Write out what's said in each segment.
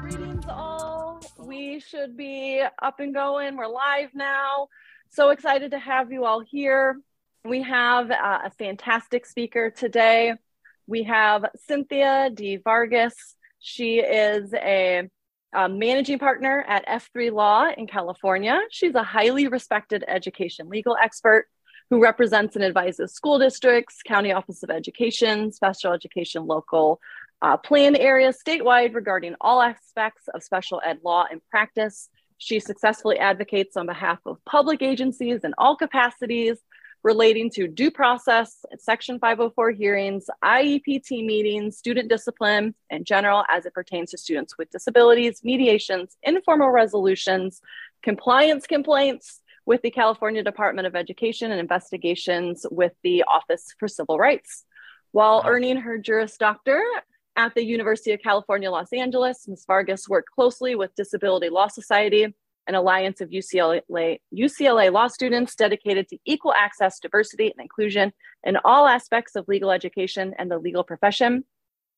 Greetings, all. We should be up and going. We're live now. So excited to have you all here. We have uh, a fantastic speaker today. We have Cynthia D. Vargas. She is a, a managing partner at F3 Law in California. She's a highly respected education legal expert who represents and advises school districts, county office of education, special education local uh, plan areas statewide regarding all aspects of special ed law and practice. She successfully advocates on behalf of public agencies in all capacities relating to due process, Section 504 hearings, IEPT meetings, student discipline in general as it pertains to students with disabilities, mediations, informal resolutions, compliance complaints with the California Department of Education, and investigations with the Office for Civil Rights. While earning her Juris Doctor at the University of California, Los Angeles, Ms. Vargas worked closely with Disability Law Society, an alliance of UCLA, UCLA law students dedicated to equal access, diversity, and inclusion in all aspects of legal education and the legal profession.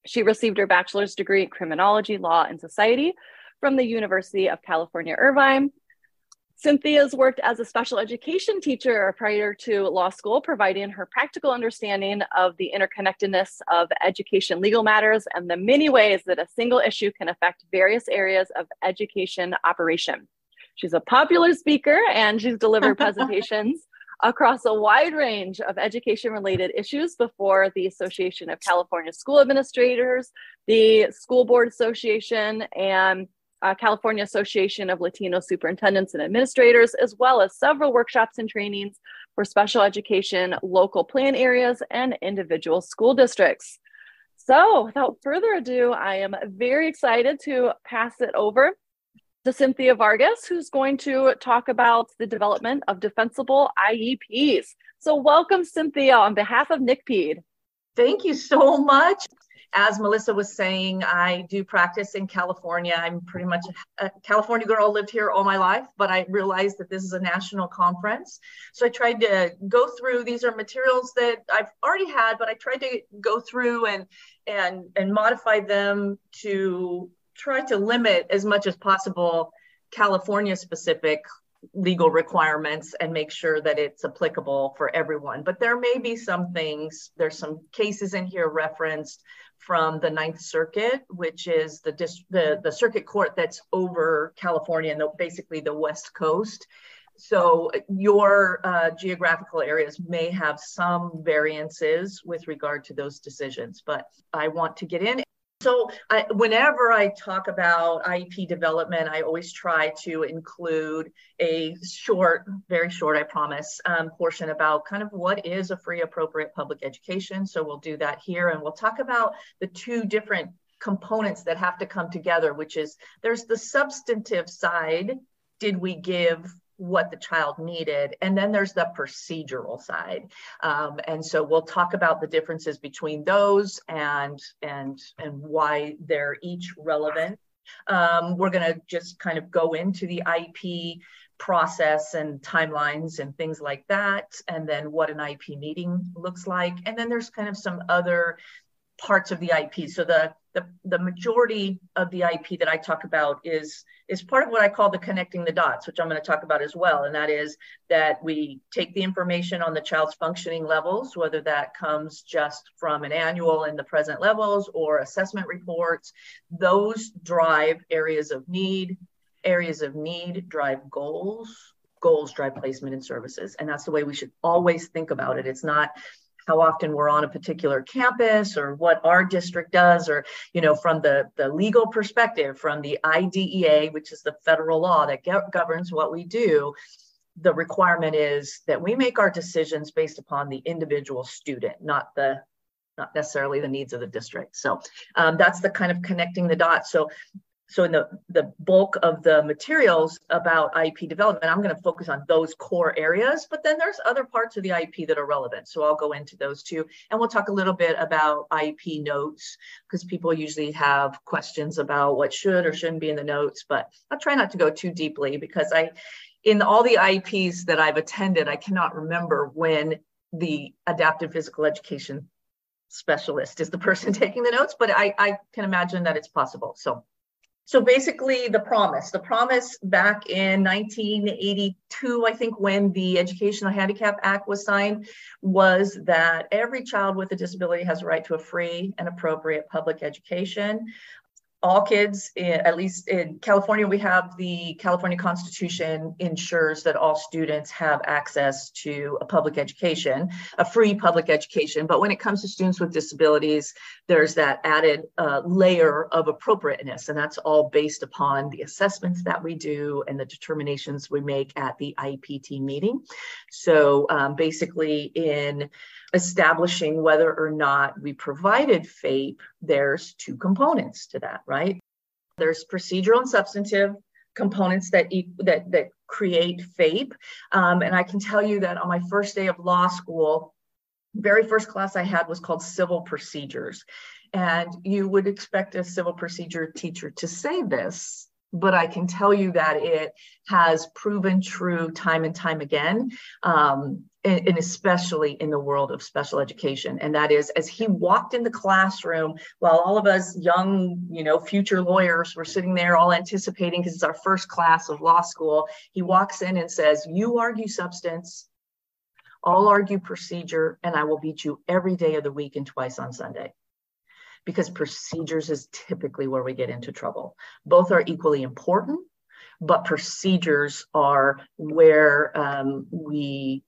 She received her bachelor's degree in criminology, law, and society from the University of California, Irvine, Cynthia's worked as a special education teacher prior to law school, providing her practical understanding of the interconnectedness of education legal matters and the many ways that a single issue can affect various areas of education operation. She's a popular speaker and she's delivered presentations across a wide range of education related issues before the Association of California School Administrators, the School Board Association, and uh, California Association of Latino Superintendents and Administrators, as well as several workshops and trainings for special education, local plan areas, and individual school districts. So, without further ado, I am very excited to pass it over to Cynthia Vargas, who's going to talk about the development of defensible IEPs. So, welcome, Cynthia, on behalf of NCPEID. Thank you so much as Melissa was saying, I do practice in California. I'm pretty much a California girl, lived here all my life, but I realized that this is a national conference. So I tried to go through, these are materials that I've already had, but I tried to go through and, and, and modify them to try to limit as much as possible California specific legal requirements and make sure that it's applicable for everyone. But there may be some things, there's some cases in here referenced from the Ninth Circuit, which is the, the, the circuit court that's over California and the, basically the West Coast. So your uh, geographical areas may have some variances with regard to those decisions, but I want to get in so I, whenever I talk about IEP development, I always try to include a short, very short, I promise, um, portion about kind of what is a free appropriate public education. So we'll do that here and we'll talk about the two different components that have to come together, which is there's the substantive side. Did we give what the child needed. And then there's the procedural side. Um, and so we'll talk about the differences between those and, and, and why they're each relevant. Um, we're going to just kind of go into the IEP process and timelines and things like that, and then what an IEP meeting looks like. And then there's kind of some other parts of the IP. So the, the, the majority of the IP that I talk about is, is part of what I call the connecting the dots, which I'm going to talk about as well. And that is that we take the information on the child's functioning levels, whether that comes just from an annual in the present levels or assessment reports. Those drive areas of need. Areas of need drive goals. Goals drive placement and services. And that's the way we should always think about it. It's not how often we're on a particular campus or what our district does or you know from the the legal perspective from the IDEA which is the federal law that governs what we do the requirement is that we make our decisions based upon the individual student not the not necessarily the needs of the district. So um, that's the kind of connecting the dots. So so in the, the bulk of the materials about IEP development, I'm going to focus on those core areas, but then there's other parts of the IEP that are relevant. So I'll go into those too. And we'll talk a little bit about IEP notes because people usually have questions about what should or shouldn't be in the notes, but I'll try not to go too deeply because I, in all the IEPs that I've attended, I cannot remember when the adaptive physical education specialist is the person taking the notes, but I, I can imagine that it's possible. So so basically, the promise, the promise back in 1982, I think, when the Educational Handicap Act was signed, was that every child with a disability has a right to a free and appropriate public education all kids, at least in California, we have the California Constitution ensures that all students have access to a public education, a free public education. But when it comes to students with disabilities, there's that added uh, layer of appropriateness, and that's all based upon the assessments that we do and the determinations we make at the IEPT meeting. So um, basically, in establishing whether or not we provided FAPE, there's two components to that, right? There's procedural and substantive components that that that create FAPE, um, and I can tell you that on my first day of law school, very first class I had was called civil procedures, and you would expect a civil procedure teacher to say this but I can tell you that it has proven true time and time again. Um, and, especially in the world of special education. And that is, as he walked in the classroom, while all of us young, you know, future lawyers were sitting there all anticipating because it's our first class of law school, he walks in and says, You argue substance, I'll argue procedure, and I will beat you every day of the week and twice on Sunday because procedures is typically where we get into trouble. Both are equally important, but procedures are where um, we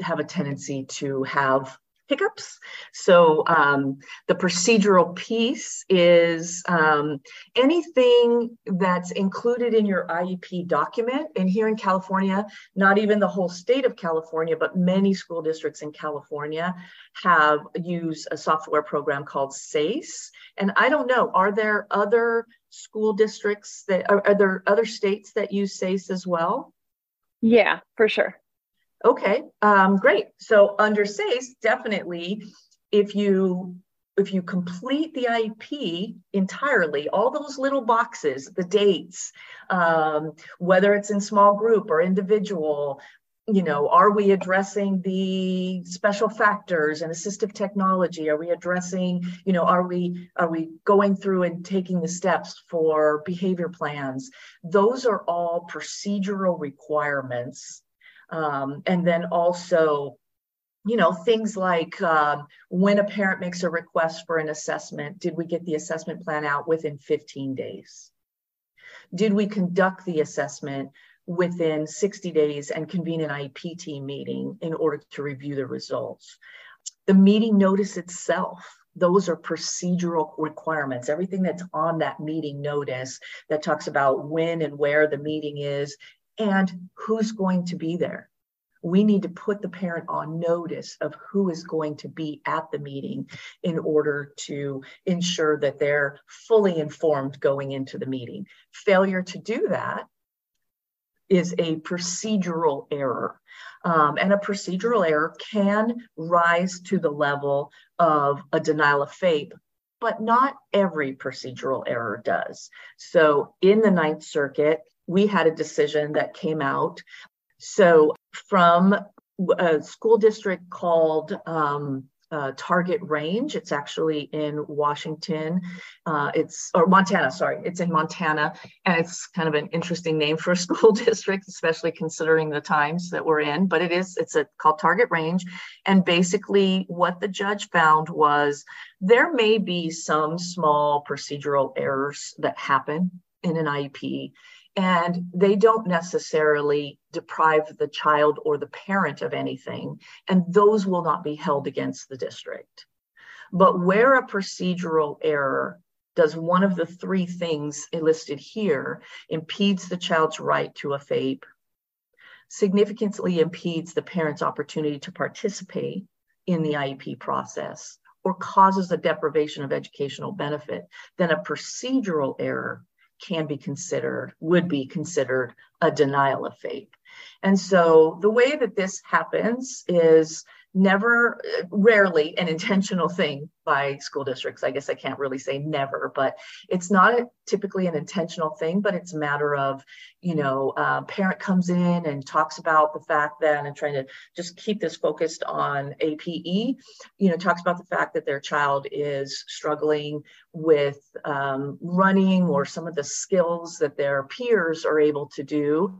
have a tendency to have hiccups. So um, the procedural piece is um, anything that's included in your IEP document. And here in California, not even the whole state of California, but many school districts in California have used a software program called SEIS. And I don't know, are there other school districts that are, are there other states that use SEIS as well? Yeah, for sure. Okay, um, great. So under SEIS, definitely, if you if you complete the IEP entirely, all those little boxes, the dates, um, whether it's in small group or individual, you know, are we addressing the special factors and assistive technology? Are we addressing, you know, are we are we going through and taking the steps for behavior plans? Those are all procedural requirements um, and then also, you know, things like um, when a parent makes a request for an assessment, did we get the assessment plan out within 15 days? Did we conduct the assessment within 60 days and convene an IEPT meeting in order to review the results? The meeting notice itself, those are procedural requirements. Everything that's on that meeting notice that talks about when and where the meeting is and who's going to be there. We need to put the parent on notice of who is going to be at the meeting in order to ensure that they're fully informed going into the meeting. Failure to do that is a procedural error. Um, and a procedural error can rise to the level of a denial of FAPE, but not every procedural error does. So in the Ninth Circuit, we had a decision that came out. So, from a school district called um, uh, Target Range, it's actually in Washington. Uh, it's or Montana, sorry, it's in Montana, and it's kind of an interesting name for a school district, especially considering the times that we're in. But it is it's a called Target Range, and basically what the judge found was there may be some small procedural errors that happen in an IEP and they don't necessarily deprive the child or the parent of anything, and those will not be held against the district. But where a procedural error does one of the three things listed here impedes the child's right to a FAPE, significantly impedes the parent's opportunity to participate in the IEP process, or causes a deprivation of educational benefit, then a procedural error can be considered, would be considered a denial of FAPE. And so the way that this happens is never rarely an intentional thing by school districts. I guess i can't really say never but it's not a, typically an intentional thing but it's a matter of you know uh, parent comes in and talks about the fact that and trying to just keep this focused on APE you know talks about the fact that their child is struggling with um, running or some of the skills that their peers are able to do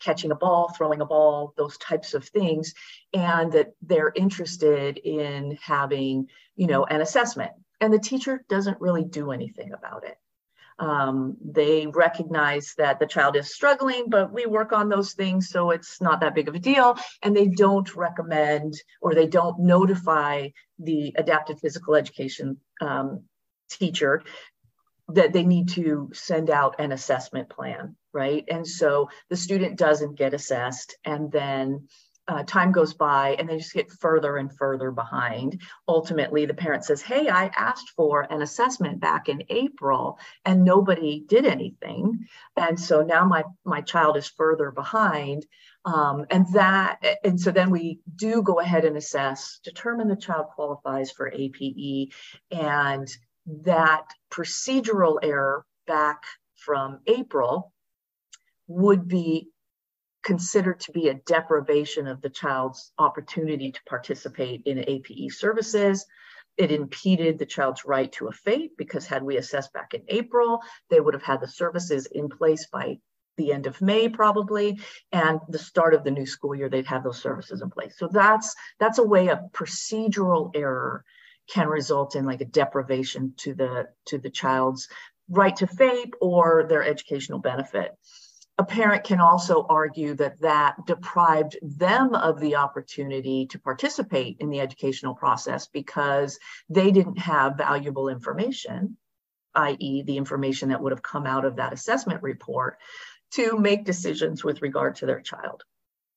catching a ball, throwing a ball, those types of things, and that they're interested in having, you know, an assessment. And the teacher doesn't really do anything about it. Um, they recognize that the child is struggling, but we work on those things, so it's not that big of a deal. And they don't recommend or they don't notify the adapted physical education um, teacher that they need to send out an assessment plan, right? And so the student doesn't get assessed, and then uh, time goes by and they just get further and further behind. Ultimately, the parent says, Hey, I asked for an assessment back in April and nobody did anything. And so now my, my child is further behind. Um, and that, and so then we do go ahead and assess, determine the child qualifies for APE, and that procedural error back from April would be considered to be a deprivation of the child's opportunity to participate in APE services. It impeded the child's right to a FAPE because had we assessed back in April, they would have had the services in place by the end of May probably, and the start of the new school year, they'd have those services in place. So that's that's a way a procedural error can result in like a deprivation to the to the child's right to FAPE or their educational benefit. A parent can also argue that that deprived them of the opportunity to participate in the educational process because they didn't have valuable information, i.e., the information that would have come out of that assessment report, to make decisions with regard to their child.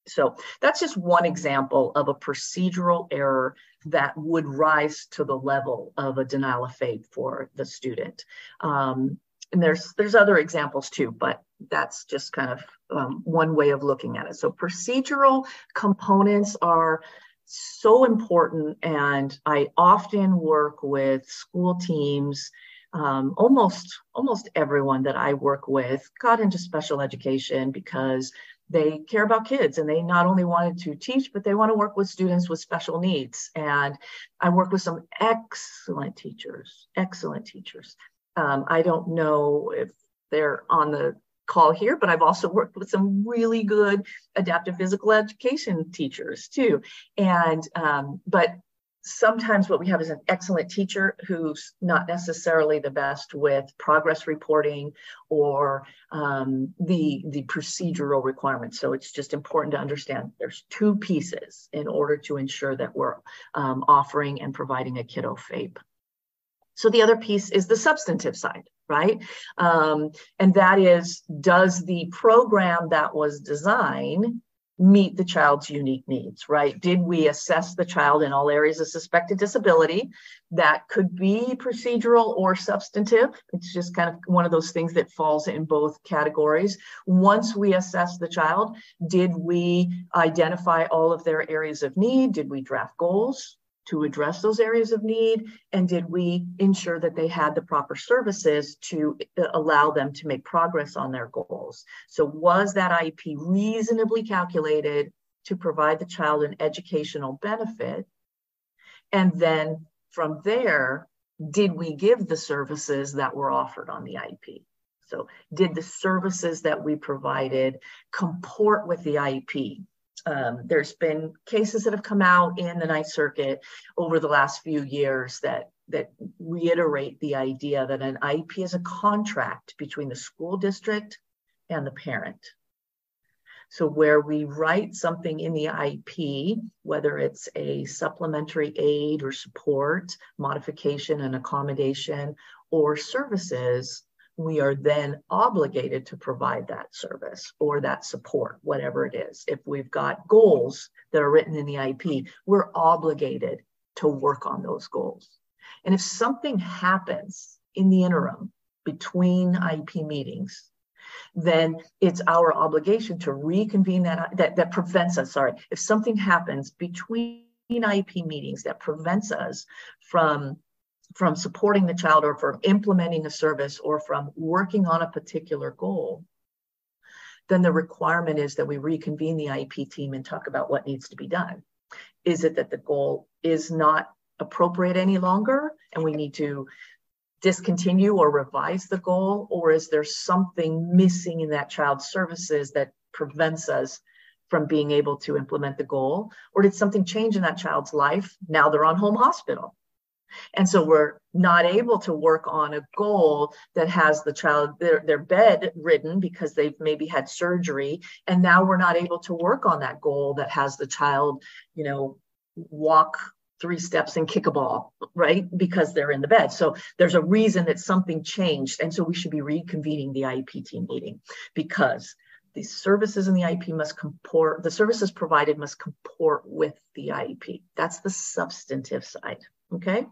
So that's just one example of a procedural error that would rise to the level of a denial of FAPE for the student. Um, and there's there's other examples too, but that's just kind of um, one way of looking at it. So procedural components are so important, and I often work with school teams. Um, almost almost everyone that I work with got into special education because they care about kids and they not only wanted to teach, but they want to work with students with special needs. And I work with some excellent teachers, excellent teachers. Um, I don't know if they're on the call here, but I've also worked with some really good adaptive physical education teachers too. And, um, but sometimes what we have is an excellent teacher who's not necessarily the best with progress reporting or um, the the procedural requirements. So it's just important to understand there's two pieces in order to ensure that we're um, offering and providing a kiddo FAPE so the other piece is the substantive side right um, and that is does the program that was designed meet the child's unique needs, right? Did we assess the child in all areas of suspected disability? That could be procedural or substantive. It's just kind of one of those things that falls in both categories. Once we assess the child, did we identify all of their areas of need? Did we draft goals? To address those areas of need? And did we ensure that they had the proper services to uh, allow them to make progress on their goals? So, was that IEP reasonably calculated to provide the child an educational benefit? And then from there, did we give the services that were offered on the IEP? So, did the services that we provided comport with the IEP? Um, there's been cases that have come out in the Ninth Circuit over the last few years that that reiterate the idea that an IEP is a contract between the school district and the parent. So where we write something in the IEP, whether it's a supplementary aid or support, modification and accommodation, or services, we are then obligated to provide that service or that support, whatever it is. If we've got goals that are written in the IP, we're obligated to work on those goals. And if something happens in the interim between IEP meetings, then it's our obligation to reconvene that, that, that prevents us, sorry, if something happens between IEP meetings that prevents us from from supporting the child or from implementing a service or from working on a particular goal, then the requirement is that we reconvene the IEP team and talk about what needs to be done. Is it that the goal is not appropriate any longer and we need to discontinue or revise the goal? Or is there something missing in that child's services that prevents us from being able to implement the goal? Or did something change in that child's life? Now they're on home hospital. And so we're not able to work on a goal that has the child their, their bed ridden because they've maybe had surgery. And now we're not able to work on that goal that has the child, you know, walk three steps and kick a ball, right? Because they're in the bed. So there's a reason that something changed. And so we should be reconvening the IEP team meeting because the services in the IEP must comport, the services provided must comport with the IEP. That's the substantive side. Okay.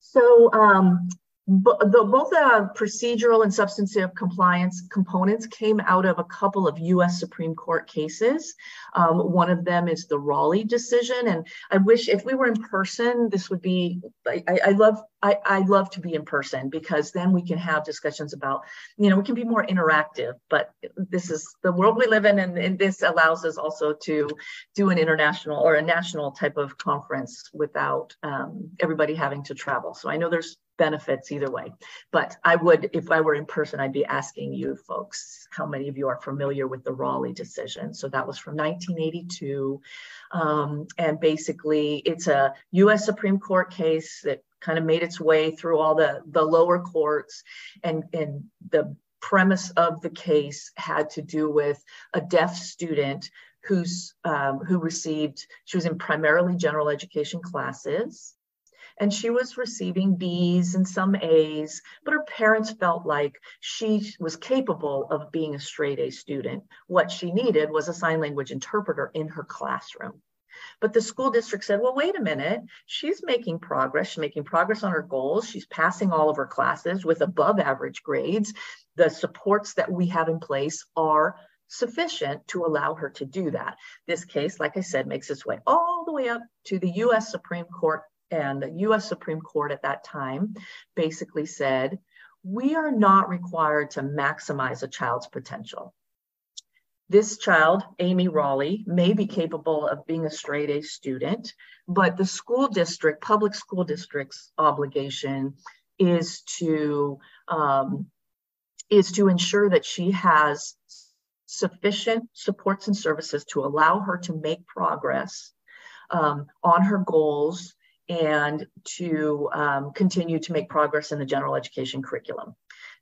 So um, the, both uh, procedural and substantive compliance components came out of a couple of U.S. Supreme Court cases. Um, one of them is the Rowley decision, and I wish if we were in person, this would be. I, I love I, I love to be in person because then we can have discussions about, you know, we can be more interactive. But this is the world we live in, and, and this allows us also to do an international or a national type of conference without um, everybody having to travel. So I know there's benefits either way. But I would, if I were in person, I'd be asking you folks how many of you are familiar with the Rowley decision. So that was from 1982. Um, and basically, it's a US Supreme Court case that kind of made its way through all the, the lower courts. And, and the premise of the case had to do with a deaf student who's um, who received she was in primarily general education classes and she was receiving B's and some A's, but her parents felt like she was capable of being a straight A student. What she needed was a sign language interpreter in her classroom. But the school district said, well, wait a minute, she's making progress. She's making progress on her goals. She's passing all of her classes with above average grades. The supports that we have in place are sufficient to allow her to do that. This case, like I said, makes its way all the way up to the US Supreme Court and the US Supreme Court at that time basically said, we are not required to maximize a child's potential. This child, Amy Rowley, may be capable of being a straight A student, but the school district, public school district's obligation is to um, is to ensure that she has sufficient supports and services to allow her to make progress um, on her goals and to um, continue to make progress in the general education curriculum.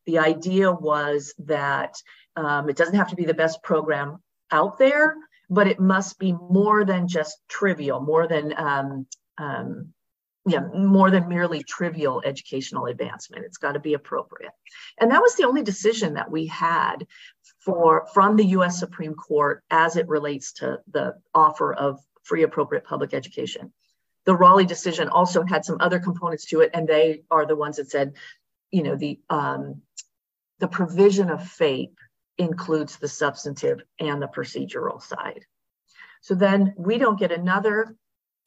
The idea was that um, it doesn't have to be the best program out there, but it must be more than just trivial, more than um, um yeah, more than merely trivial educational advancement. It's got to be appropriate. And that was the only decision that we had for from the US Supreme Court as it relates to the offer of free appropriate public education the Rowley decision also had some other components to it, and they are the ones that said, you know, the um, the provision of FAPE includes the substantive and the procedural side. So then we don't get another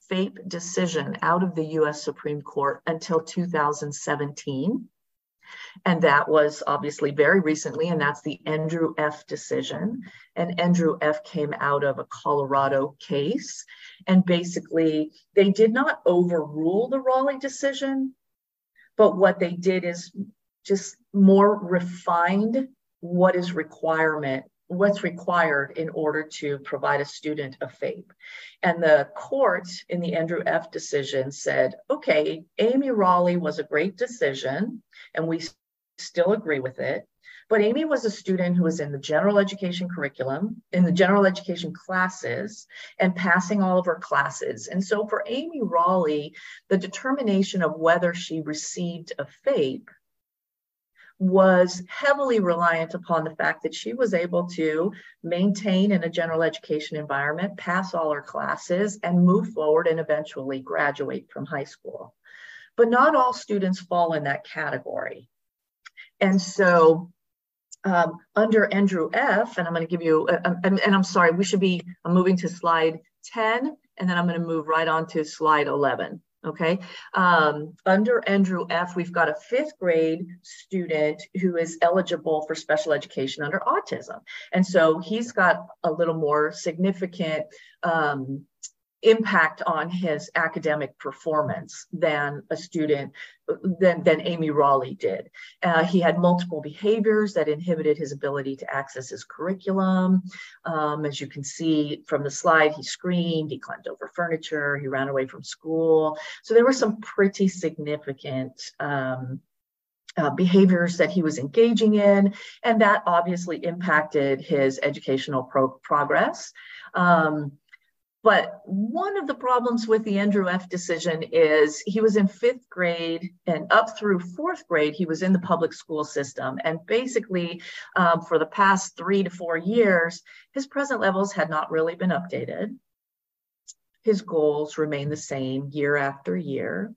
FAPE decision out of the US Supreme Court until 2017. And that was obviously very recently, and that's the Andrew F decision. And Andrew F came out of a Colorado case. And basically, they did not overrule the Rowley decision, but what they did is just more refined what is requirement what's required in order to provide a student a FAPE. And the court in the Andrew F decision said, okay, Amy Rowley was a great decision, and we still agree with it. But Amy was a student who was in the general education curriculum, in the general education classes, and passing all of her classes. And so for Amy Rowley, the determination of whether she received a FAPE was heavily reliant upon the fact that she was able to maintain in a general education environment, pass all her classes, and move forward and eventually graduate from high school. But not all students fall in that category. And so um, under Andrew F, and I'm going to give you, uh, um, and, and, I'm sorry, we should be I'm moving to slide 10 And then I'm going to move right on to slide 11. Okay. Um, under Andrew F., we've got a fifth grade student who is eligible for special education under autism. And so he's got a little more significant um, impact on his academic performance than a student than, than amy rowley did. Uh, he had multiple behaviors that inhibited his ability to access his curriculum. Um, as you can see from the slide he screamed he climbed over furniture he ran away from school. So there were some pretty significant um, uh, behaviors that he was engaging in, and that obviously impacted his educational pro- progress. Um, but one of the problems with the Andrew F decision is he was in fifth grade and up through fourth grade, he was in the public school system. And basically, um, for the past three to four years, his present levels had not really been updated. His goals remain the same year after year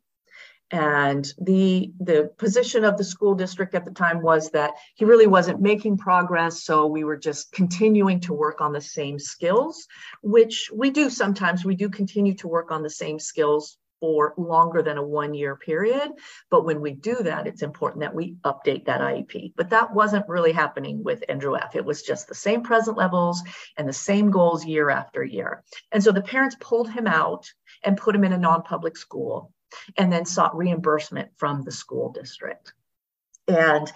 and the the position of the school district at the time was that he really wasn't making progress so we were just continuing to work on the same skills which we do sometimes. We do continue to work on the same skills for longer than a one year period but when we do that it's important that we update that iep but that wasn't really happening with andrew f. It was just the same present levels and the same goals year after year. And so the parents pulled him out and put him in a non-public school and then sought reimbursement from the school district. And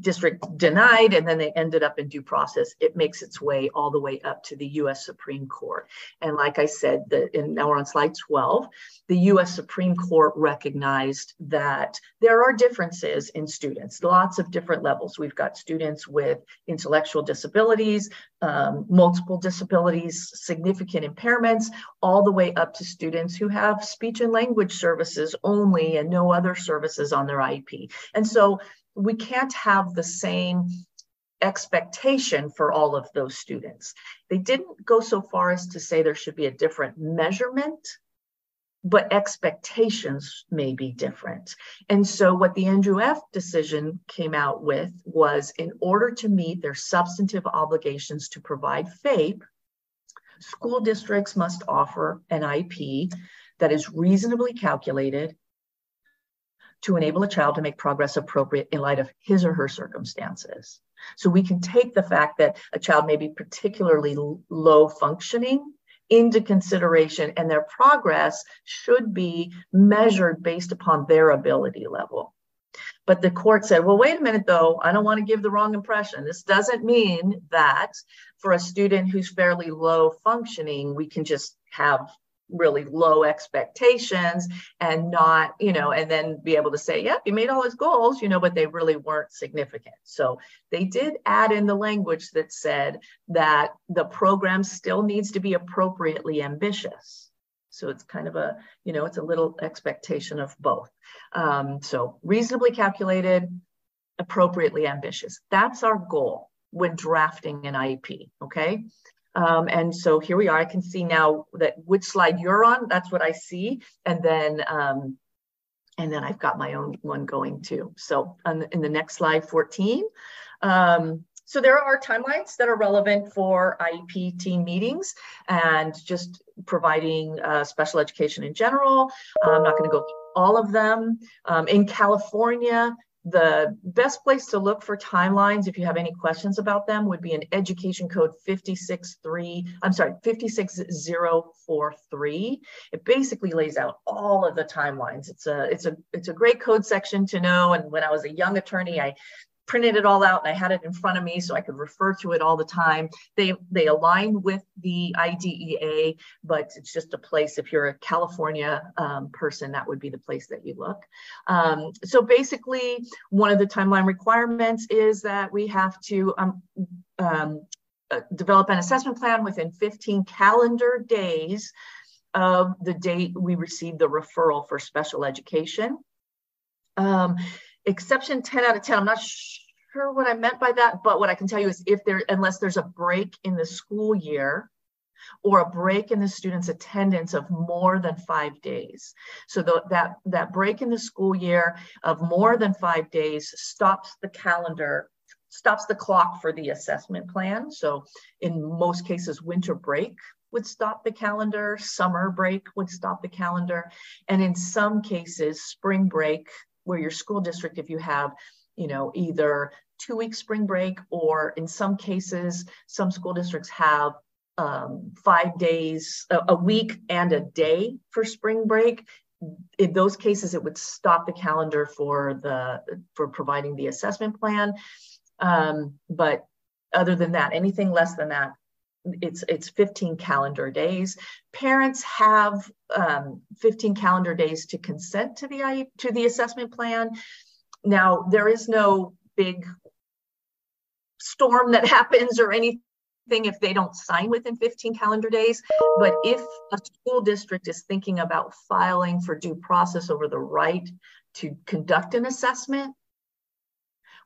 district denied and then they ended up in due process. It makes its way all the way up to the us supreme court. And like i said the, and now we're on slide 12 the us supreme court recognized that there are differences in students lots of different levels. We've got students with intellectual disabilities um, multiple disabilities significant impairments all the way up to students who have speech and language services only and no other services on their iep and so we can't have the same expectation for all of those students. They didn't go so far as to say there should be a different measurement, but expectations may be different. And so, what the Andrew F decision came out with was in order to meet their substantive obligations to provide FAPE, school districts must offer an IP that is reasonably calculated to enable a child to make progress appropriate in light of his or her circumstances. So we can take the fact that a child may be particularly low functioning into consideration, and their progress should be measured based upon their ability level. But the court said, well, wait a minute, though, I don't want to give the wrong impression. This doesn't mean that for a student who's fairly low functioning, we can just have really low expectations and not, you know, and then be able to say, yep, you made all his goals, you know, but they really weren't significant. So they did add in the language that said that the program still needs to be appropriately ambitious. So it's kind of a, you know, it's a little expectation of both. Um, so reasonably calculated, appropriately ambitious. That's our goal when drafting an IEP. Okay. Um, and so here we are. I can see now that which slide you're on. That's what I see. And then um, and then I've got my own one going too. So on, in the next slide, 14. Um, so there are timelines that are relevant for IEP team meetings and just providing uh, special education in general. I'm not going to go through all of them. Um, in California, the best place to look for timelines, if you have any questions about them, would be in Education Code 563, I'm sorry, 56043. It basically lays out all of the timelines. It's a it's a it's a great code section to know. And when I was a young attorney, I printed it all out and I had it in front of me so I could refer to it all the time. They they align with the IDEA, but it's just a place. If you're a California um, person, that would be the place that you look. Um, so basically, one of the timeline requirements is that we have to um, um uh, develop an assessment plan within 15 calendar days of the date we receive the referral for special education. Um, exception 10 out of 10, I'm not sure what I meant by that, but what I can tell you is if there, unless there's a break in the school year or a break in the student's attendance of more than five days. So the, that, that break in the school year of more than five days stops the calendar stops the clock for the assessment plan. So in most cases, winter break would stop the calendar, summer break would stop the calendar, and in some cases, spring break, where your school district, if you have, you know, either two week spring break or in some cases, some school districts have um, five days, a, a week and a day for spring break in those cases, it would stop the calendar for the for providing the assessment plan. Um, but other than that, anything less than that, it's it's 15 calendar days. Parents have um, 15 calendar days to consent to the to the assessment plan. Now there is no big storm that happens or anything if they don't sign within 15 calendar days. But if a school district is thinking about filing for due process over the right to conduct an assessment,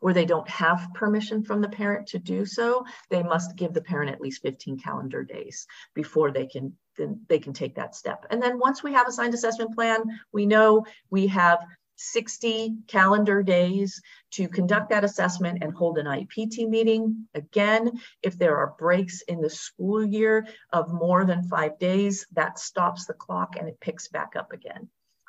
where they don't have permission from the parent to do so, they must give the parent at least 15 calendar days before they can then they can take that step. And then once we have a signed assessment plan, we know we have 60 calendar days to conduct that assessment and hold an IEPT meeting. Again, if there are breaks in the school year of more than five days, that stops the clock and it picks back up again.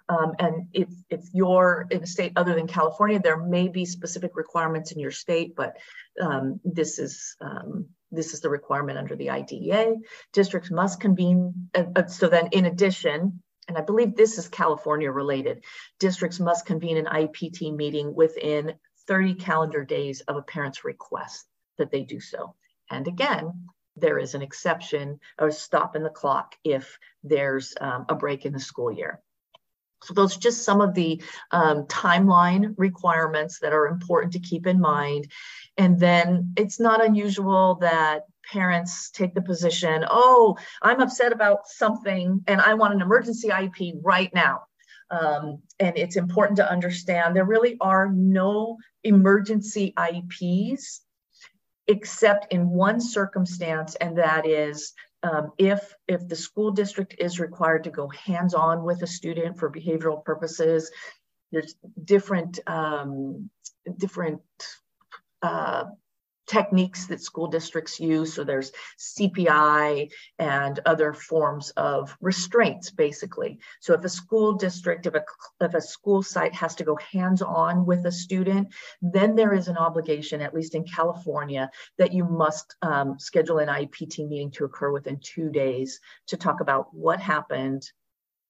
Um, and if, if you're in a state other than California, there may be specific requirements in your state, but um, this is um, this is the requirement under the IDEA. Districts must convene. Uh, so then, in addition, and I believe this is California related, districts must convene an IEPT meeting within 30 calendar days of a parent's request that they do so. And again, there is an exception or stop in the clock if there's um, a break in the school year. So those are just some of the um, timeline requirements that are important to keep in mind. And then it's not unusual that parents take the position, oh, I'm upset about something and I want an emergency IEP right now. Um, and it's important to understand there really are no emergency IEPs except in one circumstance, and that is um, if if the school district is required to go hands-on with a student for behavioral purposes there's different um, different uh, techniques that school districts use. So there's CPI and other forms of restraints, basically. So if a school district, if a, if a school site has to go hands-on with a student, then there is an obligation, at least in California, that you must um, schedule an IEPT meeting to occur within two days to talk about what happened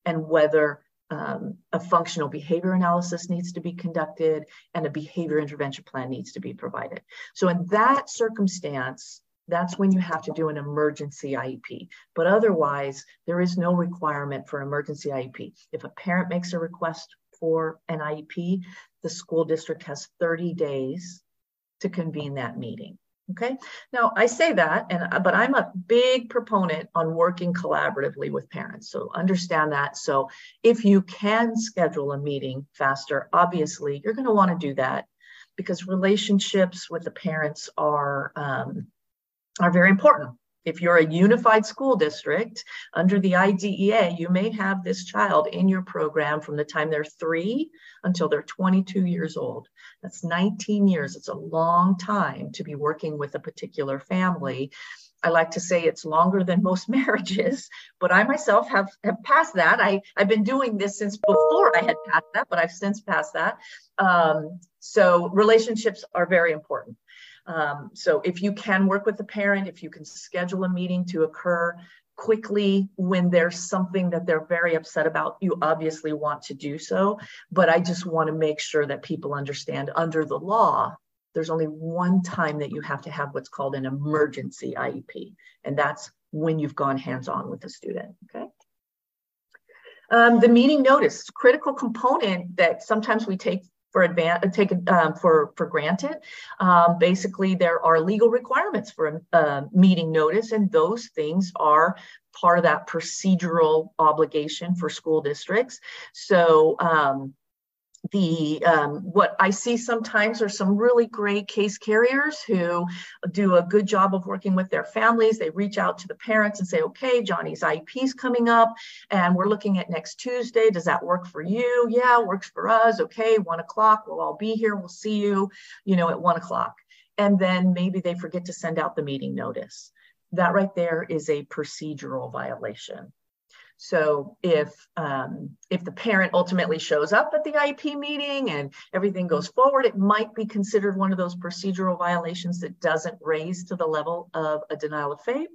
and whether um, a functional behavior analysis needs to be conducted and a behavior intervention plan needs to be provided. So in that circumstance, that's when you have to do an emergency IEP. But otherwise, there is no requirement for emergency IEP. If a parent makes a request for an IEP, the school district has 30 days to convene that meeting. Okay. Now I say that, and but I'm a big proponent on working collaboratively with parents. So understand that. So if you can schedule a meeting faster, obviously you're going to want to do that because relationships with the parents are um, are very important. If you're a unified school district under the IDEA, you may have this child in your program from the time they're three until they're 22 years old. That's 19 years. It's a long time to be working with a particular family. I like to say it's longer than most marriages, but I myself have, have passed that. I, I've been doing this since before I had passed that, but I've since passed that. Um, so relationships are very important. Um, so if you can work with the parent, if you can schedule a meeting to occur quickly when there's something that they're very upset about, you obviously want to do so. But I just want to make sure that people understand under the law, there's only one time that you have to have what's called an emergency IEP, and that's when you've gone hands on with the student. Okay. Um, the meeting notice, critical component that sometimes we take for advan- uh, take um, for for granted. Um, basically, there are legal requirements for a, a meeting notice, and those things are part of that procedural obligation for school districts. So um, the um, what I see sometimes are some really great case carriers who do a good job of working with their families. They reach out to the parents and say, "Okay, Johnny's IEP is coming up, and we're looking at next Tuesday. Does that work for you? Yeah, works for us. Okay, one o'clock. We'll all be here. We'll see you, you know, at one o'clock." And then maybe they forget to send out the meeting notice that right there is a procedural violation. So if um, if the parent ultimately shows up at the IEP meeting and everything goes forward, it might be considered one of those procedural violations that doesn't raise to the level of a denial of FAPE.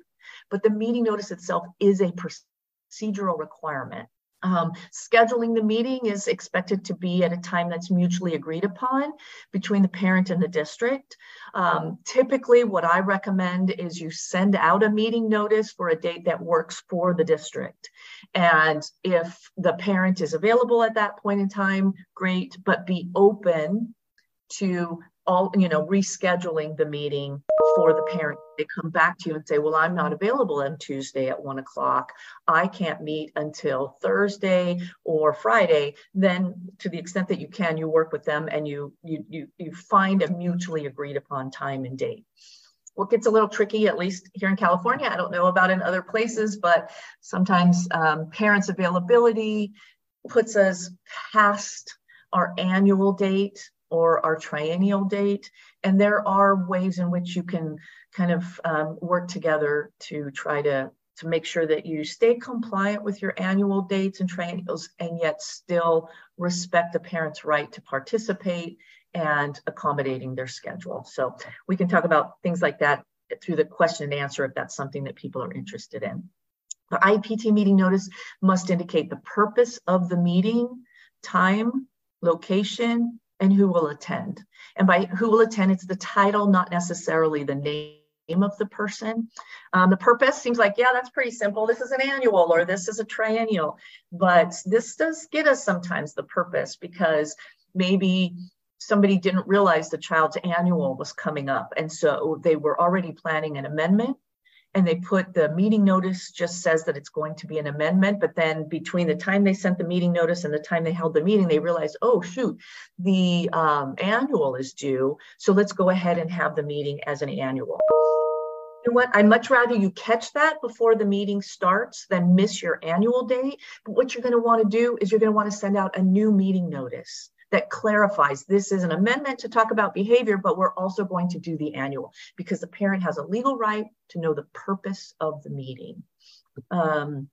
But the meeting notice itself is a procedural requirement. Um, scheduling the meeting is expected to be at a time that's mutually agreed upon between the parent and the district. Um, typically, what I recommend is you send out a meeting notice for a date that works for the district. And if the parent is available at that point in time, great, but be open to all, you know, rescheduling the meeting for the parent they come back to you and say, well, I'm not available on Tuesday at one o'clock. I can't meet until Thursday or Friday. Then to the extent that you can, you work with them and you you you, you find a mutually agreed upon time and date. What gets a little tricky, at least here in California, I don't know about in other places, but sometimes um, parents' availability puts us past our annual date or our triennial date. And there are ways in which you can kind of um, work together to try to, to make sure that you stay compliant with your annual dates and triennials and yet still respect the parent's right to participate and accommodating their schedule. So we can talk about things like that through the question and answer if that's something that people are interested in. The IPT meeting notice must indicate the purpose of the meeting, time, location, and who will attend. And by who will attend, it's the title, not necessarily the name of the person. Um, the purpose seems like, yeah, that's pretty simple. This is an annual or this is a triennial. But this does get us sometimes the purpose because maybe somebody didn't realize the child's annual was coming up. And so they were already planning an amendment and they put the meeting notice just says that it's going to be an amendment. But then between the time they sent the meeting notice and the time they held the meeting they realized oh shoot the um, annual is due. So let's go ahead and have the meeting as an annual. You know what? I'd much rather you catch that before the meeting starts than miss your annual date. But what you're going to want to do is you're going to want to send out a new meeting notice that clarifies this is an amendment to talk about behavior, but we're also going to do the annual because the parent has a legal right to know the purpose of the meeting. Um,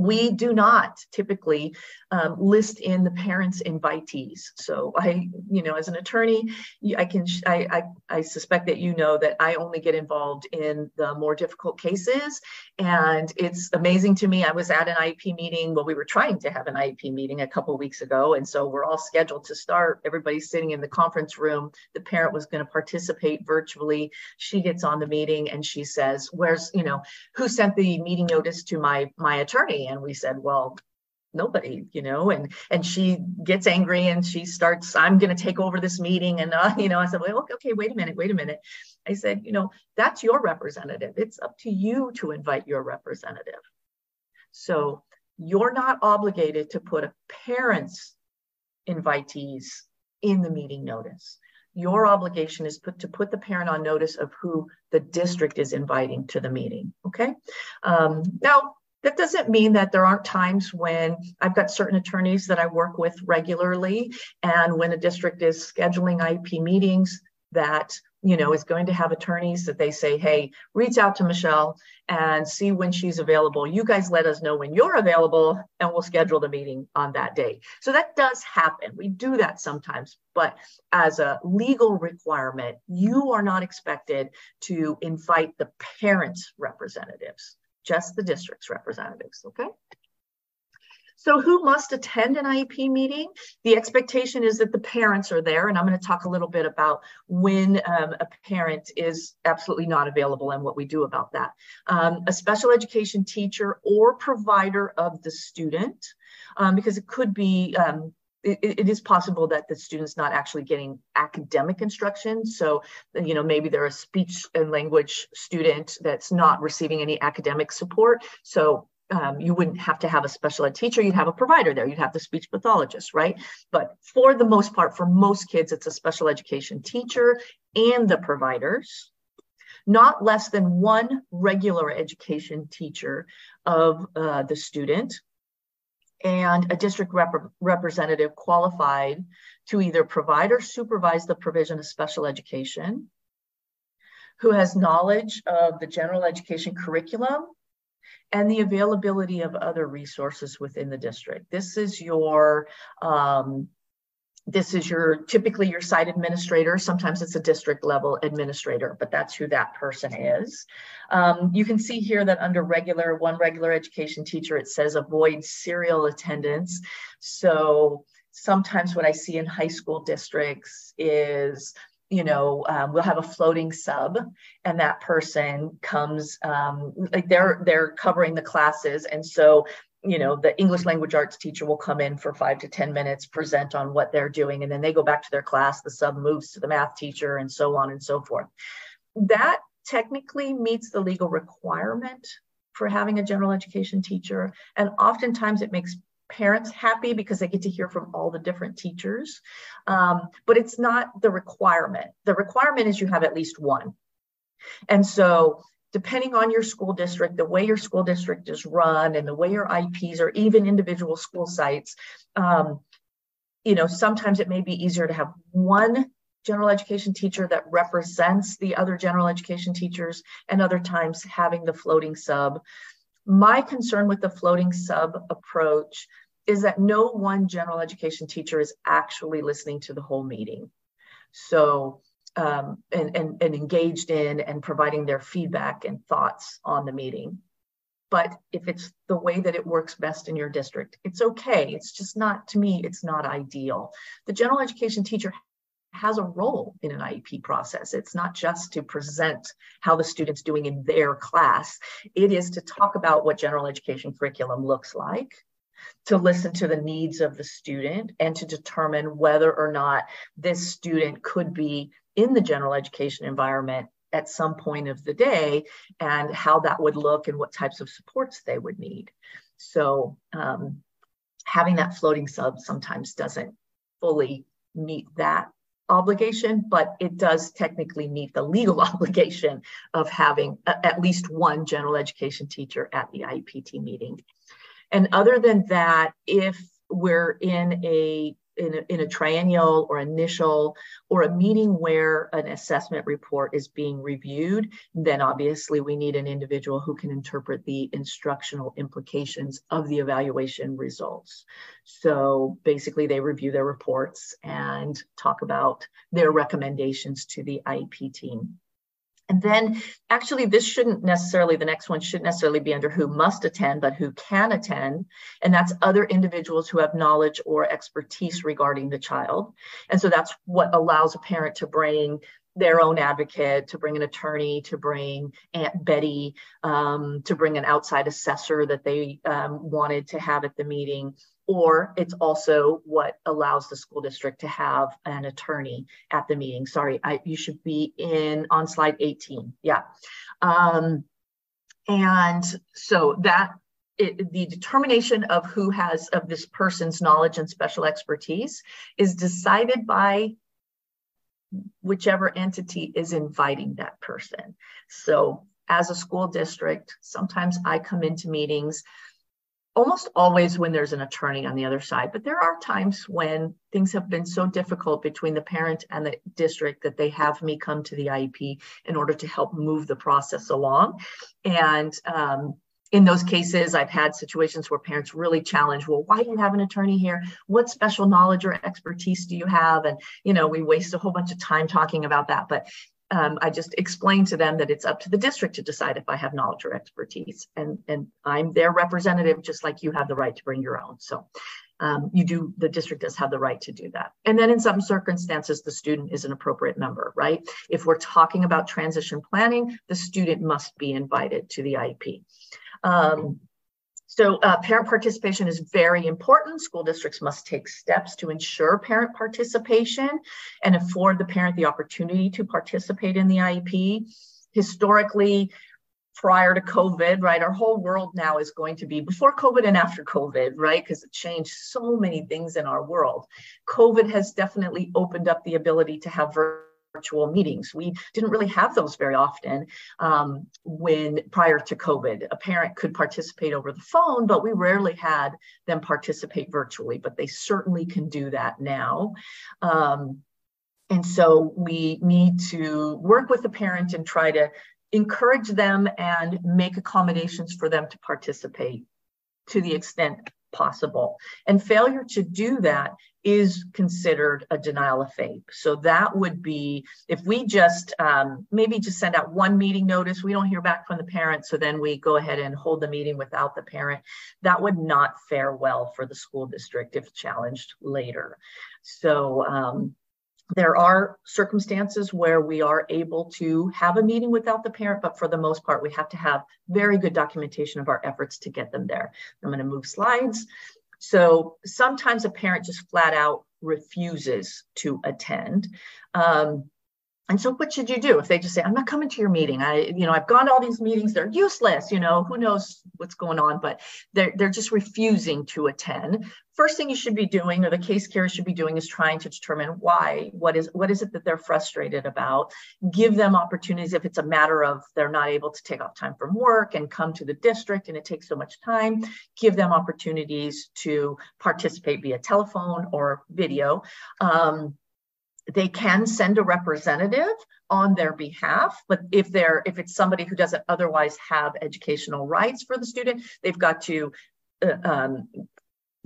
we do not typically um, list in the parents invitees. So i you know as an attorney i can I, I, I suspect that you know that i only get involved in the more difficult cases. And it's amazing to me i was at an iep meeting. Well we were trying to have an iep meeting a couple weeks ago. And so we're all scheduled to start. Everybody's sitting in the conference room. The parent was going to participate virtually. She gets on the meeting and she says where's you know who sent the meeting notice to my my attorney and we said well nobody you know and and she gets angry and she starts i'm going to take over this meeting and uh, you know i said well okay wait a minute wait a minute. I said you know that's your representative. It's up to you to invite your representative. So you're not obligated to put a parent's invitees in the meeting notice. Your obligation is put to put the parent on notice of who the district is inviting to the meeting okay? Um, now that doesn't mean that there aren't times when I've got certain attorneys that I work with regularly, and when a district is scheduling IEP meetings, that you know is going to have attorneys that they say, "Hey, reach out to Michelle and see when she's available. You guys let us know when you're available, and we'll schedule the meeting on that day." So that does happen. We do that sometimes, but as a legal requirement, you are not expected to invite the parents' representatives just the district's representatives, okay? So who must attend an IEP meeting? The expectation is that the parents are there, and I'm going to talk a little bit about when um, a parent is absolutely not available and what we do about that. Um, a special education teacher or provider of the student, um, because it could be um, it, it is possible that the student's not actually getting academic instruction. So, you know, maybe they're a speech and language student that's not receiving any academic support. So um, you wouldn't have to have a special ed teacher, you'd have a provider there, you'd have the speech pathologist, right? But for the most part, for most kids, it's a special education teacher and the providers, not less than one regular education teacher of uh, the student and a district rep- representative qualified to either provide or supervise the provision of special education, who has knowledge of the general education curriculum and the availability of other resources within the district. This is your um, this is your typically your site administrator. Sometimes it's a district level administrator, but that's who that person is. Um, you can see here that under regular, one regular education teacher, it says avoid serial attendance. So sometimes what I see in high school districts is you know um, we'll have a floating sub and that person comes um, like they're they're covering the classes and so you know the english language arts teacher will come in for five to ten minutes present on what they're doing and then they go back to their class the sub moves to the math teacher and so on and so forth. That technically meets the legal requirement for having a general education teacher and oftentimes it makes parents happy because they get to hear from all the different teachers. Um, but it's not the requirement. The requirement is you have at least one. And so depending on your school district, the way your school district is run and the way your IPs or even individual school sites, um, you know, sometimes it may be easier to have one general education teacher that represents the other general education teachers and other times having the floating sub. My concern with the floating sub approach is that no one general education teacher is actually listening to the whole meeting. So um, and, and, and engaged in and providing their feedback and thoughts on the meeting. But if it's the way that it works best in your district, it's okay. It's just not, to me, it's not ideal. The general education teacher has a role in an IEP process. It's not just to present how the student's doing in their class, it is to talk about what general education curriculum looks like, to listen to the needs of the student, and to determine whether or not this student could be in the general education environment at some point of the day and how that would look and what types of supports they would need. So um, having that floating sub sometimes doesn't fully meet that obligation, but it does technically meet the legal obligation of having a, at least one general education teacher at the IEPT meeting. And other than that, if we're in a in a, in a triennial or initial or a meeting where an assessment report is being reviewed, then obviously we need an individual who can interpret the instructional implications of the evaluation results. So basically, they review their reports and talk about their recommendations to the IEP team. And then actually, this shouldn't necessarily, the next one shouldn't necessarily be under who must attend, but who can attend. And that's other individuals who have knowledge or expertise regarding the child. And so that's what allows a parent to bring their own advocate, to bring an attorney, to bring Aunt Betty, um, to bring an outside assessor that they um, wanted to have at the meeting or it's also what allows the school district to have an attorney at the meeting. Sorry, I, you should be in on slide 18. Yeah. Um, and so that it, the determination of who has of this person's knowledge and special expertise is decided by whichever entity is inviting that person. So as a school district, sometimes I come into meetings almost always when there's an attorney on the other side, but there are times when things have been so difficult between the parent and the district that they have me come to the IEP in order to help move the process along. And um, in those cases, I've had situations where parents really challenge, well, why do you have an attorney here? What special knowledge or expertise do you have? And, you know, we waste a whole bunch of time talking about that. But um, I just explain to them that it's up to the district to decide if I have knowledge or expertise, and and I'm their representative, just like you have the right to bring your own. So. Um, you do the district does have the right to do that and then in some circumstances the student is an appropriate member right if we're talking about transition planning the student must be invited to the iep um, so uh, parent participation is very important. School districts must take steps to ensure parent participation and afford the parent the opportunity to participate in the IEP. Historically, prior to COVID, right, our whole world now is going to be before COVID and after COVID, right, because it changed so many things in our world. COVID has definitely opened up the ability to have virtual virtual meetings. We didn't really have those very often um, when prior to COVID. A parent could participate over the phone, but we rarely had them participate virtually, but they certainly can do that now. Um, And so we need to work with the parent and try to encourage them and make accommodations for them to participate to the extent possible. And failure to do that is considered a denial of FAPE. So that would be if we just um, maybe just send out one meeting notice, we don't hear back from the parent, so then we go ahead and hold the meeting without the parent. That would not fare well for the school district if challenged later. So um, there are circumstances where we are able to have a meeting without the parent, but for the most part, we have to have very good documentation of our efforts to get them there. I'm going to move slides. So sometimes a parent just flat out refuses to attend. Um, and so what should you do if they just say, I'm not coming to your meeting. I, you know, I've gone to all these meetings, they're useless, you know, who knows what's going on, but they're, they're just refusing to attend. First thing you should be doing, or the case carrier should be doing, is trying to determine why. What is what is it that they're frustrated about? Give them opportunities if it's a matter of they're not able to take off time from work and come to the district and it takes so much time. Give them opportunities to participate via telephone or video. Um, they can send a representative on their behalf but if they're if it's somebody who doesn't otherwise have educational rights for the student they've got to uh, um,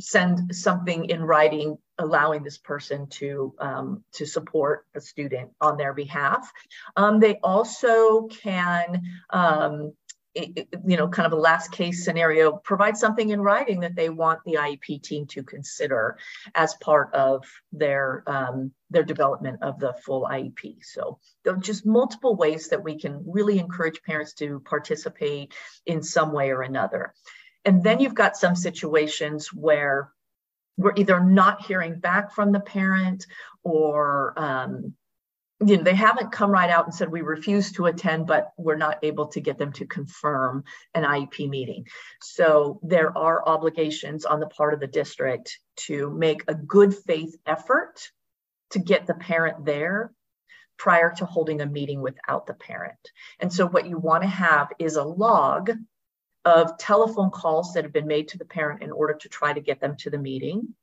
send something in writing allowing this person to um, to support a student on their behalf. Um, they also can um, you know, kind of a last case scenario, provide something in writing that they want the IEP team to consider as part of their um, their development of the full IEP. So just multiple ways that we can really encourage parents to participate in some way or another. And then you've got some situations where we're either not hearing back from the parent or um, you know, they haven't come right out and said we refuse to attend, but we're not able to get them to confirm an IEP meeting. So there are obligations on the part of the district to make a good faith effort to get the parent there prior to holding a meeting without the parent. And so what you want to have is a log of telephone calls that have been made to the parent in order to try to get them to the meeting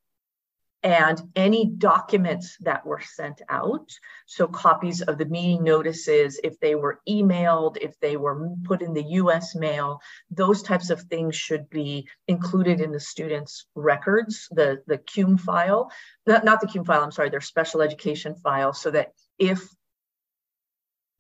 and any documents that were sent out. So, copies of the meeting notices, if they were emailed, if they were put in the US mail, those types of things should be included in the students' records, the, the CUME file, not the CUME file, I'm sorry, their special education file, so that if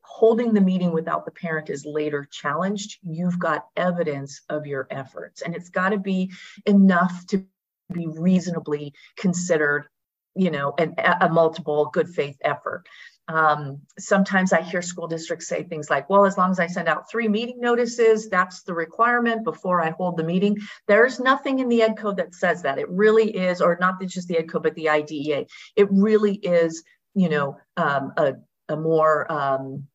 holding the meeting without the parent is later challenged, you've got evidence of your efforts. And it's got to be enough to be reasonably considered, you know, an, a multiple good faith effort. Um, sometimes I hear school districts say things like, well, as long as I send out three meeting notices, that's the requirement before I hold the meeting. There's nothing in the Ed Code that says that. It really is, or not just the Ed Code, but the IDEA. It really is, you know, um, a, a more um,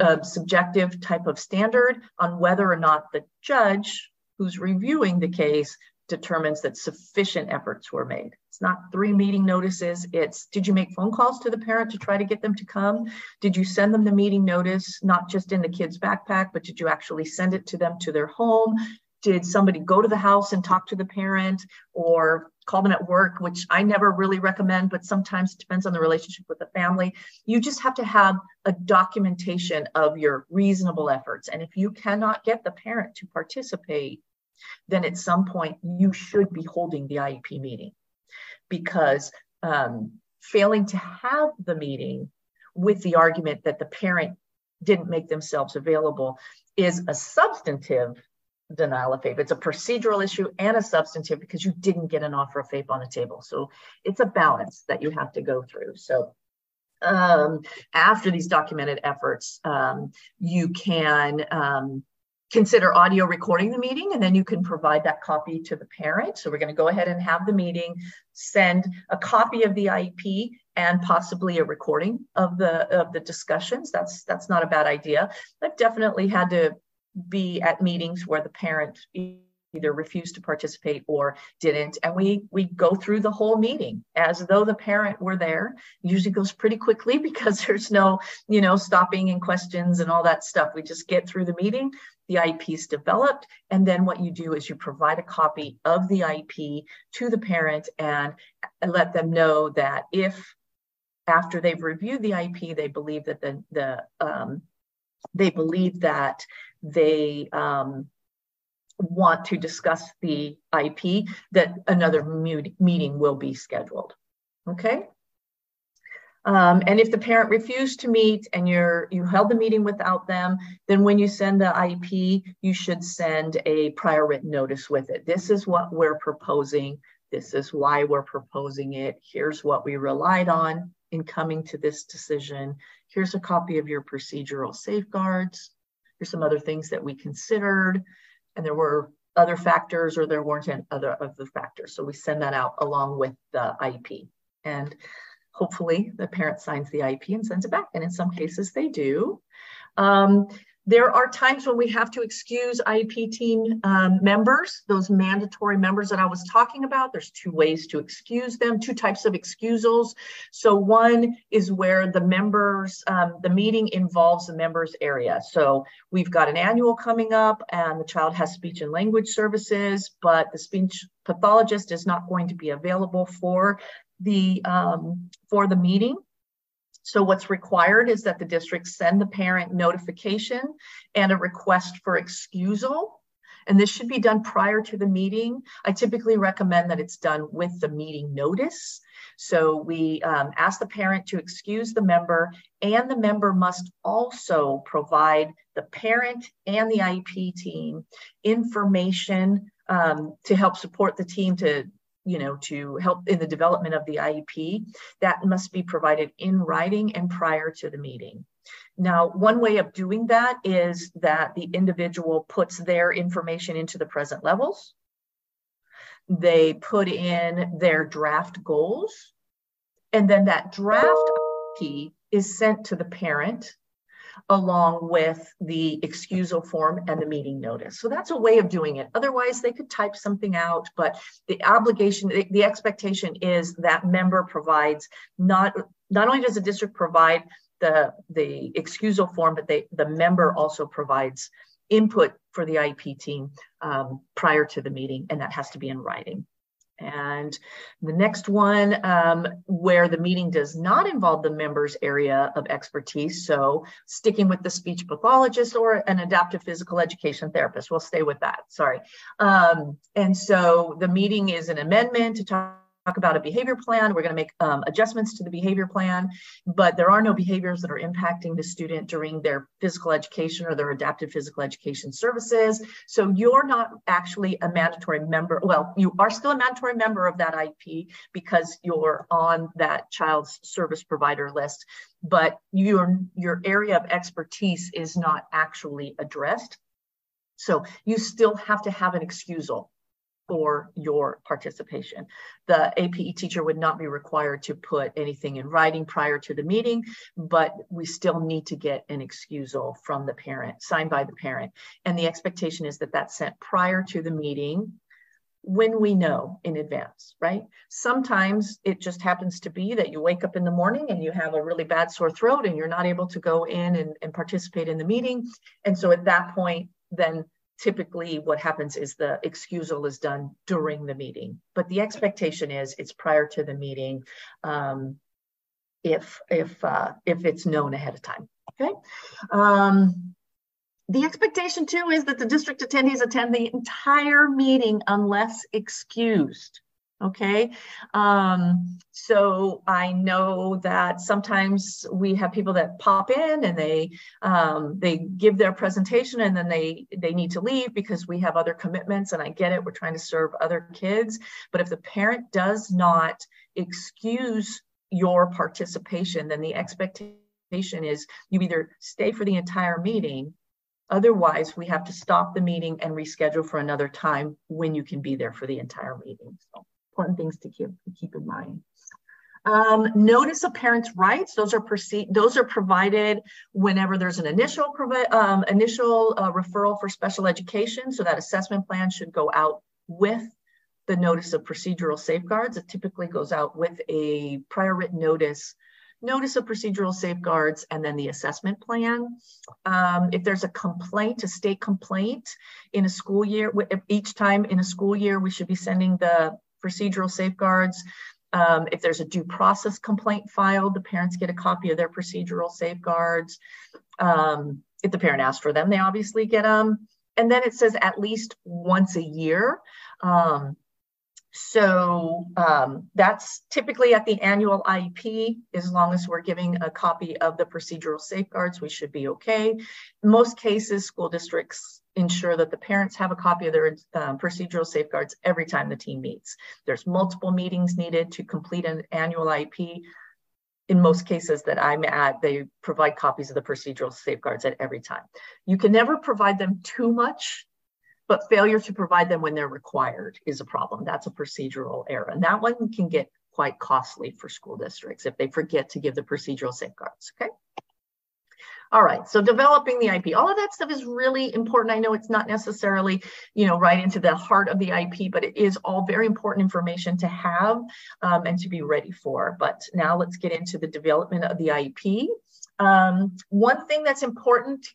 uh, subjective type of standard on whether or not the judge who's reviewing the case determines that sufficient efforts were made. It's not three meeting notices. It's did you make phone calls to the parent to try to get them to come? Did you send them the meeting notice, not just in the kid's backpack, but did you actually send it to them to their home? Did somebody go to the house and talk to the parent or call them at work, which I never really recommend, but sometimes it depends on the relationship with the family. You just have to have a documentation of your reasonable efforts. And if you cannot get the parent to participate, then at some point you should be holding the IEP meeting because um, failing to have the meeting with the argument that the parent didn't make themselves available is a substantive denial of FAPE. It's a procedural issue and a substantive because you didn't get an offer of FAPE on the table. So it's a balance that you have to go through. So um, after these documented efforts, um, you can um, consider audio recording the meeting and then you can provide that copy to the parent. So we're going to go ahead and have the meeting, send a copy of the IEP and possibly a recording of the of the discussions. That's that's not a bad idea. I've definitely had to be at meetings where the parent either refused to participate or didn't and we we go through the whole meeting as though the parent were there it usually goes pretty quickly because there's no you know stopping and questions and all that stuff we just get through the meeting the IEP is developed and then what you do is you provide a copy of the IEP to the parent and let them know that if after they've reviewed the IEP, they believe that the, the um, they believe that they um, want to discuss the IEP, that another meeting will be scheduled. Okay. Um, and if the parent refused to meet and you're you held the meeting without them, then when you send the IEP, you should send a prior written notice with it. This is what we're proposing. This is why we're proposing it. Here's what we relied on in coming to this decision. Here's a copy of your procedural safeguards. Here's some other things that we considered. And there were other factors or there weren't other other factors. So we send that out along with the IEP. And hopefully the parent signs the IEP and sends it back. And in some cases they do. Um, there are times when we have to excuse IEP team um, members, those mandatory members that I was talking about. There's two ways to excuse them, two types of excusals. So one is where the members, um, the meeting involves the members area. So we've got an annual coming up and the child has speech and language services, but the speech pathologist is not going to be available for the um, for the meeting. So what's required is that the district send the parent notification and a request for excusal. And this should be done prior to the meeting. I typically recommend that it's done with the meeting notice. So we um, ask the parent to excuse the member, and the member must also provide the parent and the IEP team information um, to help support the team to you know, to help in the development of the IEP, that must be provided in writing and prior to the meeting. Now, one way of doing that is that the individual puts their information into the present levels. They put in their draft goals, and then that draft IEP is sent to the parent along with the excusal form and the meeting notice. So that's a way of doing it. Otherwise, they could type something out, but the obligation, the, expectation is that member provides not, not only does the district provide the, the excusal form, but they, the member also provides input for the IEP team um, prior to the meeting, and that has to be in writing. And the next one, um, where the meeting does not involve the member's area of expertise, so sticking with the speech pathologist or an adaptive physical education therapist, we'll stay with that, sorry. Um, and so the meeting is an amendment to talk talk about a behavior plan. We're going to make um, adjustments to the behavior plan, but there are no behaviors that are impacting the student during their physical education or their adaptive physical education services. So you're not actually a mandatory member. Well, you are still a mandatory member of that IP because you're on that child's service provider list, but your, your area of expertise is not actually addressed. So you still have to have an excusal for your participation. The APE teacher would not be required to put anything in writing prior to the meeting, but we still need to get an excusal from the parent, signed by the parent. And the expectation is that that's sent prior to the meeting when we know in advance, right? Sometimes it just happens to be that you wake up in the morning and you have a really bad sore throat and you're not able to go in and, and participate in the meeting. And so at that point, then typically what happens is the excusal is done during the meeting, but the expectation is it's prior to the meeting um, if, if, uh, if it's known ahead of time, okay? Um, the expectation too is that the district attendees attend the entire meeting unless excused okay um, so i know that sometimes we have people that pop in and they um, they give their presentation and then they they need to leave because we have other commitments and i get it we're trying to serve other kids but if the parent does not excuse your participation then the expectation is you either stay for the entire meeting Otherwise, we have to stop the meeting and reschedule for another time when you can be there for the entire meeting. So important things to keep, keep in mind. Um, notice of parents' rights; those are proceed. Those are provided whenever there's an initial um, initial uh, referral for special education. So that assessment plan should go out with the notice of procedural safeguards. It typically goes out with a prior written notice, notice of procedural safeguards, and then the assessment plan. Um, if there's a complaint, a state complaint in a school year, each time in a school year, we should be sending the procedural safeguards Um, if there's a due process complaint filed, the parents get a copy of their procedural safeguards. Um, if the parent asks for them, they obviously get them. And then it says at least once a year. Um, so um, that's typically at the annual IEP. As long as we're giving a copy of the procedural safeguards, we should be okay. In most cases, school districts ensure that the parents have a copy of their um, procedural safeguards every time the team meets. There's multiple meetings needed to complete an annual IEP. In most cases that I'm at, they provide copies of the procedural safeguards at every time. You can never provide them too much but failure to provide them when they're required is a problem. That's a procedural error. And that one can get quite costly for school districts if they forget to give the procedural safeguards, okay? All right, so developing the IP, all of that stuff is really important. I know it's not necessarily, you know, right into the heart of the IP, but it is all very important information to have um, and to be ready for. But now let's get into the development of the IP. Um, one thing that's important to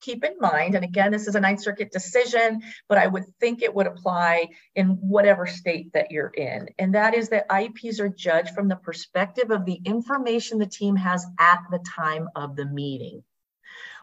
keep in mind, and again, this is a Ninth Circuit decision, but I would think it would apply in whatever state that you're in. And that is that IEPs are judged from the perspective of the information the team has at the time of the meeting.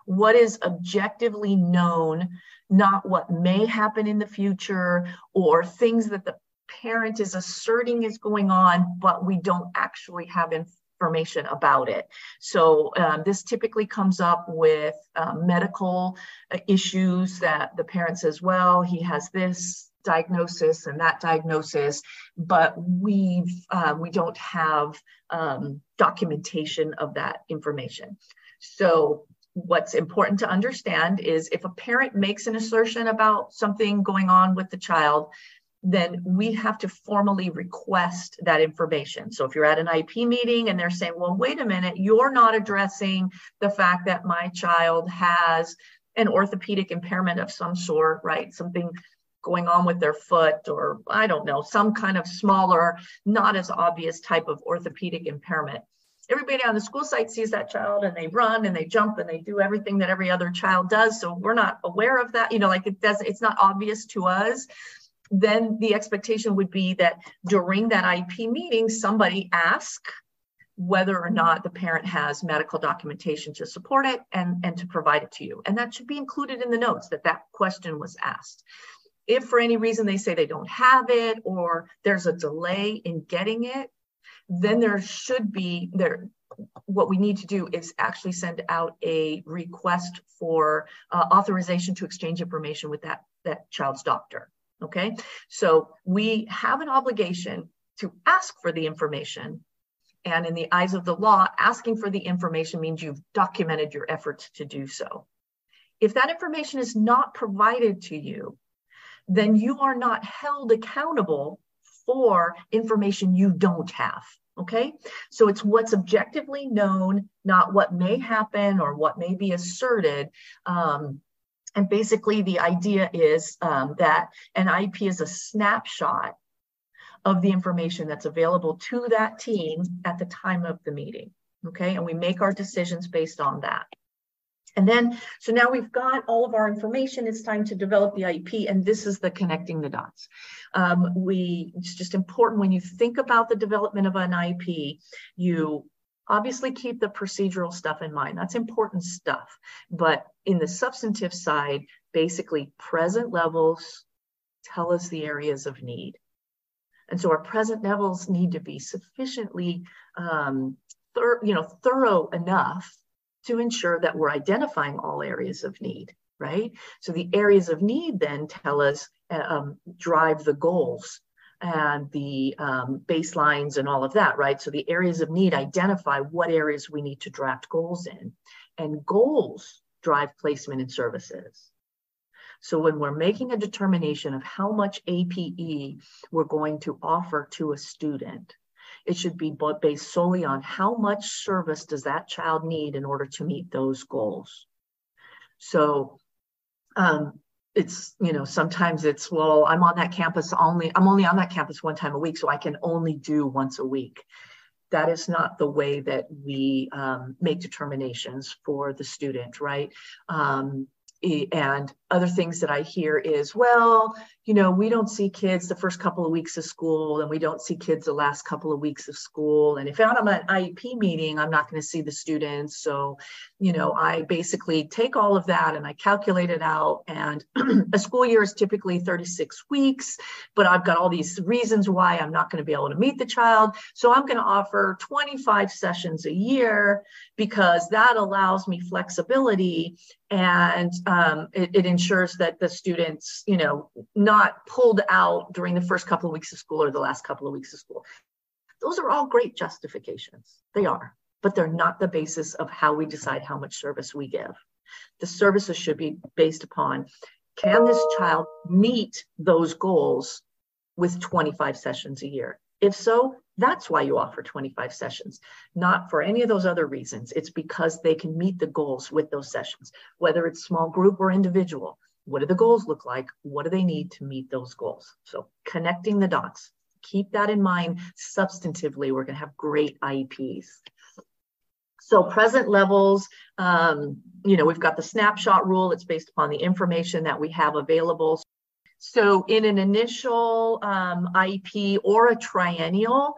What is objectively known, not what may happen in the future or things that the parent is asserting is going on, but we don't actually have information about it. So um, this typically comes up with um, medical uh, issues that the parent says, well, he has this diagnosis and that diagnosis, but we've uh, we don't have um, documentation of that information. So what's important to understand is if a parent makes an assertion about something going on with the child, then we have to formally request that information. So if you're at an IP meeting and they're saying, well, wait a minute, you're not addressing the fact that my child has an orthopedic impairment of some sort, right? Something going on with their foot, or I don't know, some kind of smaller, not as obvious type of orthopedic impairment. Everybody on the school site sees that child and they run and they jump and they do everything that every other child does. So we're not aware of that. You know, like it does, it's not obvious to us then the expectation would be that during that IP meeting, somebody ask whether or not the parent has medical documentation to support it and, and to provide it to you. And that should be included in the notes that that question was asked. If for any reason they say they don't have it or there's a delay in getting it, then there should be there what we need to do is actually send out a request for uh, authorization to exchange information with that that child's doctor Okay, so we have an obligation to ask for the information. And in the eyes of the law, asking for the information means you've documented your efforts to do so. If that information is not provided to you, then you are not held accountable for information you don't have. Okay, so it's what's objectively known, not what may happen or what may be asserted. Um, and basically, the idea is um, that an IP is a snapshot of the information that's available to that team at the time of the meeting. Okay, and we make our decisions based on that. And then, so now we've got all of our information. It's time to develop the IEP, and this is the connecting the dots. Um, we it's just important when you think about the development of an IEP, you Obviously, keep the procedural stuff in mind. That's important stuff. But in the substantive side, basically, present levels tell us the areas of need. And so our present levels need to be sufficiently, um, you know, thorough enough to ensure that we're identifying all areas of need, right? So the areas of need then tell us, uh, um, drive the goals and the um, baselines and all of that, right? So the areas of need identify what areas we need to draft goals in, and goals drive placement and services. So when we're making a determination of how much APE we're going to offer to a student, it should be based solely on how much service does that child need in order to meet those goals. So um, it's you know sometimes it's well i'm on that campus only i'm only on that campus one time a week so i can only do once a week that is not the way that we um, make determinations for the student right um, and other things that i hear is well you know, we don't see kids the first couple of weeks of school and we don't see kids the last couple of weeks of school. And if I'm at an IEP meeting, I'm not going to see the students. So, you know, I basically take all of that and I calculate it out. And a school year is typically 36 weeks, but I've got all these reasons why I'm not going to be able to meet the child. So I'm going to offer 25 sessions a year because that allows me flexibility and um, it, it, ensures that the students, you know, not pulled out during the first couple of weeks of school or the last couple of weeks of school. Those are all great justifications. They are, but they're not the basis of how we decide how much service we give. The services should be based upon can this child meet those goals with 25 sessions a year? If so, that's why you offer 25 sessions, not for any of those other reasons. It's because they can meet the goals with those sessions, whether it's small group or individual. What do the goals look like? What do they need to meet those goals? So connecting the dots. Keep that in mind substantively. We're going to have great IEPs. So present levels, um, you know, we've got the snapshot rule. It's based upon the information that we have available. So in an initial um, IEP or a triennial,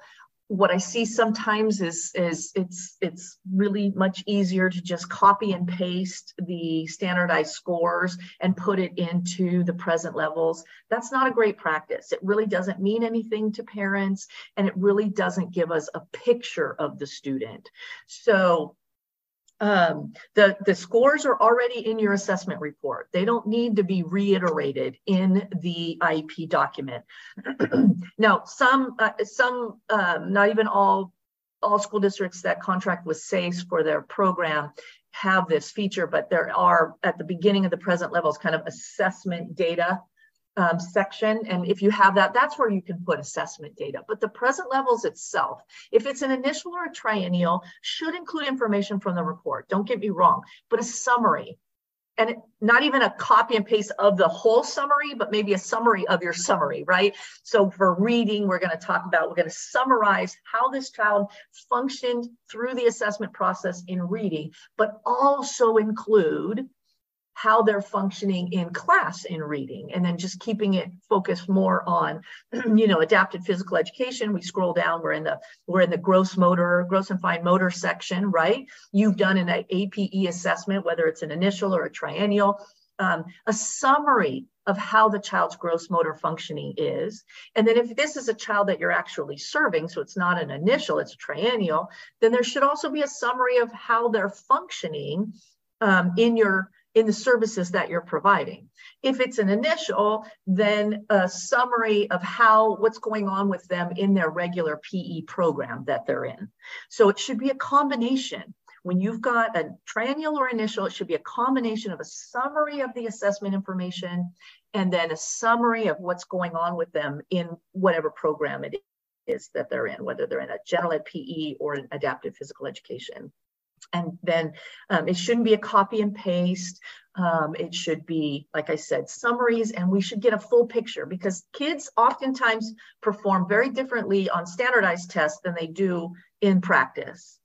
what I see sometimes is, is it's it's really much easier to just copy and paste the standardized scores and put it into the present levels. That's not a great practice. It really doesn't mean anything to parents and it really doesn't give us a picture of the student. So um, the, the scores are already in your assessment report. They don't need to be reiterated in the IEP document. now, some, uh, some um, not even all, all school districts that contract with SAFE for their program have this feature, but there are at the beginning of the present levels kind of assessment data um, section. And if you have that, that's where you can put assessment data. But the present levels itself, if it's an initial or a triennial, should include information from the report. Don't get me wrong, but a summary. And not even a copy and paste of the whole summary, but maybe a summary of your summary, right? So for reading, we're going to talk about, we're going to summarize how this child functioned through the assessment process in reading, but also include how they're functioning in class in reading and then just keeping it focused more on you know adapted physical education. We scroll down we're in the we're in the gross motor gross and fine motor section right? You've done an APE assessment whether it's an initial or a triennial. Um, a summary of how the child's gross motor functioning is. And then if this is a child that you're actually serving, so it's not an initial, it's a triennial, then there should also be a summary of how they're functioning um, in your in the services that you're providing. If it's an initial, then a summary of how what's going on with them in their regular PE program that they're in. So it should be a combination. When you've got a triennial or initial, it should be a combination of a summary of the assessment information and then a summary of what's going on with them in whatever program it is that they're in, whether they're in a general ed PE or an adaptive physical education and then um, it shouldn't be a copy and paste. Um, it should be, like I said, summaries, and we should get a full picture because kids oftentimes perform very differently on standardized tests than they do in practice.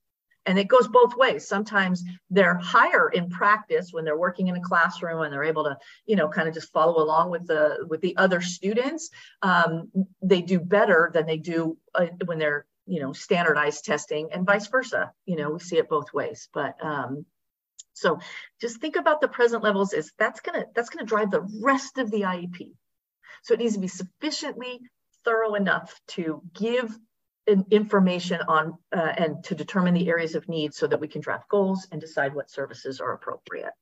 And it goes both ways. Sometimes they're higher in practice when they're working in a classroom and they're able to, you know, kind of just follow along with the with the other students. Um, they do better than they do uh, when they're you know standardized testing and vice versa. You know we see it both ways but um, so just think about the present levels is that's gonna that's gonna drive the rest of the iep so it needs to be sufficiently thorough enough to give an information on uh, and to determine the areas of need so that we can draft goals and decide what services are appropriate.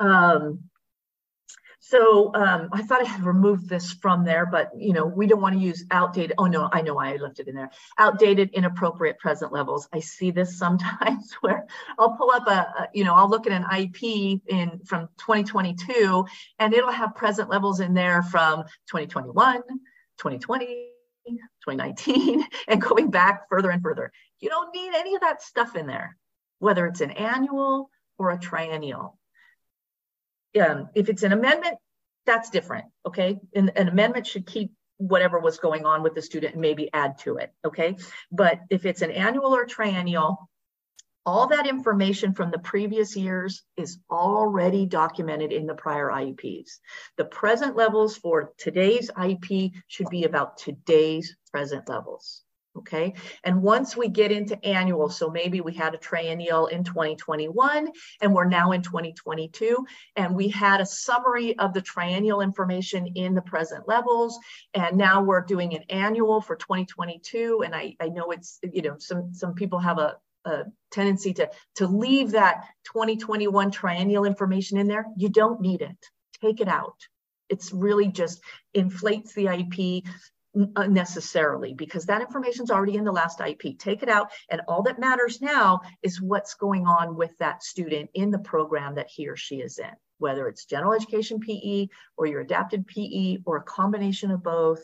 Um, so um, I thought I had removed this from there, but you know, we don't want to use outdated. Oh no, I know why I left it in there. Outdated, inappropriate present levels. I see this sometimes where I'll pull up a, a you know, I'll look at an IEP in from 2022, and it'll have present levels in there from 2021, 2020. 2019 and going back further and further. You don't need any of that stuff in there, whether it's an annual or a triennial um, if it's an amendment, that's different. Okay. And an amendment should keep whatever was going on with the student and maybe add to it. Okay. But if it's an annual or triennial, all that information from the previous years is already documented in the prior IEPs. The present levels for today's IEP should be about today's present levels. Okay. And once we get into annual, so maybe we had a triennial in 2021 and we're now in 2022, and we had a summary of the triennial information in the present levels. And now we're doing an annual for 2022. And I, I know it's, you know, some, some people have a, a tendency to, to leave that 2021 triennial information in there. You don't need it. Take it out. It's really just inflates the IEP unnecessarily because that information is already in the last IEP. Take it out, and all that matters now is what's going on with that student in the program that he or she is in, whether it's general education PE or your adapted PE or a combination of both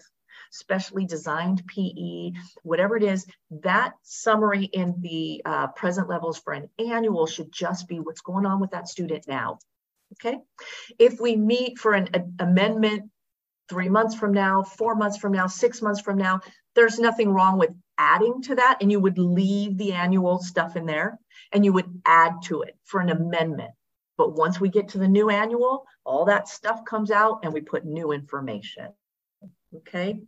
specially designed PE, whatever it is, that summary in the uh, present levels for an annual should just be what's going on with that student now. Okay. If we meet for an a, amendment three months from now, four months from now, six months from now, there's nothing wrong with adding to that. And you would leave the annual stuff in there and you would add to it for an amendment. But once we get to the new annual, all that stuff comes out and we put new information. Okay.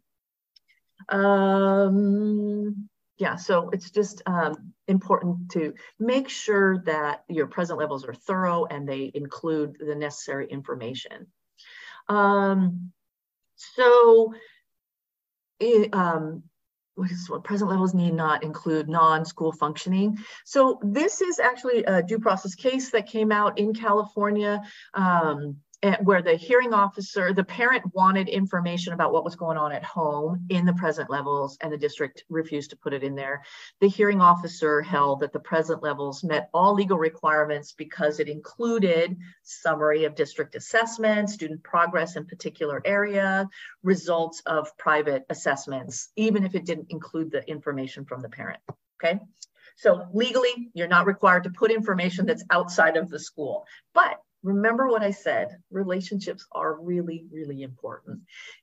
Um, yeah, so it's just um, important to make sure that your present levels are thorough and they include the necessary information. Um, so, it, um, what present levels need not include non-school functioning. So this is actually a due process case that came out in California. Um, Eh, where the hearing officer, the parent wanted information about what was going on at home in the present levels, and the district refused to put it in there. The hearing officer held that the present levels met all legal requirements because it included summary of district assessment, student progress in particular area, results of private assessments, even if it didn't include the information from the parent. Okay. So legally, you're not required to put information that's outside of the school, but remember what I said, relationships are really, really important.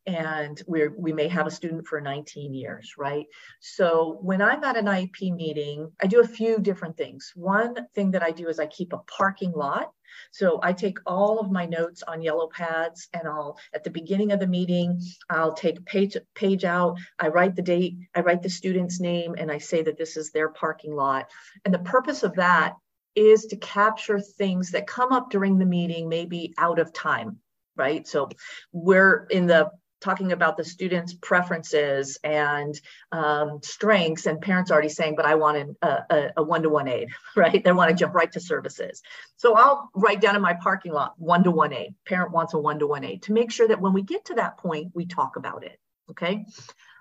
And we we may have a student for 19 years, right? So when I'm at an IEP meeting, I do a few different things. One thing that I do is I keep a parking lot. So I take all of my notes on yellow pads and I'll, at the beginning of the meeting, I'll take page, page out, I write the date, I write the student's name, and I say that this is their parking lot. And the purpose of that is to capture things that come up during the meeting, maybe out of time, right? So we're in the talking about the students' preferences and um, strengths, and parents already saying, but I want a, a, one-to-one aid, right? They want to jump right to services. So I'll write down in my parking lot, one-to-one aid. Parent wants a one-to-one aid to make sure that when we get to that point, we talk about it, okay?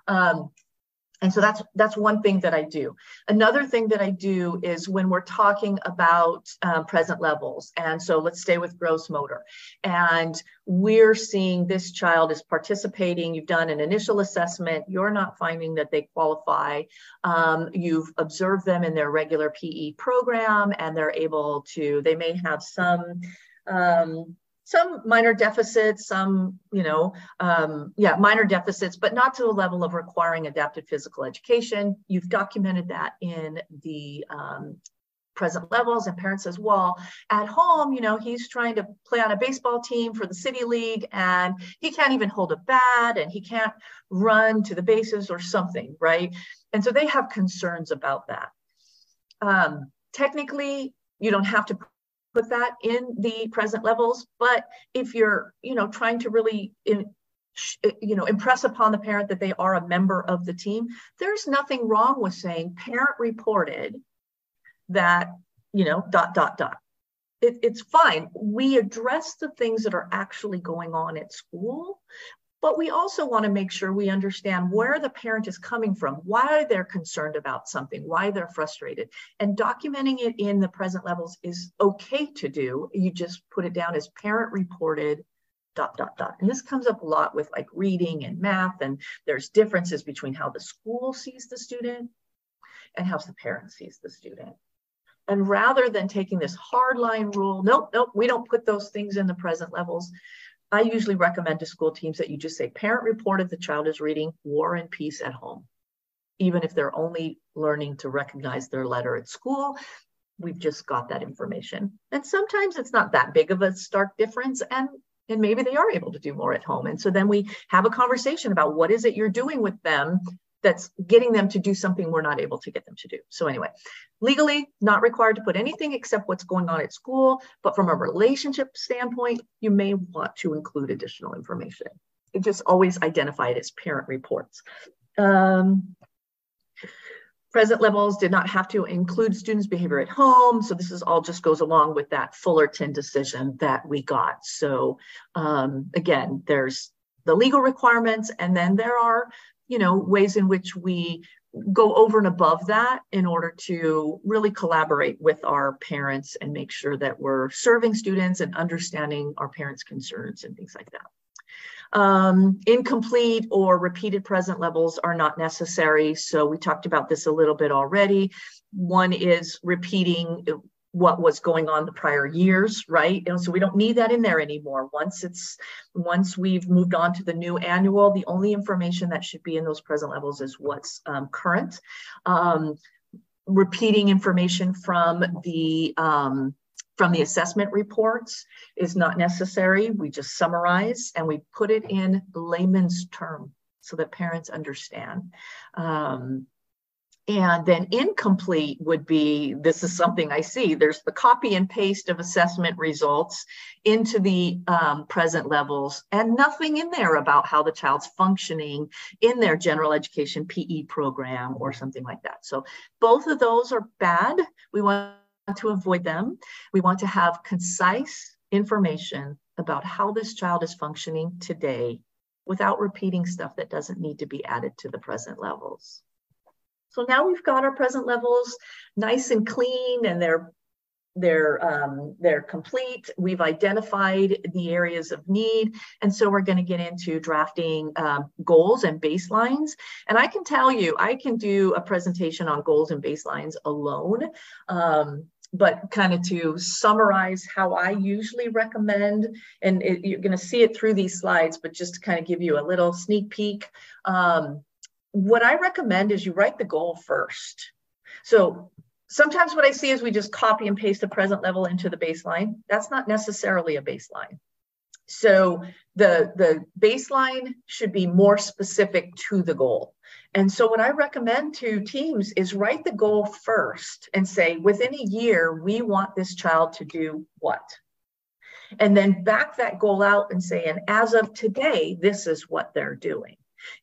Um, and so that's that's one thing that I do. Another thing that I do is when we're talking about um, present levels. And so let's stay with gross motor. And we're seeing this child is participating. You've done an initial assessment. You're not finding that they qualify. Um, you've observed them in their regular PE program, and they're able to. They may have some um, some minor deficits, some, you know, um, yeah, minor deficits, but not to the level of requiring adapted physical education. You've documented that in the um, present levels and parents as well at home you know he's trying to play on a baseball team for the city league and he can't even hold a bat and he can't run to the bases or something right and so they have concerns about that um, technically you don't have to put that in the present levels. But if you're, you know, trying to really, in, you know, impress upon the parent that they are a member of the team, there's nothing wrong with saying parent reported that, you know, dot, dot, dot. It, it's fine. We address the things that are actually going on at school, but we also want to make sure we understand where the parent is coming from, why they're concerned about something, why they're frustrated. And documenting it in the present levels is okay to do. You just put it down as parent reported dot dot dot and this comes up a lot with like reading and math and there's differences between how the school sees the student and how the parent sees the student and rather than taking this hard line rule nope nope we don't put those things in the present levels I usually recommend to school teams that you just say, parent reported the child is reading War and Peace at home. Even if they're only learning to recognize their letter at school, we've just got that information. And sometimes it's not that big of a stark difference. And and maybe they are able to do more at home. And so then we have a conversation about what is it you're doing with them that's getting them to do something we're not able to get them to do. So anyway, legally not required to put anything except what's going on at school, but from a relationship standpoint, you may want to include additional information. It just always identify it as parent reports. Um, Present levels did not have to include students' behavior at home. So this is all just goes along with that Fullerton decision that we got. So um, again, there's the legal requirements, and then there are, you know, ways in which we go over and above that in order to really collaborate with our parents and make sure that we're serving students and understanding our parents' concerns and things like that. Um, incomplete or repeated present levels are not necessary. So we talked about this a little bit already. One is repeating what was going on the prior years, right? And so we don't need that in there anymore. Once it's once we've moved on to the new annual, the only information that should be in those present levels is what's um, current. Um, repeating information from the um, from the assessment reports is not necessary. We just summarize and we put it in layman's term so that parents understand. Um, and then incomplete would be this is something I see. There's the copy and paste of assessment results into the um, present levels, and nothing in there about how the child's functioning in their general education PE program or something like that. So both of those are bad. We want to avoid them. We want to have concise information about how this child is functioning today without repeating stuff that doesn't need to be added to the present levels. So now we've got our present levels nice and clean and they're they're um, they're complete. We've identified the areas of need, and so we're going to get into drafting um, goals and baselines. And I can tell you, I can do a presentation on goals and baselines alone. Um, but kind of to summarize how I usually recommend, and it, you're going to see it through these slides, but just to kind of give you a little sneak peek. Um, what I recommend is you write the goal first. So sometimes what I see is we just copy and paste the present level into the baseline. That's not necessarily a baseline. So the, the baseline should be more specific to the goal. And so, what I recommend to teams is write the goal first and say, within a year, we want this child to do what? And then back that goal out and say, and as of today, this is what they're doing.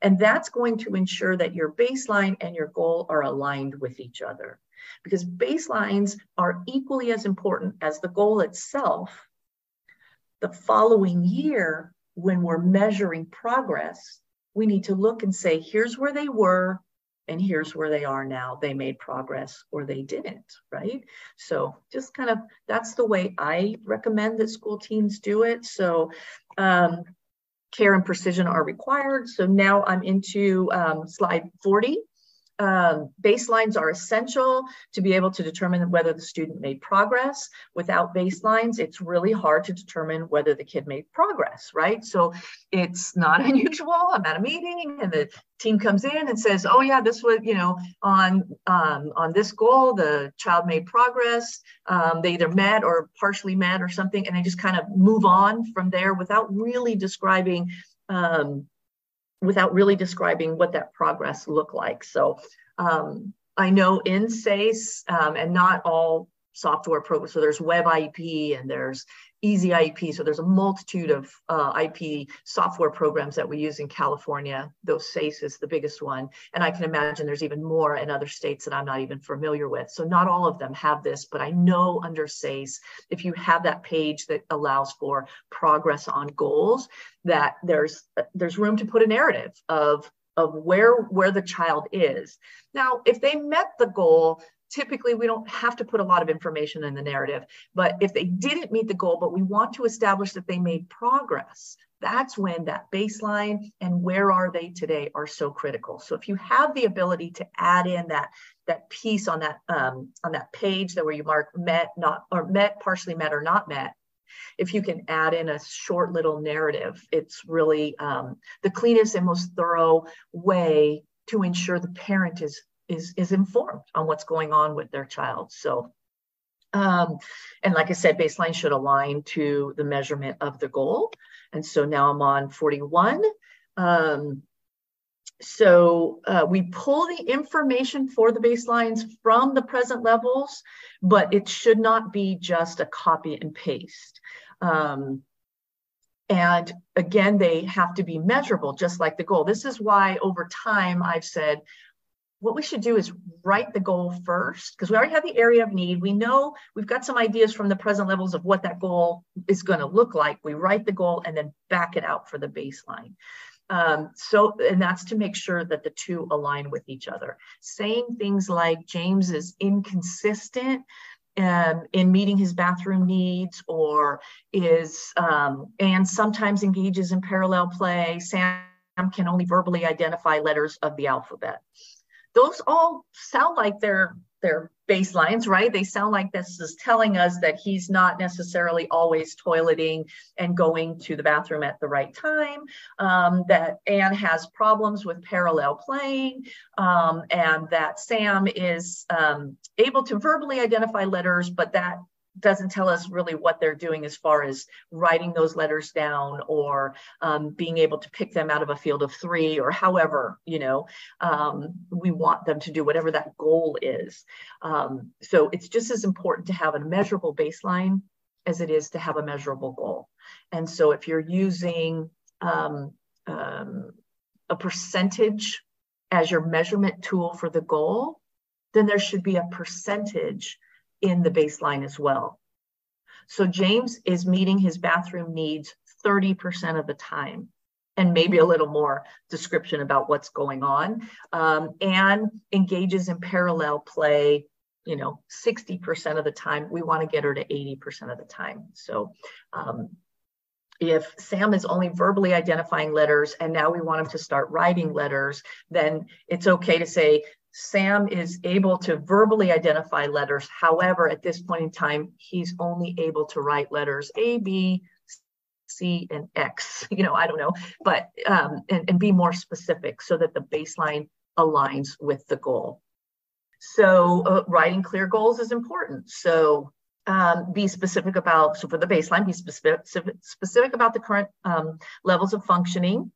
And that's going to ensure that your baseline and your goal are aligned with each other because baselines are equally as important as the goal itself. The following year, when we're measuring progress, we need to look and say, here's where they were, and here's where they are now. They made progress or they didn't, right? So just kind of that's the way I recommend that school teams do it. So um, care and precision are required. So now I'm into um, slide 40 um, baselines are essential to be able to determine whether the student made progress. Without baselines, it's really hard to determine whether the kid made progress, right? So it's not unusual. I'm at a meeting and the team comes in and says, "Oh yeah, this was you know on um, on this goal, the child made progress. Um, they either met or partially met or something," and they just kind of move on from there without really describing um, without really describing what that progress looked like. So um, I know in SEIS, um, and not all software programs, so there's Web IEP and there's Easy IEP. So there's a multitude of uh, IEP software programs that we use in California. Those SEIS is the biggest one. And I can imagine there's even more in other states that I'm not even familiar with. So not all of them have this, but I know under SEIS, if you have that page that allows for progress on goals, that there's there's room to put a narrative of of where where the child is. Now, if they met the goal, typically we don't have to put a lot of information in the narrative. But if they didn't meet the goal, but we want to establish that they made progress, that's when that baseline and where are they today are so critical. So if you have the ability to add in that that piece on that um, on that page that where you mark met, not or met, partially met, or not met, if you can add in a short little narrative, it's really um, the cleanest and most thorough way to ensure the parent is is is informed on what's going on with their child. So Um, and like I said, baseline should align to the measurement of the goal. And so now I'm on 41. Um, so uh, we pull the information for the baselines from the present levels, but it should not be just a copy and paste. Um, and again, they have to be measurable, just like the goal. This is why over time I've said, what we should do is write the goal first because we already have the area of need. We know we've got some ideas from the present levels of what that goal is going to look like. We write the goal and then back it out for the baseline. Um, so, and that's to make sure that the two align with each other. Saying things like James is inconsistent um, in meeting his bathroom needs or is, um, and sometimes engages in parallel play. Sam can only verbally identify letters of the alphabet those all sound like they're they're baselines, right? They sound like this is telling us that he's not necessarily always toileting and going to the bathroom at the right time, um, that Anne has problems with parallel playing, um, and that Sam is um, able to verbally identify letters, but that doesn't tell us really what they're doing as far as writing those letters down or um, being able to pick them out of a field of three or however you know um, we want them to do whatever that goal is. Um, so it's just as important to have a measurable baseline as it is to have a measurable goal. And so if you're using um, um, a percentage as your measurement tool for the goal then there should be a percentage in the baseline as well. So James is meeting his bathroom needs 30% of the time and maybe a little more description about what's going on um, and engages in parallel play you know 60% of the time we want to get her to 80% of the time so um, if Sam is only verbally identifying letters and now we want him to start writing letters, then it's okay to say Sam is able to verbally identify letters. However, at this point in time, he's only able to write letters A, B, C, and X. You know, I don't know, but um, and, and be more specific so that the baseline aligns with the goal. So, uh, writing clear goals is important. So, um, be specific about, so for the baseline, be specific, specific about the current um, levels of functioning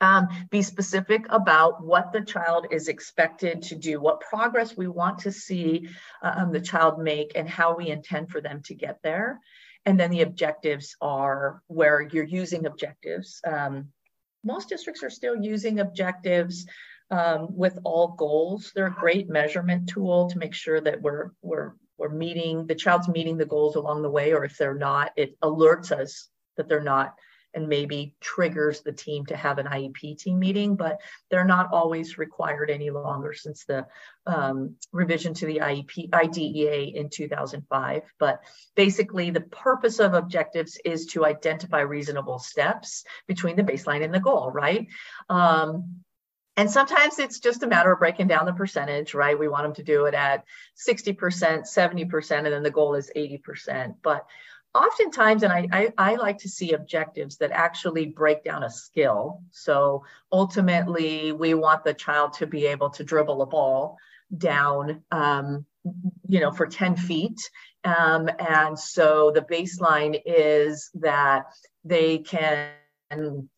um, be specific about what the child is expected to do, what progress we want to see uh, um, the child make, and how we intend for them to get there. And then the objectives are where you're using objectives. Um, most districts are still using objectives um, with all goals. They're a great measurement tool to make sure that we're we're we're meeting the child's meeting the goals along the way, or if they're not, it alerts us that they're not and maybe triggers the team to have an IEP team meeting, but they're not always required any longer since the um, revision to the IEP IDEA in 2005. But basically, the purpose of objectives is to identify reasonable steps between the baseline and the goal, right? Um, and sometimes it's just a matter of breaking down the percentage, right? We want them to do it at 60%, 70%, and then the goal is 80%. But oftentimes, and I, I, I, like to see objectives that actually break down a skill. So ultimately, we want the child to be able to dribble a ball down, um, you know, for 10 feet. Um, and so the baseline is that they can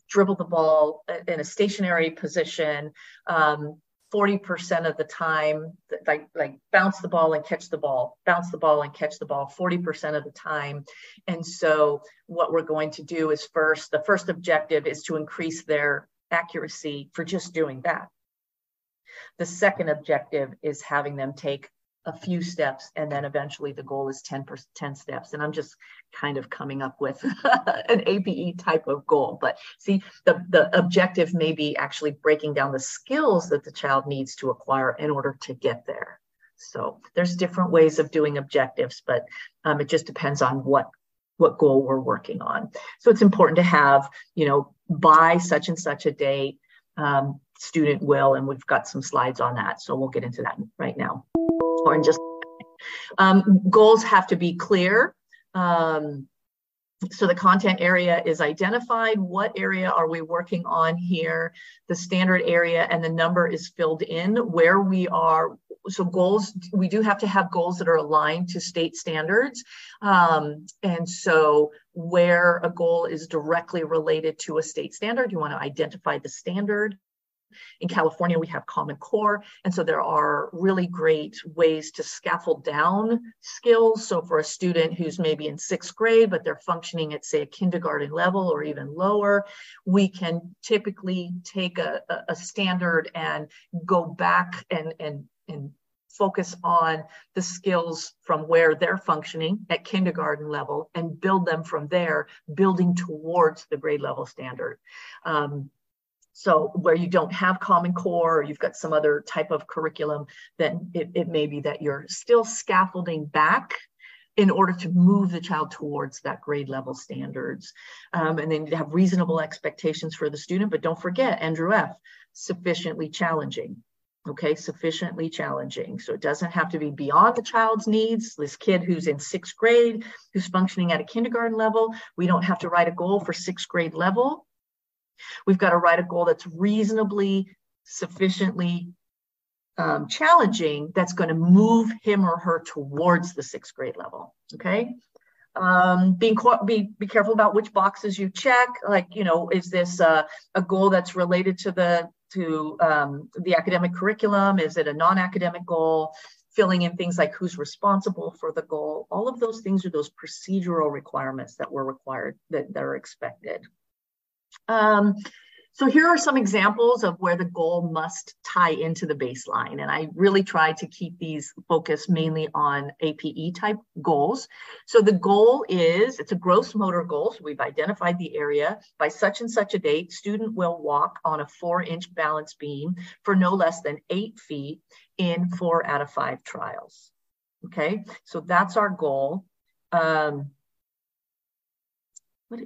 dribble the ball in a stationary position um, 40% of the time, like, like bounce the ball and catch the ball, bounce the ball and catch the ball 40% of the time. And so, what we're going to do is first, the first objective is to increase their accuracy for just doing that. The second objective is having them take a few steps and then eventually the goal is 10 per, 10 steps. And i'm just kind of coming up with an ape type of goal. But see the, the objective may be actually breaking down the skills that the child needs to acquire in order to get there. So there's different ways of doing objectives but um, it just depends on what what goal we're working on. So it's important to have you know by such and such a date um, student will and we've got some slides on that so we'll get into that right now in just um, goals have to be clear. Um, so the content area is identified. What area are we working on here? The standard area and the number is filled in where we are. So goals, we do have to have goals that are aligned to state standards. Um, and so where a goal is directly related to a state standard, you want to identify the standard. In California, we have Common Core. And so there are really great ways to scaffold down skills. So for a student who's maybe in sixth grade, but they're functioning at, say, a kindergarten level or even lower, we can typically take a, a standard and go back and, and, and focus on the skills from where they're functioning at kindergarten level and build them from there, building towards the grade level standard. Um, so where you don't have Common Core or you've got some other type of curriculum, then it, it may be that you're still scaffolding back in order to move the child towards that grade level standards. Um, and then you have reasonable expectations for the student, but don't forget Endrew F, sufficiently challenging. Okay, sufficiently challenging. So it doesn't have to be beyond the child's needs. This kid who's in sixth grade, who's functioning at a kindergarten level, we don't have to write a goal for sixth grade level We've got to write a goal that's reasonably, sufficiently um, challenging that's going to move him or her towards the sixth grade level. Okay. Um, being be be careful about which boxes you check. Like, you know, is this uh, a goal that's related to the to um, the academic curriculum? Is it a non-academic goal? Filling in things like who's responsible for the goal. All of those things are those procedural requirements that were required that, that are expected. Um, so here are some examples of where the goal must tie into the baseline. And I really try to keep these focused mainly on APE type goals. So the goal is, it's a gross motor goal. So we've identified the area. By such and such a date, student will walk on a four inch balance beam for no less than eight feet in four out of five trials. Okay, so that's our goal. Um, what,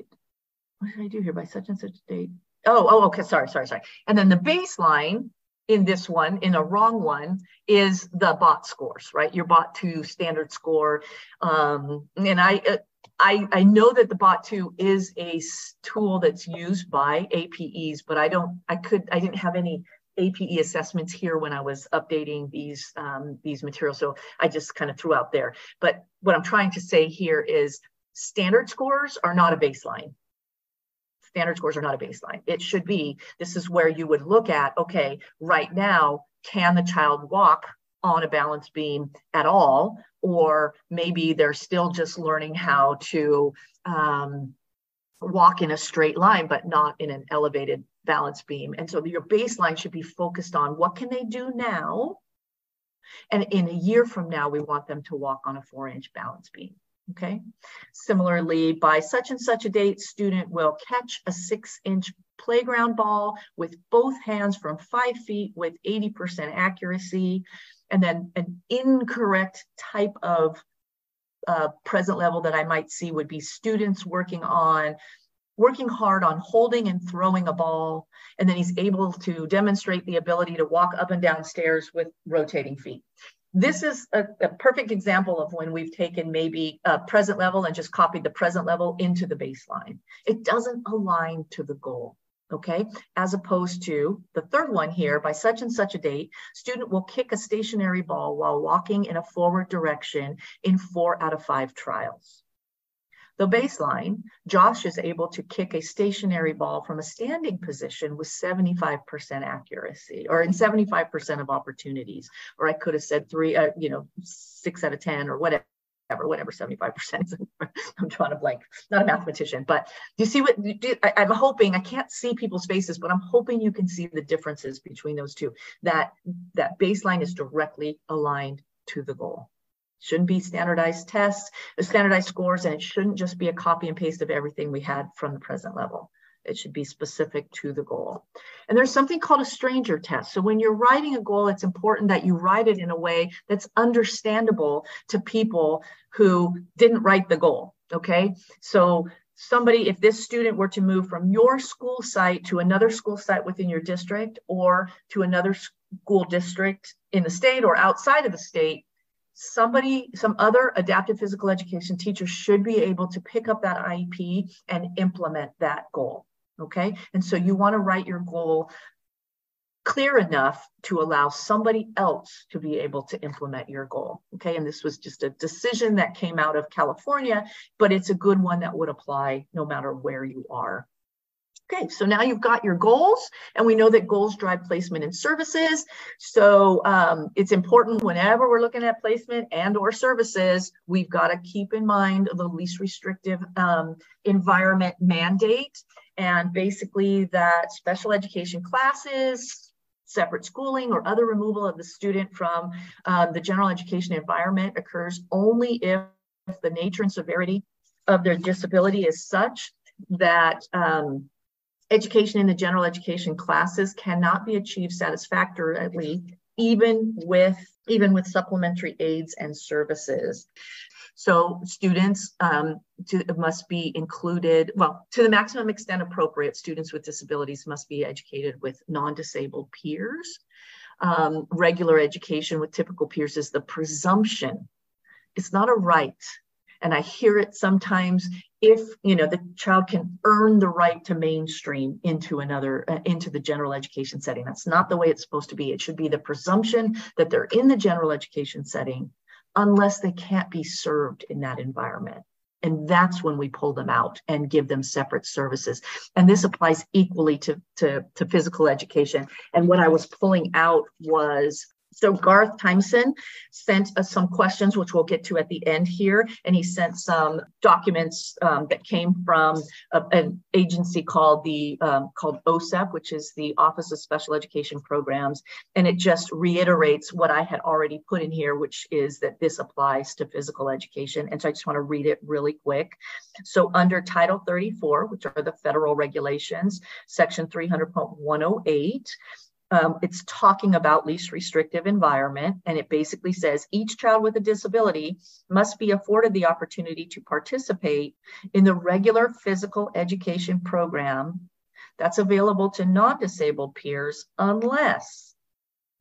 what did I do here by such and such date? Oh, oh, okay. Sorry, sorry, sorry. And then the baseline in this one, in a wrong one, is the bot scores, right? Your bot two standard score. Um, and I, uh, I, I know that the bot two is a tool that's used by APEs, but I don't, I could, I didn't have any APE assessments here when I was updating these um, these materials, so I just kind of threw out there. But what I'm trying to say here is standard scores are not a baseline standard scores are not a baseline. It should be this is where you would look at okay, right now, can the child walk on a balance beam at all? Or maybe they're still just learning how to um, walk in a straight line, but not in an elevated balance beam. And so your baseline should be focused on what can they do now? And in a year from now, we want them to walk on a four inch balance beam. Okay. Similarly, by such and such a date, student will catch a six inch playground ball with both hands from five feet with 80% accuracy. And then an incorrect type of uh, present level that I might see would be students working on working hard on holding and throwing a ball. And then he's able to demonstrate the ability to walk up and down stairs with rotating feet this is a, a, perfect example of when we've taken maybe a present level and just copied the present level into the baseline. It doesn't align to the goal, okay? As opposed to the third one here, by such and such a date, student will kick a stationary ball while walking in a forward direction in four out of five trials. The baseline, Josh is able to kick a stationary ball from a standing position with 75% accuracy or in 75% of opportunities. Or I could have said three, uh, you know, six out of 10 or whatever whatever 75% is. I'm trying to blank, not a mathematician, but you see what do, I, I'm hoping, I can't see people's faces, but I'm hoping you can see the differences between those two, that that baseline is directly aligned to the goal shouldn't be standardized tests, uh, standardized scores, and it shouldn't just be a copy and paste of everything we had from the present level. It should be specific to the goal. And there's something called a stranger test. So when you're writing a goal, it's important that you write it in a way that's understandable to people who didn't write the goal. Okay. So somebody, if this student were to move from your school site to another school site within your district or to another school district in the state or outside of the state, somebody, some other adaptive physical education teacher should be able to pick up that IEP and implement that goal. Okay. And so you want to write your goal clear enough to allow somebody else to be able to implement your goal. Okay. And this was just a decision that came out of California, but it's a good one that would apply no matter where you are. Okay, so now you've got your goals, and we know that goals drive placement and services. So um, it's important whenever we're looking at placement and or services, we've got to keep in mind the least restrictive um, environment mandate, and basically that special education classes, separate schooling, or other removal of the student from um, the general education environment occurs only if the nature and severity of their disability is such that um, education in the general education classes cannot be achieved satisfactorily even with even with supplementary aids and services. So students um, to, must be included well to the maximum extent appropriate students with disabilities must be educated with non-disabled peers. Um, regular education with typical peers is the presumption. It's not a right and i hear it sometimes if you know the child can earn the right to mainstream into another uh, into the general education setting. That's not the way it's supposed to be. It should be the presumption that they're in the general education setting unless they can't be served in that environment. And that's when we pull them out and give them separate services. And this applies equally to, to, to physical education. And what i was pulling out was so Garth Timeson sent us some questions, which we'll get to at the end here, and he sent some documents um, that came from a, an agency called the um, called OSEP, which is the Office of Special Education Programs, and it just reiterates what I had already put in here, which is that this applies to physical education. And so I just want to read it really quick. So under Title 34, which are the federal regulations, Section 300.108 um, it's talking about least restrictive environment, and it basically says each child with a disability must be afforded the opportunity to participate in the regular physical education program that's available to non disabled peers unless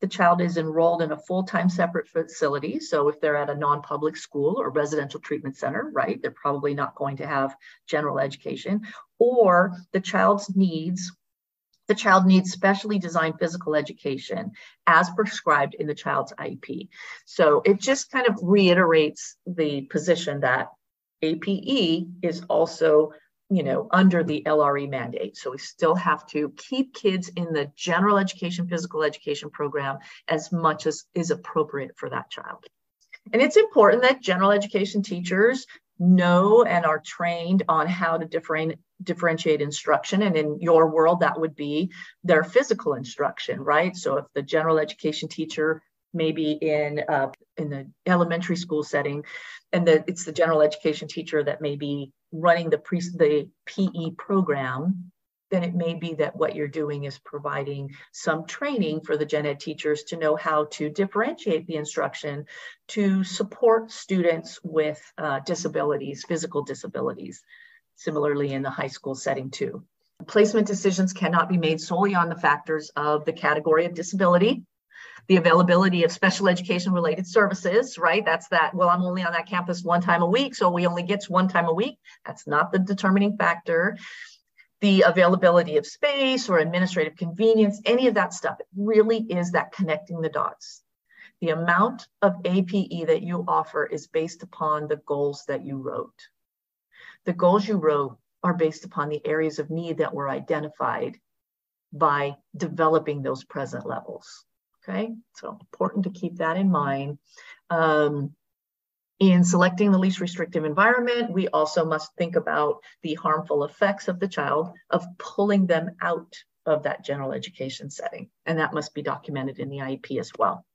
the child is enrolled in a full time separate facility. So, if they're at a non public school or residential treatment center, right, they're probably not going to have general education, or the child's needs the child needs specially designed physical education as prescribed in the child's IEP. So it just kind of reiterates the position that APE is also you know under the LRE mandate. So we still have to keep kids in the general education physical education program as much as is appropriate for that child. And it's important that general education teachers know and are trained on how to different, differentiate instruction. And in your world, that would be their physical instruction, right? So if the general education teacher maybe in uh, in the elementary school setting, and the, it's the general education teacher that may be running the pre the PE program then it may be that what you're doing is providing some training for the gen ed teachers to know how to differentiate the instruction to support students with uh, disabilities, physical disabilities, similarly in the high school setting too. Placement decisions cannot be made solely on the factors of the category of disability, the availability of special education related services, right? That's that, well, I'm only on that campus one time a week, so we only get one time a week. That's not the determining factor the availability of space or administrative convenience, any of that stuff. It really is that connecting the dots. The amount of APE that you offer is based upon the goals that you wrote. The goals you wrote are based upon the areas of need that were identified by developing those present levels. Okay, so important to keep that in mind. Um, in selecting the least restrictive environment, we also must think about the harmful effects of the child of pulling them out of that general education setting. And that must be documented in the IEP as well.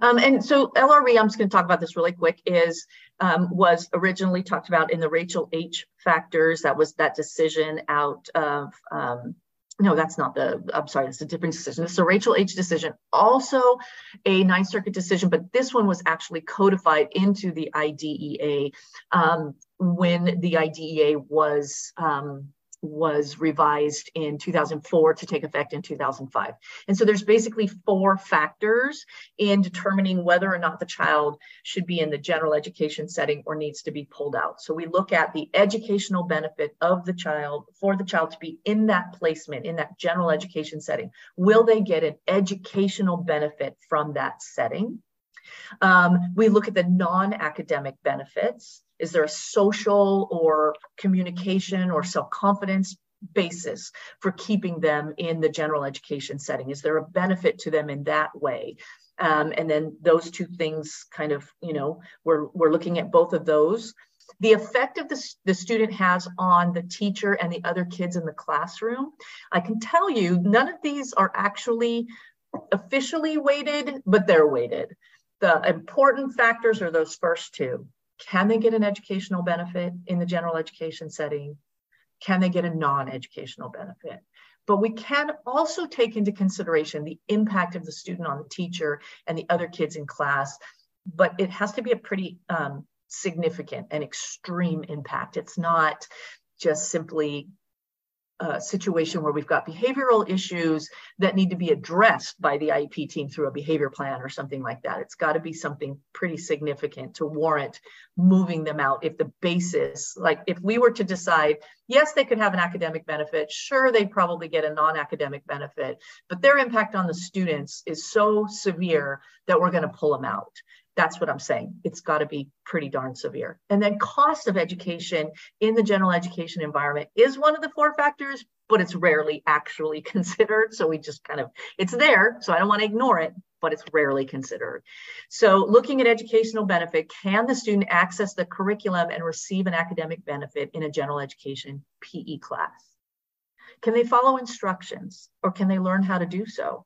Um, and so LRE, I'm just going to talk about this really quick, is um, was originally talked about in the Rachel H factors. That was that decision out of um, no, that's not the, I'm sorry, it's a different decision. It's a Rachel H decision, also a Ninth Circuit decision, but this one was actually codified into the IDEA um, when the IDEA was um, was revised in 2004 to take effect in 2005. And so there's basically four factors in determining whether or not the child should be in the general education setting or needs to be pulled out. So we look at the educational benefit of the child for the child to be in that placement, in that general education setting. Will they get an educational benefit from that setting? Um, we look at the non academic benefits. Is there a social or communication or self confidence basis for keeping them in the general education setting? Is there a benefit to them in that way? Um, and then those two things kind of, you know, we're, we're looking at both of those. The effect of the, the student has on the teacher and the other kids in the classroom. I can tell you, none of these are actually officially weighted, but they're weighted. The important factors are those first two. Can they get an educational benefit in the general education setting? Can they get a non educational benefit? But we can also take into consideration the impact of the student on the teacher and the other kids in class. But it has to be a pretty um, significant and extreme impact. It's not just simply a situation where we've got behavioral issues that need to be addressed by the IEP team through a behavior plan or something like that. It's got to be something pretty significant to warrant moving them out. If the basis, like if we were to decide, yes, they could have an academic benefit, sure, they'd probably get a non academic benefit, but their impact on the students is so severe that we're going to pull them out. That's what I'm saying. It's got to be pretty darn severe. And then cost of education in the general education environment is one of the four factors, but it's rarely actually considered. So we just kind of, it's there. So I don't want to ignore it, but it's rarely considered. So looking at educational benefit, can the student access the curriculum and receive an academic benefit in a general education PE class? Can they follow instructions or can they learn how to do so?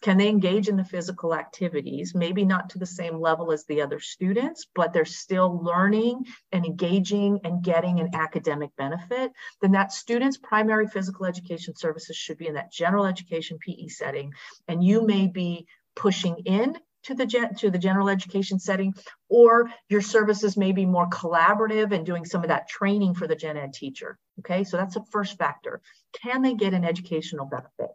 Can they engage in the physical activities? Maybe not to the same level as the other students, but they're still learning and engaging and getting an academic benefit. Then that student's primary physical education services should be in that general education PE setting. And you may be pushing in to the gen- to the general education setting or your services may be more collaborative and doing some of that training for the gen ed teacher okay so that's the first factor can they get an educational benefit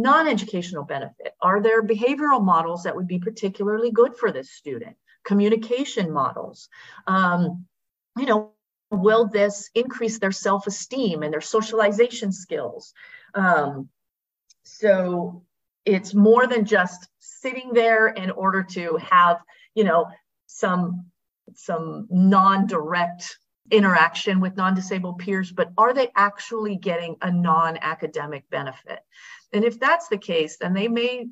non-educational benefit? Are there behavioral models that would be particularly good for this student? Communication models. Um, you know, will this increase their self-esteem and their socialization skills? Um, so it's more than just sitting there in order to have, you know, some some non-direct interaction with non-disabled peers, but are they actually getting a non-academic benefit? And if that's the case, then they may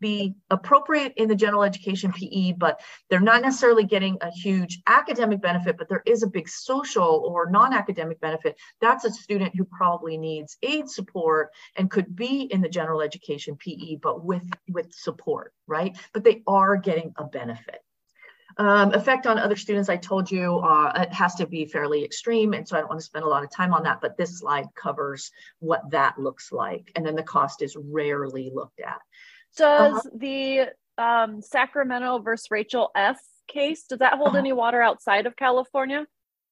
be appropriate in the general education PE, but they're not necessarily getting a huge academic benefit, but there is a big social or non academic benefit. That's a student who probably needs aid support and could be in the general education PE, but with, with support, right? But they are getting a benefit. Um, effect on other students, I told you, uh, it has to be fairly extreme. And so I don't want to spend a lot of time on that, but this slide covers what that looks like. And then the cost is rarely looked at. Does uh-huh. the um, Sacramento versus Rachel F case, does that hold uh-huh. any water outside of California?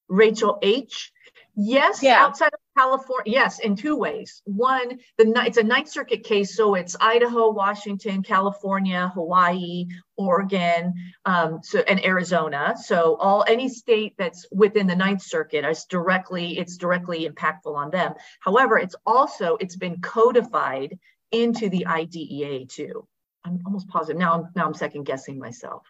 Rachel H. Yes, yeah. outside of California, yes, in two ways. One, the it's a Ninth Circuit case, so it's Idaho, Washington, California, Hawaii, Oregon, um, so and Arizona. So all any state that's within the Ninth Circuit is directly it's directly impactful on them. However, it's also it's been codified into the IDEA too. I'm almost positive now. I'm now I'm second guessing myself.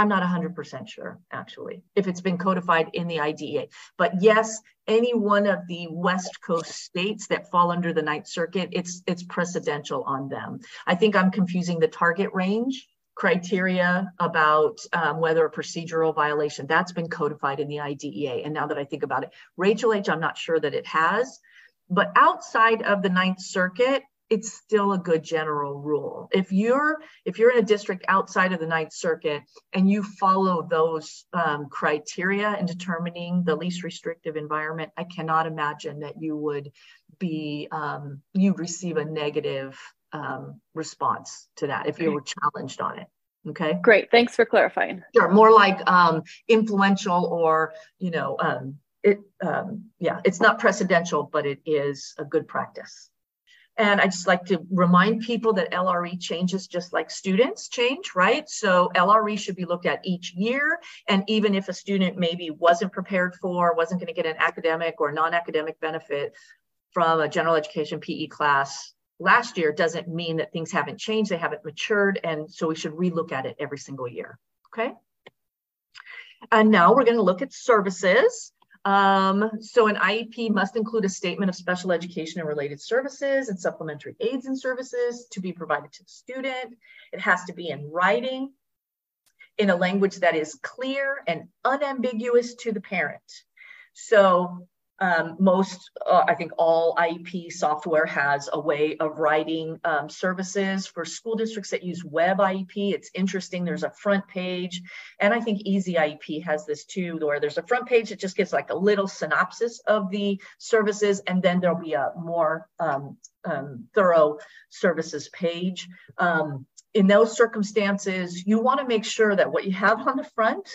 I'm not 100% sure, actually, if it's been codified in the IDEA. But yes, any one of the West Coast states that fall under the Ninth Circuit, it's it's precedential on them. I think I'm confusing the target range criteria about um, whether a procedural violation that's been codified in the IDEA. And now that I think about it, Rachel H, I'm not sure that it has. But outside of the Ninth Circuit, it's still a good general rule. If you're if you're in a district outside of the Ninth Circuit and you follow those um, criteria in determining the least restrictive environment, I cannot imagine that you would be um, you'd receive a negative um, response to that if you were challenged on it. Okay. Great. Thanks for clarifying. Sure. More like um, influential or you know um, it um, yeah, it's not precedential, but it is a good practice. And I just like to remind people that LRE changes just like students change, right? So LRE should be looked at each year. And even if a student maybe wasn't prepared for, wasn't going to get an academic or non academic benefit from a general education PE class last year, doesn't mean that things haven't changed, they haven't matured. And so we should relook at it every single year. Okay. And now we're going to look at services. Um, so an IEP must include a statement of special education and related services and supplementary aids and services to be provided to the student. It has to be in writing in a language that is clear and unambiguous to the parent. So um, most, uh, I think all IEP software has a way of writing um, services for school districts that use web IEP. It's interesting. There's a front page. And I think Easy IEP has this too, where there's a front page that just gives like a little synopsis of the services. And then there'll be a more um, um thorough services page. Um, in those circumstances, you want to make sure that what you have on the front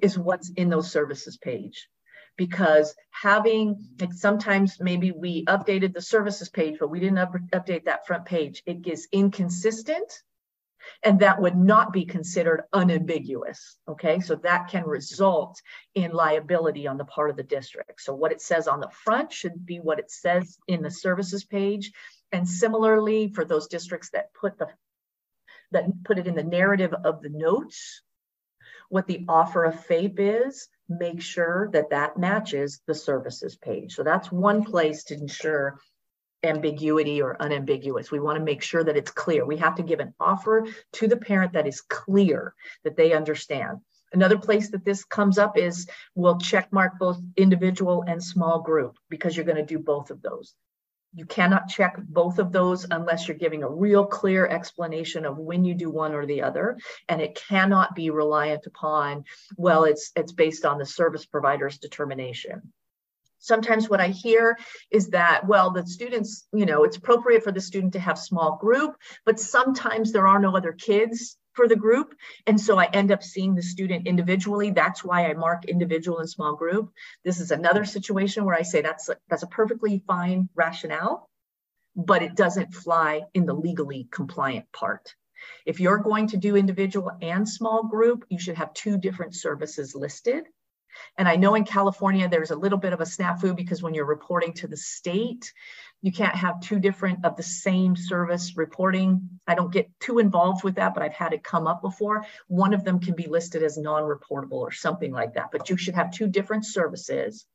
is what's in those services page because having like sometimes maybe we updated the services page but we didn't up, update that front page. It gets inconsistent and that would not be considered unambiguous okay? So that can result in liability on the part of the district. So what it says on the front should be what it says in the services page. And similarly for those districts that put the that put it in the narrative of the notes what the offer of FAPE is make sure that that matches the services page. So that's one place to ensure ambiguity or unambiguous. We want to make sure that it's clear. We have to give an offer to the parent that is clear, that they understand. Another place that this comes up is we'll check mark both individual and small group because you're going to do both of those. You cannot check both of those unless you're giving a real clear explanation of when you do one or the other. And it cannot be reliant upon, well, it's, it's based on the service provider's determination. Sometimes what I hear is that, well, the students, you know, it's appropriate for the student to have small group, but sometimes there are no other kids for the group. And so I end up seeing the student individually. That's why I mark individual and small group. This is another situation where I say that's a, that's a perfectly fine rationale, but it doesn't fly in the legally compliant part. If you're going to do individual and small group, you should have two different services listed. And I know in California, there's a little bit of a snafu because when you're reporting to the state, you can't have two different of the same service reporting. I don't get too involved with that, but I've had it come up before. One of them can be listed as non-reportable or something like that, but you should have two different services.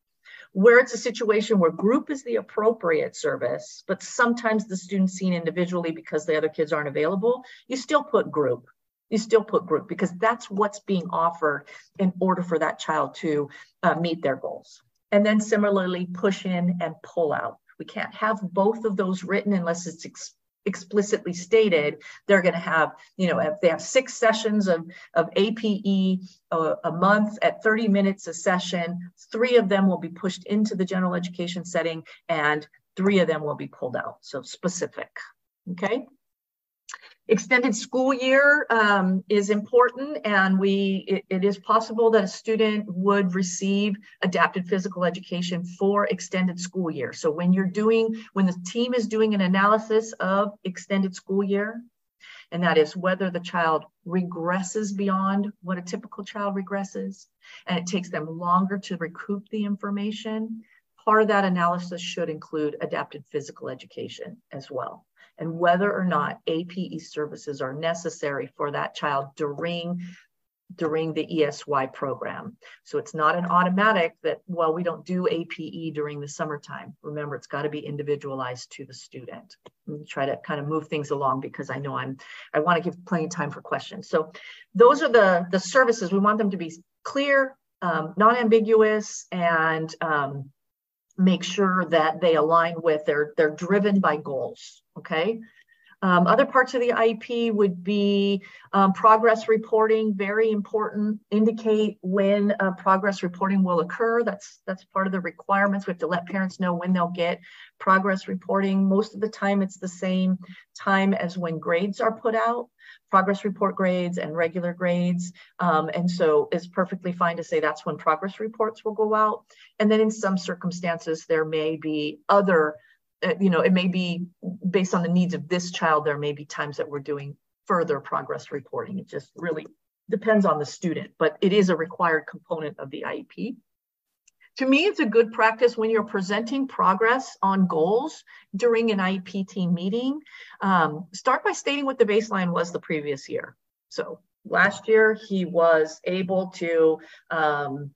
Where it's a situation where group is the appropriate service, but sometimes the student's seen individually because the other kids aren't available, you still put group. You still put group because that's what's being offered in order for that child to uh, meet their goals. And then similarly, push in and pull out. We can't have both of those written unless it's ex- explicitly stated. They're going to have, you know, if they have six sessions of, of APE a, uh, a month at 30 minutes a session, three of them will be pushed into the general education setting and three of them will be pulled out. So specific. Okay. Extended school year um, is important and we it, it is possible that a student would receive adapted physical education for extended school year. So when you're doing, when the team is doing an analysis of extended school year, and that is whether the child regresses beyond what a typical child regresses, and it takes them longer to recoup the information, part of that analysis should include adapted physical education as well and whether or not APE services are necessary for that child during during the ESY program. So it's not an automatic that, well, we don't do APE during the summertime. Remember, it's got to be individualized to the student. try to kind of move things along because I know I'm, I want to give plenty of time for questions. So those are the, the services. We want them to be clear, um, non-ambiguous, and um, make sure that they align with, they're, they're driven by goals okay? Um, other parts of the IEP would be um, progress reporting, very important. Indicate when uh, progress reporting will occur. That's that's part of the requirements. We have to let parents know when they'll get progress reporting. Most of the time, it's the same time as when grades are put out progress report grades and regular grades. Um, and so it's perfectly fine to say that's when progress reports will go out. And then in some circumstances, there may be other you know, it may be based on the needs of this child, there may be times that we're doing further progress reporting. It just really depends on the student, but it is a required component of the IEP. To me, it's a good practice when you're presenting progress on goals during an IEP team meeting. Um, start by stating what the baseline was the previous year. So last year, he was able to, um,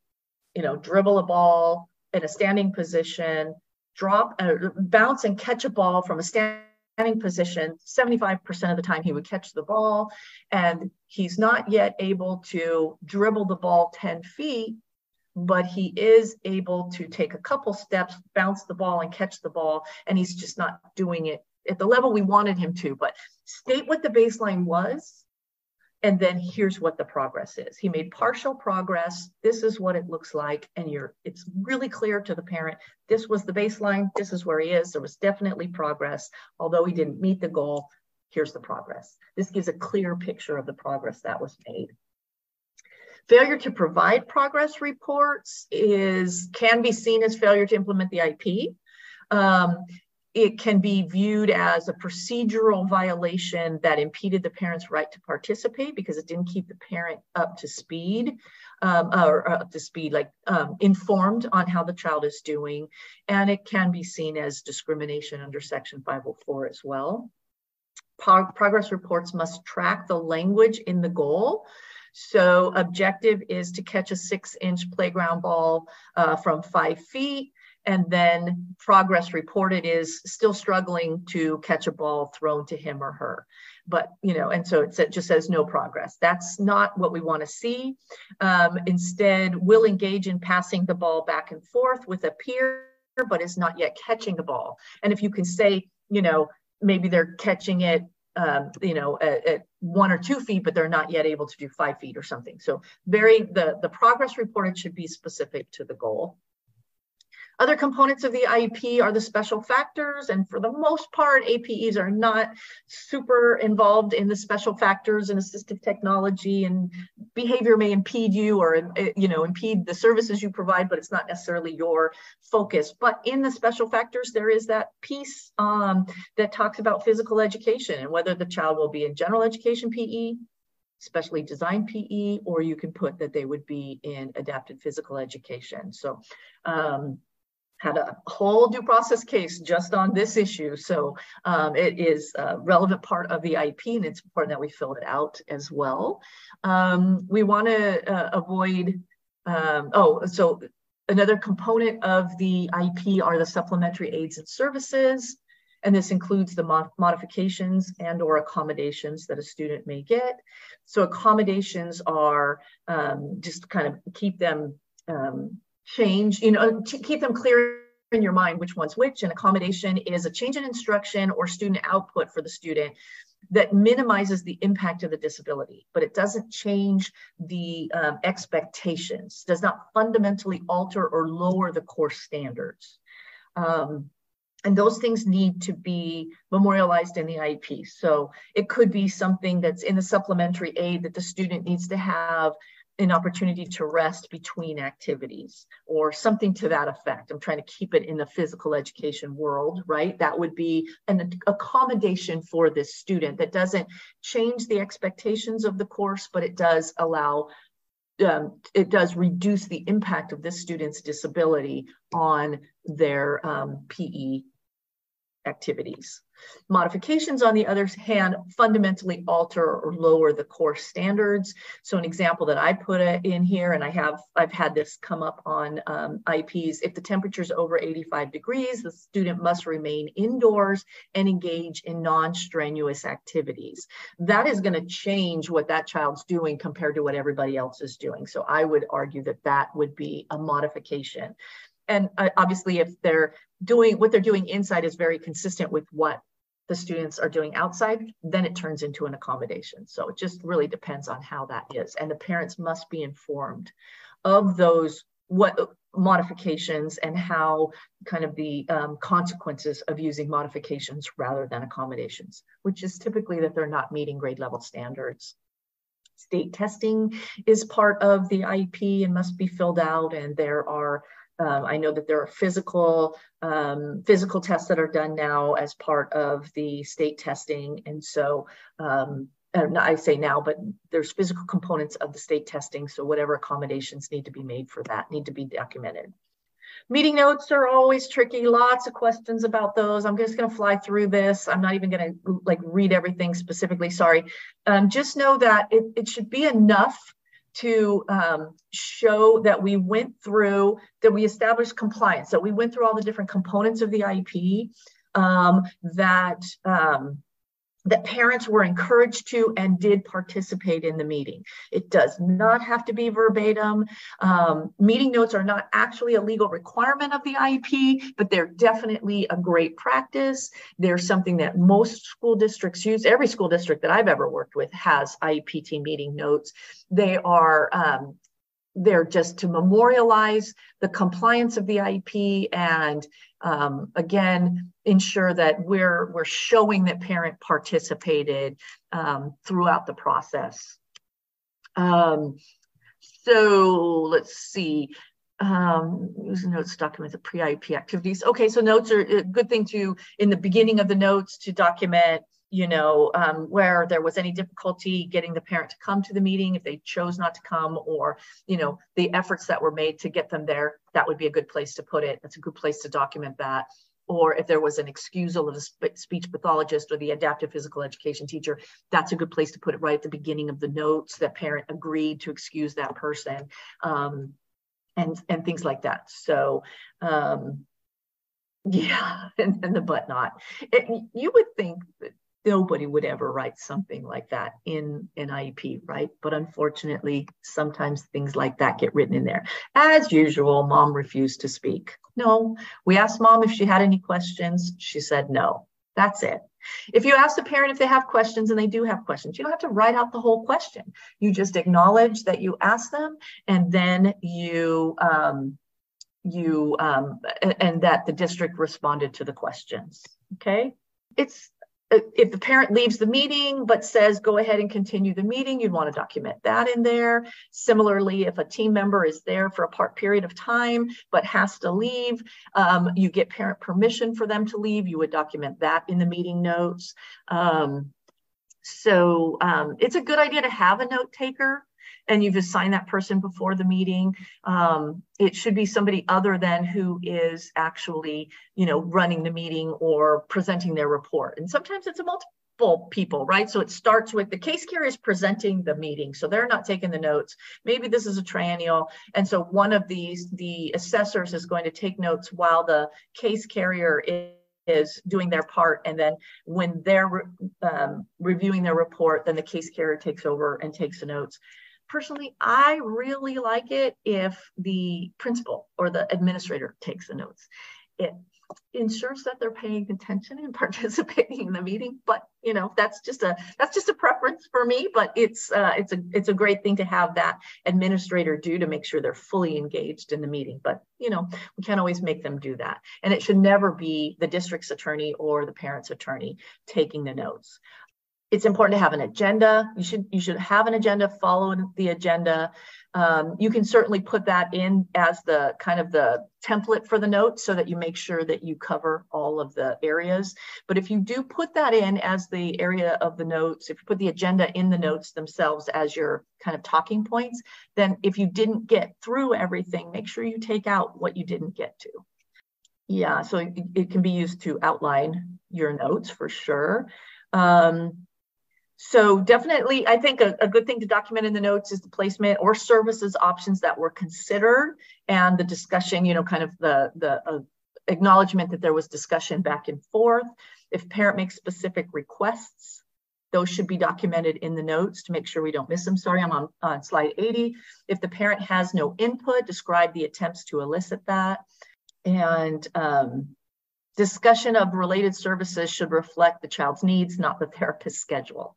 you know, dribble a ball in a standing position drop, uh, bounce and catch a ball from a standing position. 75% of the time he would catch the ball. And he's not yet able to dribble the ball 10 feet, but he is able to take a couple steps, bounce the ball and catch the ball. And he's just not doing it at the level we wanted him to. But state what the baseline was and then here's what the progress is. He made partial progress. This is what it looks like. And you're it's really clear to the parent this was the baseline. This is where he is. There was definitely progress. Although he didn't meet the goal here's the progress. This gives a clear picture of the progress that was made. Failure to provide progress reports is can be seen as failure to implement the IEP um, it can be viewed as a procedural violation that impeded the parent's right to participate because it didn't keep the parent up to speed um, or up to speed, like um, informed on how the child is doing. And it can be seen as discrimination under Section 504 as well. Pro- progress reports must track the language in the goal. So, objective is to catch a six inch playground ball uh, from five feet and then progress reported is still struggling to catch a ball thrown to him or her. But you know and so it just says no progress. That's not what we want to see. Um, instead we'll engage in passing the ball back and forth with a peer but is not yet catching the ball. And if you can say you know maybe they're catching it um, you know at, at, one or two feet but they're not yet able to do five feet or something. So very the the progress reported should be specific to the goal other components of the IEP are the special factors, and for the most part, APEs are not super involved in the special factors and assistive technology, and behavior may impede you or you know impede the services you provide, but it's not necessarily your focus. But in the special factors, there is that piece um, that talks about physical education and whether the child will be in general education PE, specially designed PE, or you can put that they would be in adapted physical education. So um, had a whole due process case just on this issue. So um, it is a relevant part of the IEP and it's important that we fill it out as well. Um, we want to uh, avoid, um, oh, so another component of the IEP are the supplementary aids and services. And this includes the mod modifications and or accommodations that a student may get. So accommodations are um, just kind of keep them um, change, you know, to keep them clear in your mind which one's which. And accommodation is a change in instruction or student output for the student that minimizes the impact of the disability, but it doesn't change the um, expectations, does not fundamentally alter or lower the course standards. Um, and those things need to be memorialized in the IEP. So it could be something that's in the supplementary aid that the student needs to have an opportunity to rest between activities or something to that effect. I'm trying to keep it in the physical education world, right? That would be an accommodation for this student that doesn't change the expectations of the course, but it does allow um, it does reduce the impact of this student's disability on their um, PE activities. Modifications, on the other hand, fundamentally alter or lower the core standards. So an example that I put in here, and I have, I've had this come up on um, IEPs, if the temperature is over 85 degrees, the student must remain indoors and engage in non-strenuous activities. That is gonna change what that child's doing compared to what everybody else is doing. So I would argue that that would be a modification and uh, obviously if they're doing what they're doing inside is very consistent with what the students are doing outside, then it turns into an accommodation. So it just really depends on how that is. And the parents must be informed of those what modifications and how kind of the um, consequences of using modifications rather than accommodations, which is typically that they're not meeting grade level standards. State testing is part of the IEP and must be filled out, and there are um, I know that there are physical um, physical tests that are done now as part of the state testing, and so um, I say now, but there's physical components of the state testing. So whatever accommodations need to be made for that need to be documented. Meeting notes are always tricky. Lots of questions about those. I'm just going to fly through this. I'm not even going to like read everything specifically. Sorry. Um, just know that it, it should be enough to um, show that we went through, that we established compliance, that we went through all the different components of the IEP, um, that um, that parents were encouraged to and did participate in the meeting. It does not have to be verbatim. Um, meeting notes are not actually a legal requirement of the IEP, but they're definitely a great practice. They're something that most school districts use. Every school district that I've ever worked with has IEPT meeting notes. They are um, they're just to memorialize the compliance of the IEP and um, again ensure that we're we're showing that parent participated um, throughout the process. Um, so let's see. Um, notes document the pre-IEP activities. Okay, so notes are a good thing to in the beginning of the notes to document you know, um, where there was any difficulty getting the parent to come to the meeting, if they chose not to come, or, you know, the efforts that were made to get them there, that would be a good place to put it. That's a good place to document that. Or if there was an excusal of the speech pathologist or the adaptive physical education teacher, that's a good place to put it right at the beginning of the notes that parent agreed to excuse that person um, and, and things like that. So, um, yeah, and, and the but not. It, you would think that nobody would ever write something like that in an IEP, right? But unfortunately, sometimes things like that get written in there. As usual, mom refused to speak. No, we asked mom if she had any questions. She said no. That's it. If you ask the parent if they have questions and they do have questions, you don't have to write out the whole question. You just acknowledge that you asked them and then you um, you um, and that the district responded to the questions. Okay. It's if the parent leaves the meeting but says go ahead and continue the meeting, you'd want to document that in there. Similarly, if a team member is there for a part period of time but has to leave, um, you get parent permission for them to leave, you would document that in the meeting notes. Um, so um, it's a good idea to have a note taker and you've assigned that person before the meeting. Um, it should be somebody other than who is actually, you know, running the meeting or presenting their report. And sometimes it's a multiple people, right? So it starts with the case carrier is presenting the meeting. So they're not taking the notes. Maybe this is a triennial. And so one of these, the assessors is going to take notes while the case carrier is is doing their part and then when they're um, reviewing their report then the case carrier takes over and takes the notes personally, I really like it if the principal or the administrator takes the notes. It ensures that they're paying attention and participating in the meeting. But you know, that's just a that's just a preference for me. But it's uh, it's a it's a great thing to have that administrator do to make sure they're fully engaged in the meeting. But you know, we can't always make them do that, and it should never be the district's attorney or the parent's attorney taking the notes it's important to have an agenda. You should you should have an agenda, follow the agenda. Um, you can certainly put that in as the kind of the template for the notes so that you make sure that you cover all of the areas. But if you do put that in as the area of the notes, if you put the agenda in the notes themselves as your kind of talking points, then if you didn't get through everything, make sure you take out what you didn't get to. Yeah, so it, it can be used to outline your notes for sure. Um, so definitely, I think a, a, good thing to document in the notes is the placement or services options that were considered and the discussion, you know, kind of the, the uh, acknowledgement that there was discussion back and forth. If parent makes specific requests, those should be documented in the notes to make sure we don't miss them. Sorry, I'm on, on slide 80. If the parent has no input, describe the attempts to elicit that. And um, Discussion of related services should reflect the child's needs, not the therapist's schedule.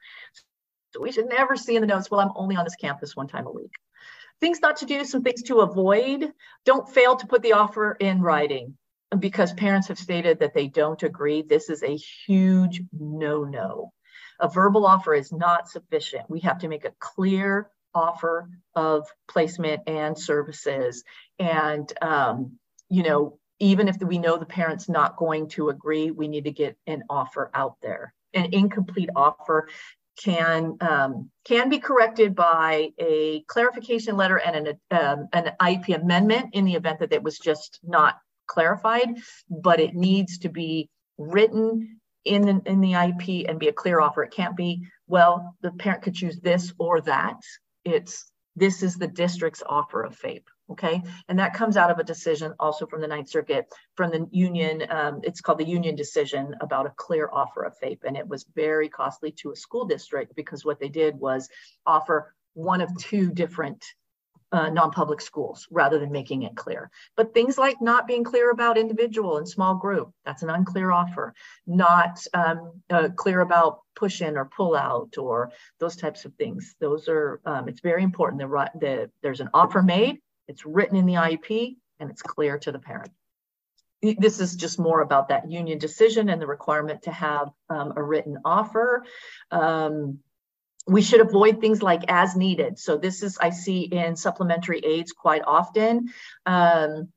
So we should never see in the notes, well, I'm only on this campus one time a week. Things not to do, some things to avoid. Don't fail to put the offer in writing because parents have stated that they don't agree. This is a huge no no. A verbal offer is not sufficient. We have to make a clear offer of placement and services. And, um, you know, even if we know the parent's not going to agree, we need to get an offer out there. An incomplete offer can um, can be corrected by a clarification letter and an um, an IEP amendment in the event that it was just not clarified, but it needs to be written in the, in the IEP and be a clear offer. It can't be well the parent could choose this or that. It's this is the district's offer of FAPE. Okay. And that comes out of a decision also from the Ninth Circuit from the union. Um, it's called the union decision about a clear offer of FAPE. And it was very costly to a school district because what they did was offer one of two different uh, non-public schools rather than making it clear. But things like not being clear about individual and small group, that's an unclear offer. Not um, uh, clear about push in or pull out or those types of things. Those are, um, it's very important that the, there's an offer made, it's written in the IEP, and it's clear to the parent. This is just more about that union decision and the requirement to have um, a written offer. Um, we should avoid things like as needed. So this is, I see in supplementary aids quite often. Um,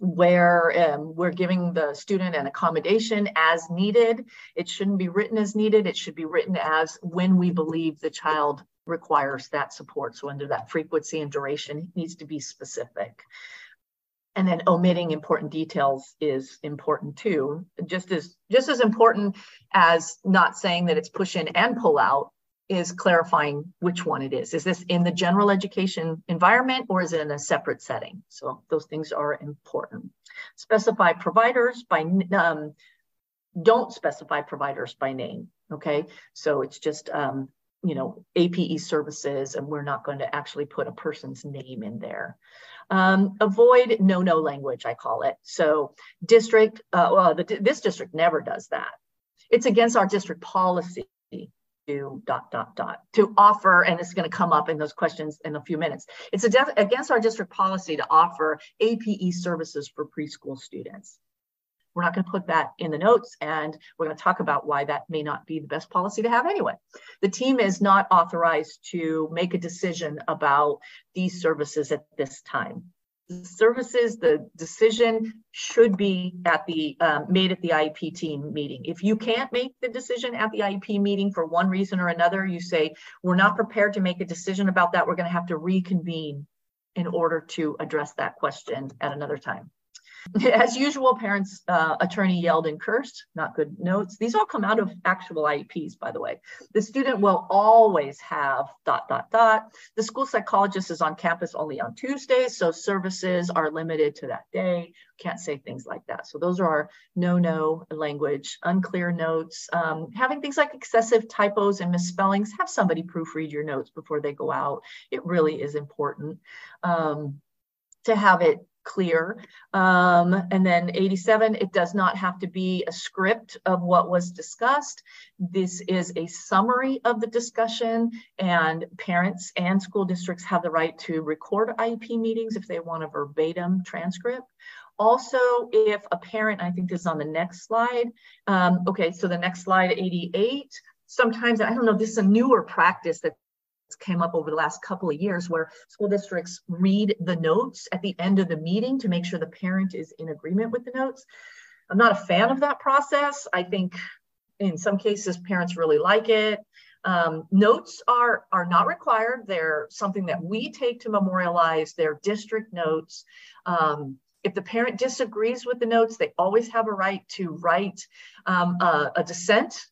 where um, we're giving the student an accommodation as needed. It shouldn't be written as needed. It should be written as when we believe the child requires that support. So under that frequency and duration it needs to be specific. And then omitting important details is important too. Just as just as important as not saying that it's push in and pull out is clarifying which one it is. Is this in the general education environment or is it in a separate setting? So those things are important. Specify providers by, um, don't specify providers by name, okay? So it's just, um, you know, APE services and we're not going to actually put a person's name in there. Um, avoid no-no language, I call it. So district, uh, well, the, this district never does that. It's against our district policy to dot dot dot to offer and it's going to come up in those questions in a few minutes it's against our district policy to offer ape services for preschool students we're not going to put that in the notes and we're going to talk about why that may not be the best policy to have anyway the team is not authorized to make a decision about these services at this time services, the decision should be at the um, made at the IEP team meeting. If you can't make the decision at the IEP meeting for one reason or another, you say, we're not prepared to make a decision about that. We're going to have to reconvene in order to address that question at another time. As usual, parents' uh, attorney yelled and cursed, not good notes. These all come out of actual IEPs, by the way. The student will always have dot, dot, dot. The school psychologist is on campus only on Tuesdays, so services are limited to that day. Can't say things like that. So those are our no-no language, unclear notes. Um, having things like excessive typos and misspellings, have somebody proofread your notes before they go out. It really is important. Um, to have it clear. Um, and then 87, it does not have to be a script of what was discussed. This is a summary of the discussion and parents and school districts have the right to record IEP meetings if they want a verbatim transcript. Also, if a parent, I think this is on the next slide. Um, okay, so the next slide, 88, sometimes, I don't know, this is a newer practice that came up over the last couple of years where school districts read the notes at the end of the meeting to make sure the parent is in agreement with the notes. I'm not a fan of that process. I think in some cases parents really like it. Um, notes are, are not required. They're something that we take to memorialize their district notes. Um, if the parent disagrees with the notes, they always have a right to write um, a, a dissent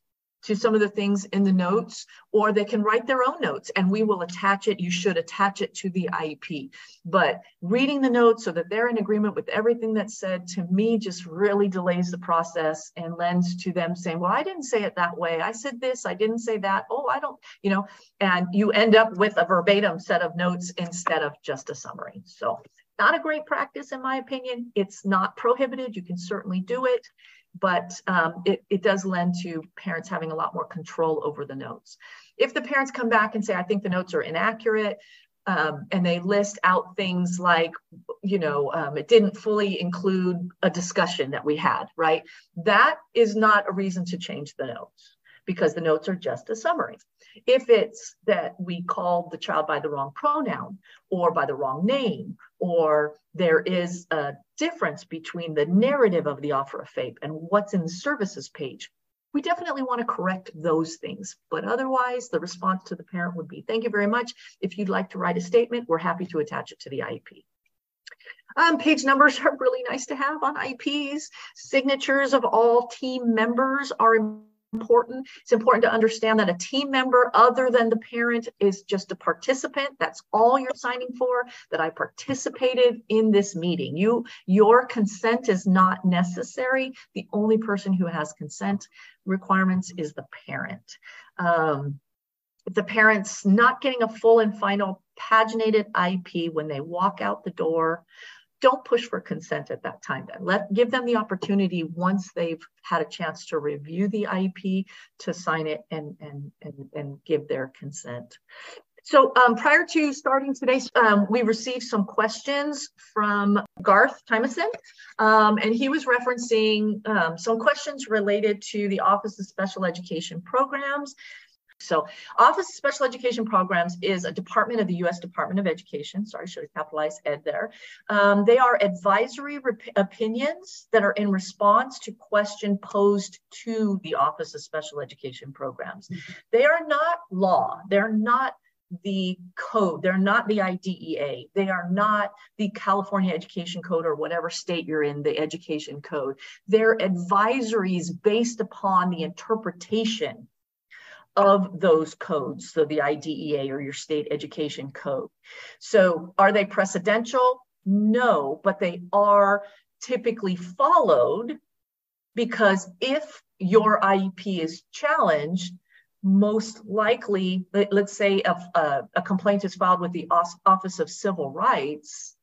to some of the things in the notes, or they can write their own notes and we will attach it. You should attach it to the IEP. But reading the notes so that they're in agreement with everything that's said to me just really delays the process and lends to them saying, Well, I didn't say it that way. I said this, I didn't say that. Oh, I don't, you know, and you end up with a verbatim set of notes instead of just a summary. So, not a great practice, in my opinion. It's not prohibited. You can certainly do it but um, it, it does lend to parents having a lot more control over the notes. If the parents come back and say, I think the notes are inaccurate, um, and they list out things like, you know, um, it didn't fully include a discussion that we had, right? That is not a reason to change the notes because the notes are just a summary. If it's that we called the child by the wrong pronoun or by the wrong name, or there is a difference between the narrative of the offer of FAPE and what's in the services page, we definitely want to correct those things. But otherwise, the response to the parent would be, thank you very much. If you'd like to write a statement, we're happy to attach it to the IEP. Um, page numbers are really nice to have on IEPs. Signatures of all team members are important. It's important to understand that a team member other than the parent is just a participant. That's all you're signing for, that I participated in this meeting. You, your consent is not necessary. The only person who has consent requirements is the parent. Um, the parent's not getting a full and final paginated IEP when they walk out the door, don't push for consent at that time then. Let give them the opportunity once they've had a chance to review the iep to sign it and and and, and give their consent. So um, prior to starting today, um, we received some questions from Garth Tymeson, um, and he was referencing um, some questions related to the Office of Special Education Programs so Office of Special Education Programs is a department of the U.S. Department of Education. Sorry, should have capitalized ed there. Um, they are advisory opinions that are in response to question posed to the Office of Special Education Programs. They are not law. They're not the code. They're not the IDEA. They are not the California Education Code or whatever state you're in, the education code. They're advisories based upon the interpretation of those codes, so the IDEA or your state education code. So are they precedential? No, but they are typically followed because if your IEP is challenged, most likely, let's say a, a, uh, a complaint is filed with the Office of Civil Rights,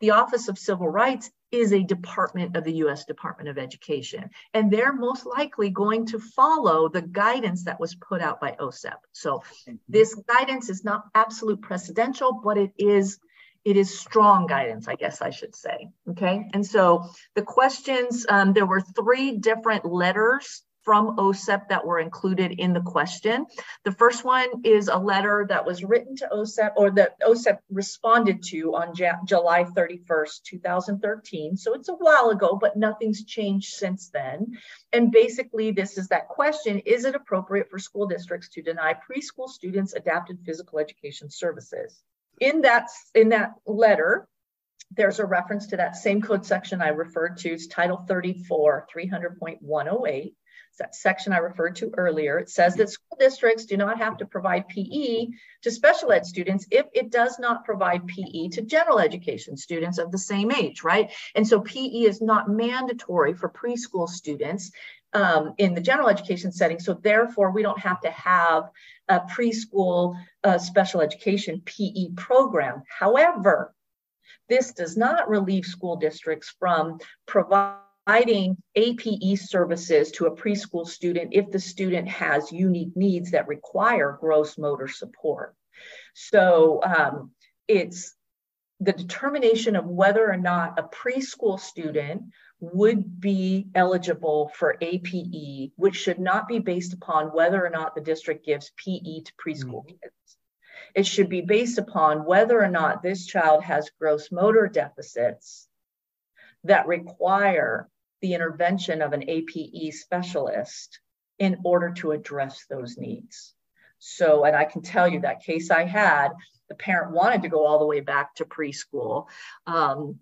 the Office of Civil Rights is a department of the US Department of Education. And they're most likely going to follow the guidance that was put out by OSEP. So this guidance is not absolute precedential, but it is it is strong guidance, I guess I should say. Okay. And so the questions, um, there were three different letters from OSEP that were included in the question. The first one is a letter that was written to OSEP or that OSEP responded to on July 31st, 2013. So it's a while ago, but nothing's changed since then. And basically, this is that question Is it appropriate for school districts to deny preschool students adapted physical education services? In that, in that letter, there's a reference to that same code section I referred to, it's Title 34, 300.108 that section I referred to earlier. It says that school districts do not have to provide PE to special ed students if it does not provide PE to general education students of the same age, right? And so PE is not mandatory for preschool students um, in the general education setting. So therefore, we don't have to have a preschool uh, special education PE program. However, this does not relieve school districts from providing providing APE services to a preschool student if the student has unique needs that require gross motor support. So um, it's the determination of whether or not a preschool student would be eligible for APE, which should not be based upon whether or not the district gives PE to preschool mm-hmm. kids. It should be based upon whether or not this child has gross motor deficits that require the intervention of an APE specialist in order to address those needs. So, and I can tell you that case I had, the parent wanted to go all the way back to preschool. Um,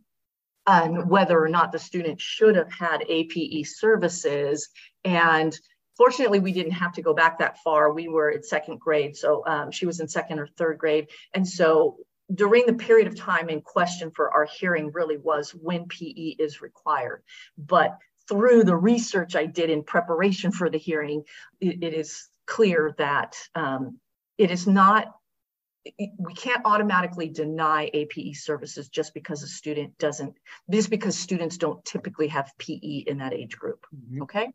and whether or not the student should have had APE services. And fortunately, we didn't have to go back that far. We were in second grade. So um, she was in second or third grade. And so during the period of time in question for our hearing really was when PE is required. But through the research I did in preparation for the hearing, it, it is clear that um, it is not we can't automatically deny APE services just because a student doesn't, just because students don't typically have PE in that age group. Mm-hmm. Okay.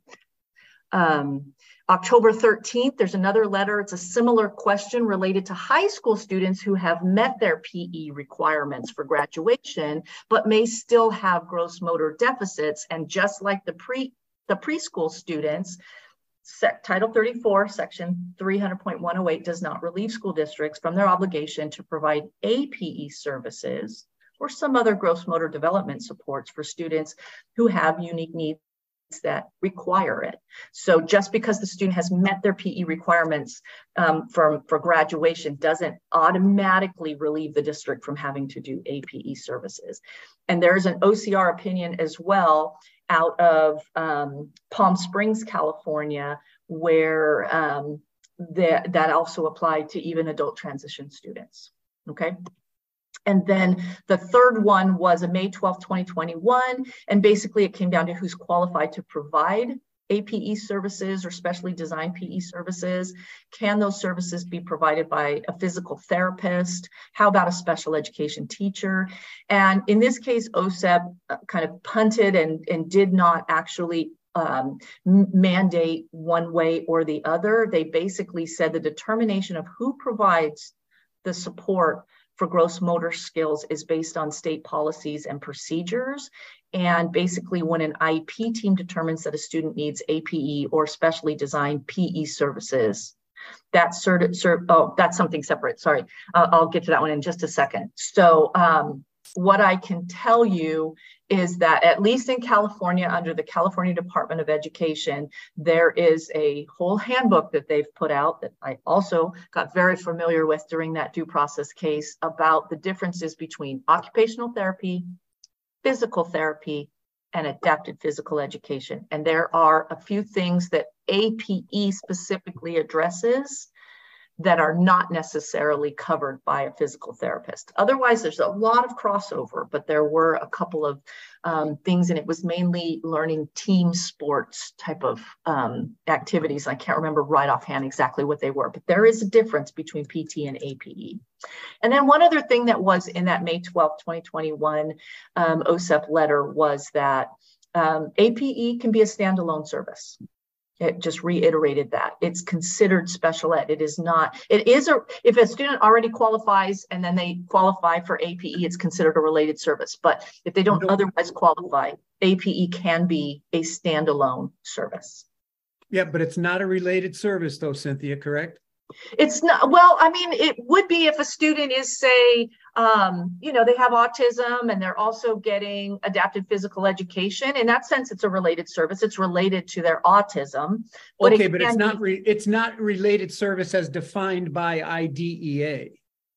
Um, October 13th, there's another letter. It's a similar question related to high school students who have met their PE requirements for graduation, but may still have gross motor deficits. And just like the pre the preschool students, Title 34, Section 300.108 does not relieve school districts from their obligation to provide APE services or some other gross motor development supports for students who have unique needs that require it. So just because the student has met their PE requirements um, for, for graduation doesn't automatically relieve the district from having to do APE services. And there's an OCR opinion as well out of um, Palm Springs, California, where um, that, that also applied to even adult transition students. Okay. And then the third one was a May 12, 2021. And basically, it came down to who's qualified to provide APE services or specially designed PE services? Can those services be provided by a physical therapist? How about a special education teacher? And in this case, OSEP uh, kind of punted and, and did not actually um, mandate one way or the other. They basically said the determination of who provides the support for gross motor skills is based on state policies and procedures. And basically, when an IEP team determines that a student needs APE or specially designed PE services, that's cert, cert oh, that's something separate. Sorry, uh, I'll get to that one in just a second. So, um, what I can tell you is that at least in California, under the California Department of Education, there is a whole handbook that they've put out that I also got very familiar with during that due process case about the differences between occupational therapy, physical therapy, and adapted physical education. And there are a few things that APE specifically addresses that are not necessarily covered by a physical therapist. Otherwise, there's a lot of crossover, but there were a couple of um, things, and it was mainly learning team sports type of um, activities. I can't remember right offhand exactly what they were, but there is a difference between PT and APE. And then one other thing that was in that May 12, 2021 um, OSEP letter was that um, APE can be a standalone service it just reiterated that. It's considered special ed. It is not it is a if a student already qualifies and then they qualify for ape it's considered a related service. But if they don't otherwise qualify ape can be a standalone service. Yeah but it's not a related service though cynthia correct it's not well i mean it would be if a student is say um, you know they have autism and they're also getting adapted physical education. In that sense it's a related service. It's related to their autism but okay it but it's not re- it's not related service as defined by idea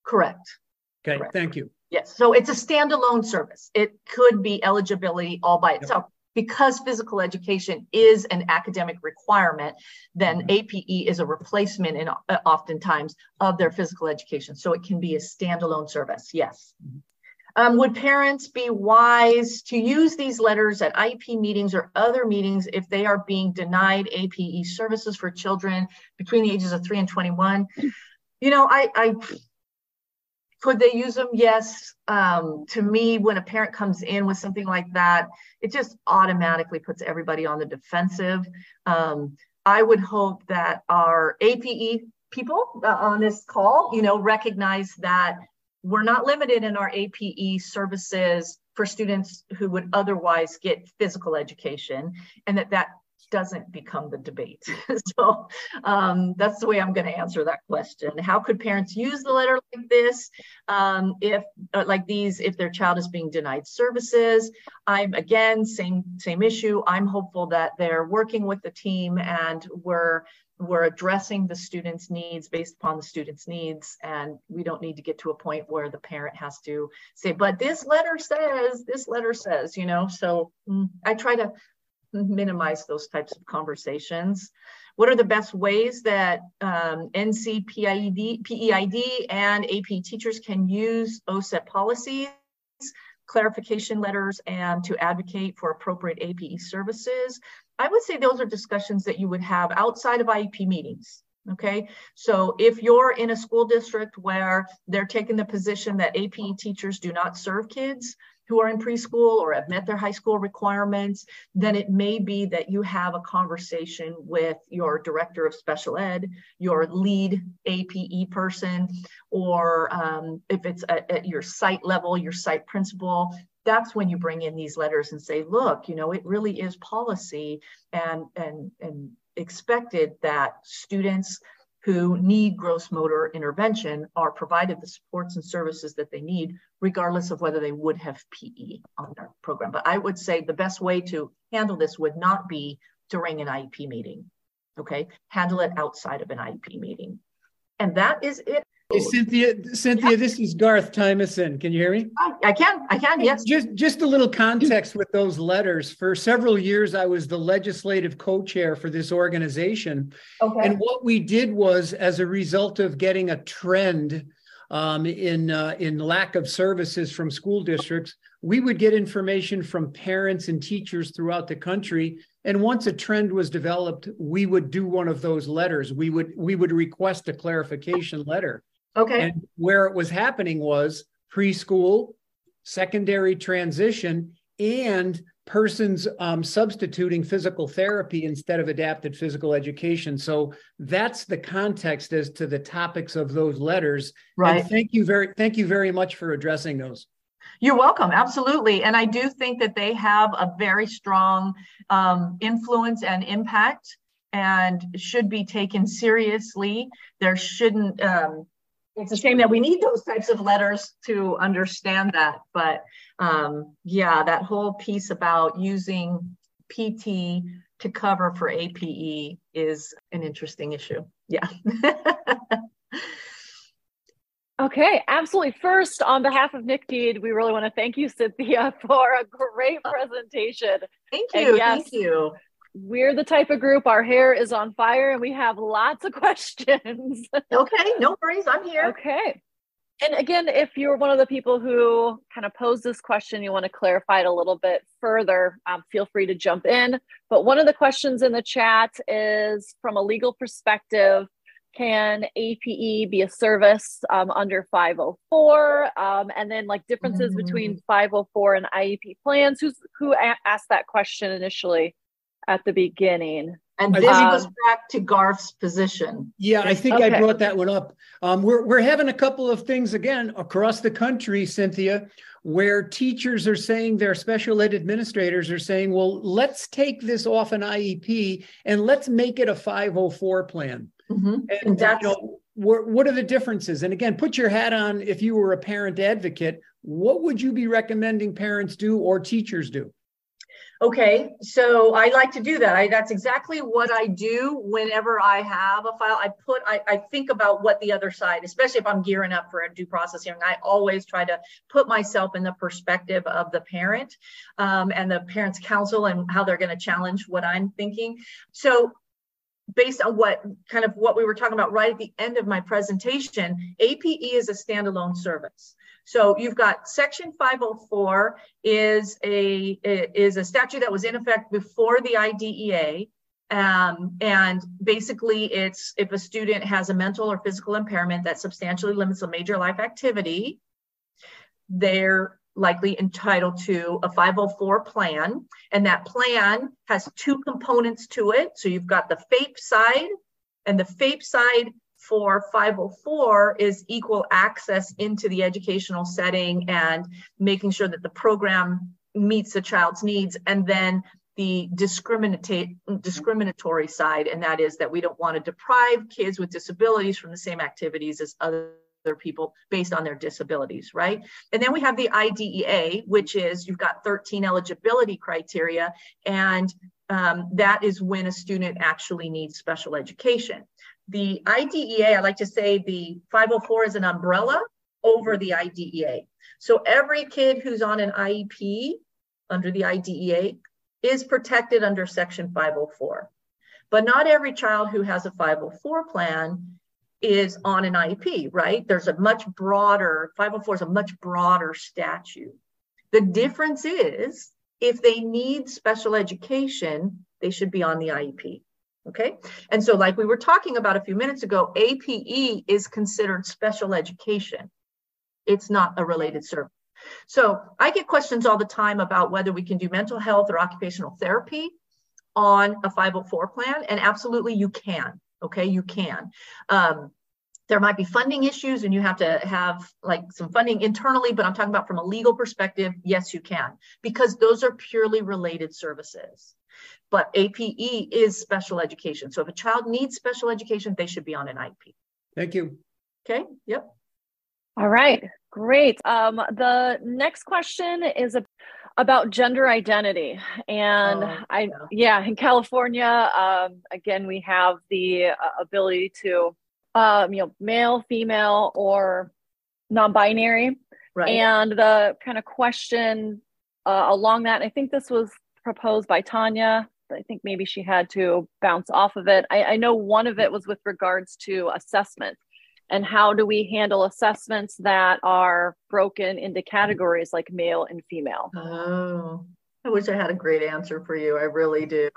correct. Okay correct. thank you. Yes so it's a standalone service. It could be eligibility all by itself. yep because physical education is an academic requirement, then mm-hmm. APE is a replacement in uh, oftentimes of their physical education. So it can be a standalone service, yes. Mm-hmm. Um, would parents be wise to use these letters at IEP meetings or other meetings if they are being denied APE services for children between the ages of 3 and 21? You know, I, I could they use them? Yes. Um, to me, when a parent comes in with something like that, it just automatically puts everybody on the defensive. Um, I would hope that our APE people uh, on this call, you know, recognize that we're not limited in our APE services for students who would otherwise get physical education and that that doesn't become the debate. so um, that's the way I'm going to answer that question. How could parents use the letter like this um, if, uh, like these, if their child is being denied services? I'm again same same issue. I'm hopeful that they're working with the team and we're we're addressing the student's needs based upon the student's needs and we don't need to get to a point where the parent has to say but this letter says this letter says you know so mm, i try to minimize those types of conversations. What are the best ways that um, NCPEID and AP teachers can use OSEP policies, clarification letters, and to advocate for appropriate APE services? I would say those are discussions that you would have outside of IEP meetings. Okay, so if you're in a school district where they're taking the position that APE teachers do not serve kids who are in preschool or have met their high school requirements, then it may be that you have a conversation with your director of special ed, your lead APE person, or um, if it's at, at your site level, your site principal, that's when you bring in these letters and say, look, you know, it really is policy and and and expected that students who need gross motor intervention are provided the supports and services that they need, regardless of whether they would have PE on their program. But I would say the best way to handle this would not be during an IEP meeting. Okay, handle it outside of an IEP meeting. And that is it Hey, Cynthia, Cynthia, yeah. this is Garth Tymeson. Can you hear me? I, I can. I can. Yes. Just, just a little context with those letters. For several years, I was the legislative co-chair for this organization, okay. and what we did was, as a result of getting a trend um, in uh, in lack of services from school districts, we would get information from parents and teachers throughout the country and once a trend was developed we would do one of those letters we would we would request a clarification letter Okay. And where it was happening was preschool, secondary transition, and persons um, substituting physical therapy instead of adapted physical education. So that's the context as to the topics of those letters. Right. And thank you very thank you very much for addressing those. You're welcome, absolutely. And I do think that they have a very strong um, influence and impact and should be taken seriously. There shouldn't um, it's a shame that we need those types of letters to understand that. But um, yeah, that whole piece about using PT to cover for APE is an interesting issue. Yeah. okay, absolutely. First, on behalf of NCPEID, we really want to thank you, Cynthia, for a great presentation. Thank you. Yes, thank you we're the type of group our hair is on fire and we have lots of questions. okay, no worries. I'm here. Okay. And again, if you're one of the people who kind of posed this question, you want to clarify it a little bit further, um, feel free to jump in. But one of the questions in the chat is from a legal perspective, can APE be a service um, under 504? Um, and then like differences mm-hmm. between 504 and IEP plans. Who's who a- asked that question initially? At the beginning. And this um, goes back to Garth's position. Yeah, I think okay. I brought that one up. Um, we're, we're having a couple of things again across the country, Cynthia, where teachers are saying their special ed administrators are saying, well, let's take this off an IEP and let's make it a 504 plan. Mm-hmm. And, and that's, you know, what, what are the differences? And again, put your hat on if you were a parent advocate, what would you be recommending parents do or teachers do? Okay, so I like to do that. I, that's exactly what I do whenever I have a file. I put, I, I think about what the other side, especially if I'm gearing up for a due process hearing, I always try to put myself in the perspective of the parent um, and the parent's counsel and how they're going to challenge what I'm thinking. So based on what kind of what we were talking about right at the end of my presentation, APE is a standalone service. So you've got Section 504 is a is a statute that was in effect before the IDEA. Um, and basically, it's if a student has a mental or physical impairment that substantially limits a major life activity, they're likely entitled to a 504 plan. And that plan has two components to it. So you've got the FAPE side, and the FAPE side for 504 is equal access into the educational setting and making sure that the program meets the child's needs. And then the discriminatory side, and that is that we don't want to deprive kids with disabilities from the same activities as other people based on their disabilities, right? And then we have the IDEA, which is you've got 13 eligibility criteria, and um, that is when a student actually needs special education the IDEA, I like to say the 504 is an umbrella over the IDEA. So every kid who's on an IEP under the IDEA is protected under Section 504. But not every child who has a 504 plan is on an IEP, right? There's a much broader, 504 is a much broader statute. The difference is if they need special education, they should be on the IEP. Okay. And so, like we were talking about a few minutes ago, APE is considered special education. It's not a related service. So, I get questions all the time about whether we can do mental health or occupational therapy on a 504 plan. And absolutely, you can. Okay. You can. Um, there might be funding issues and you have to have like some funding internally, but I'm talking about from a legal perspective, yes, you can, because those are purely related services. But APE is special education. So if a child needs special education, they should be on an IEP. Thank you. Okay. Yep. All right. Great. Um, the next question is about gender identity. And oh, I, yeah. yeah. in California, um, again, we have the uh, ability to um, you know, male, female, or non-binary. Right. And the kind of question uh, along that, I think this was proposed by Tanya. I think maybe she had to bounce off of it. I, I know one of it was with regards to assessment and how do we handle assessments that are broken into categories like male and female. Oh, I wish I had a great answer for you. I really do.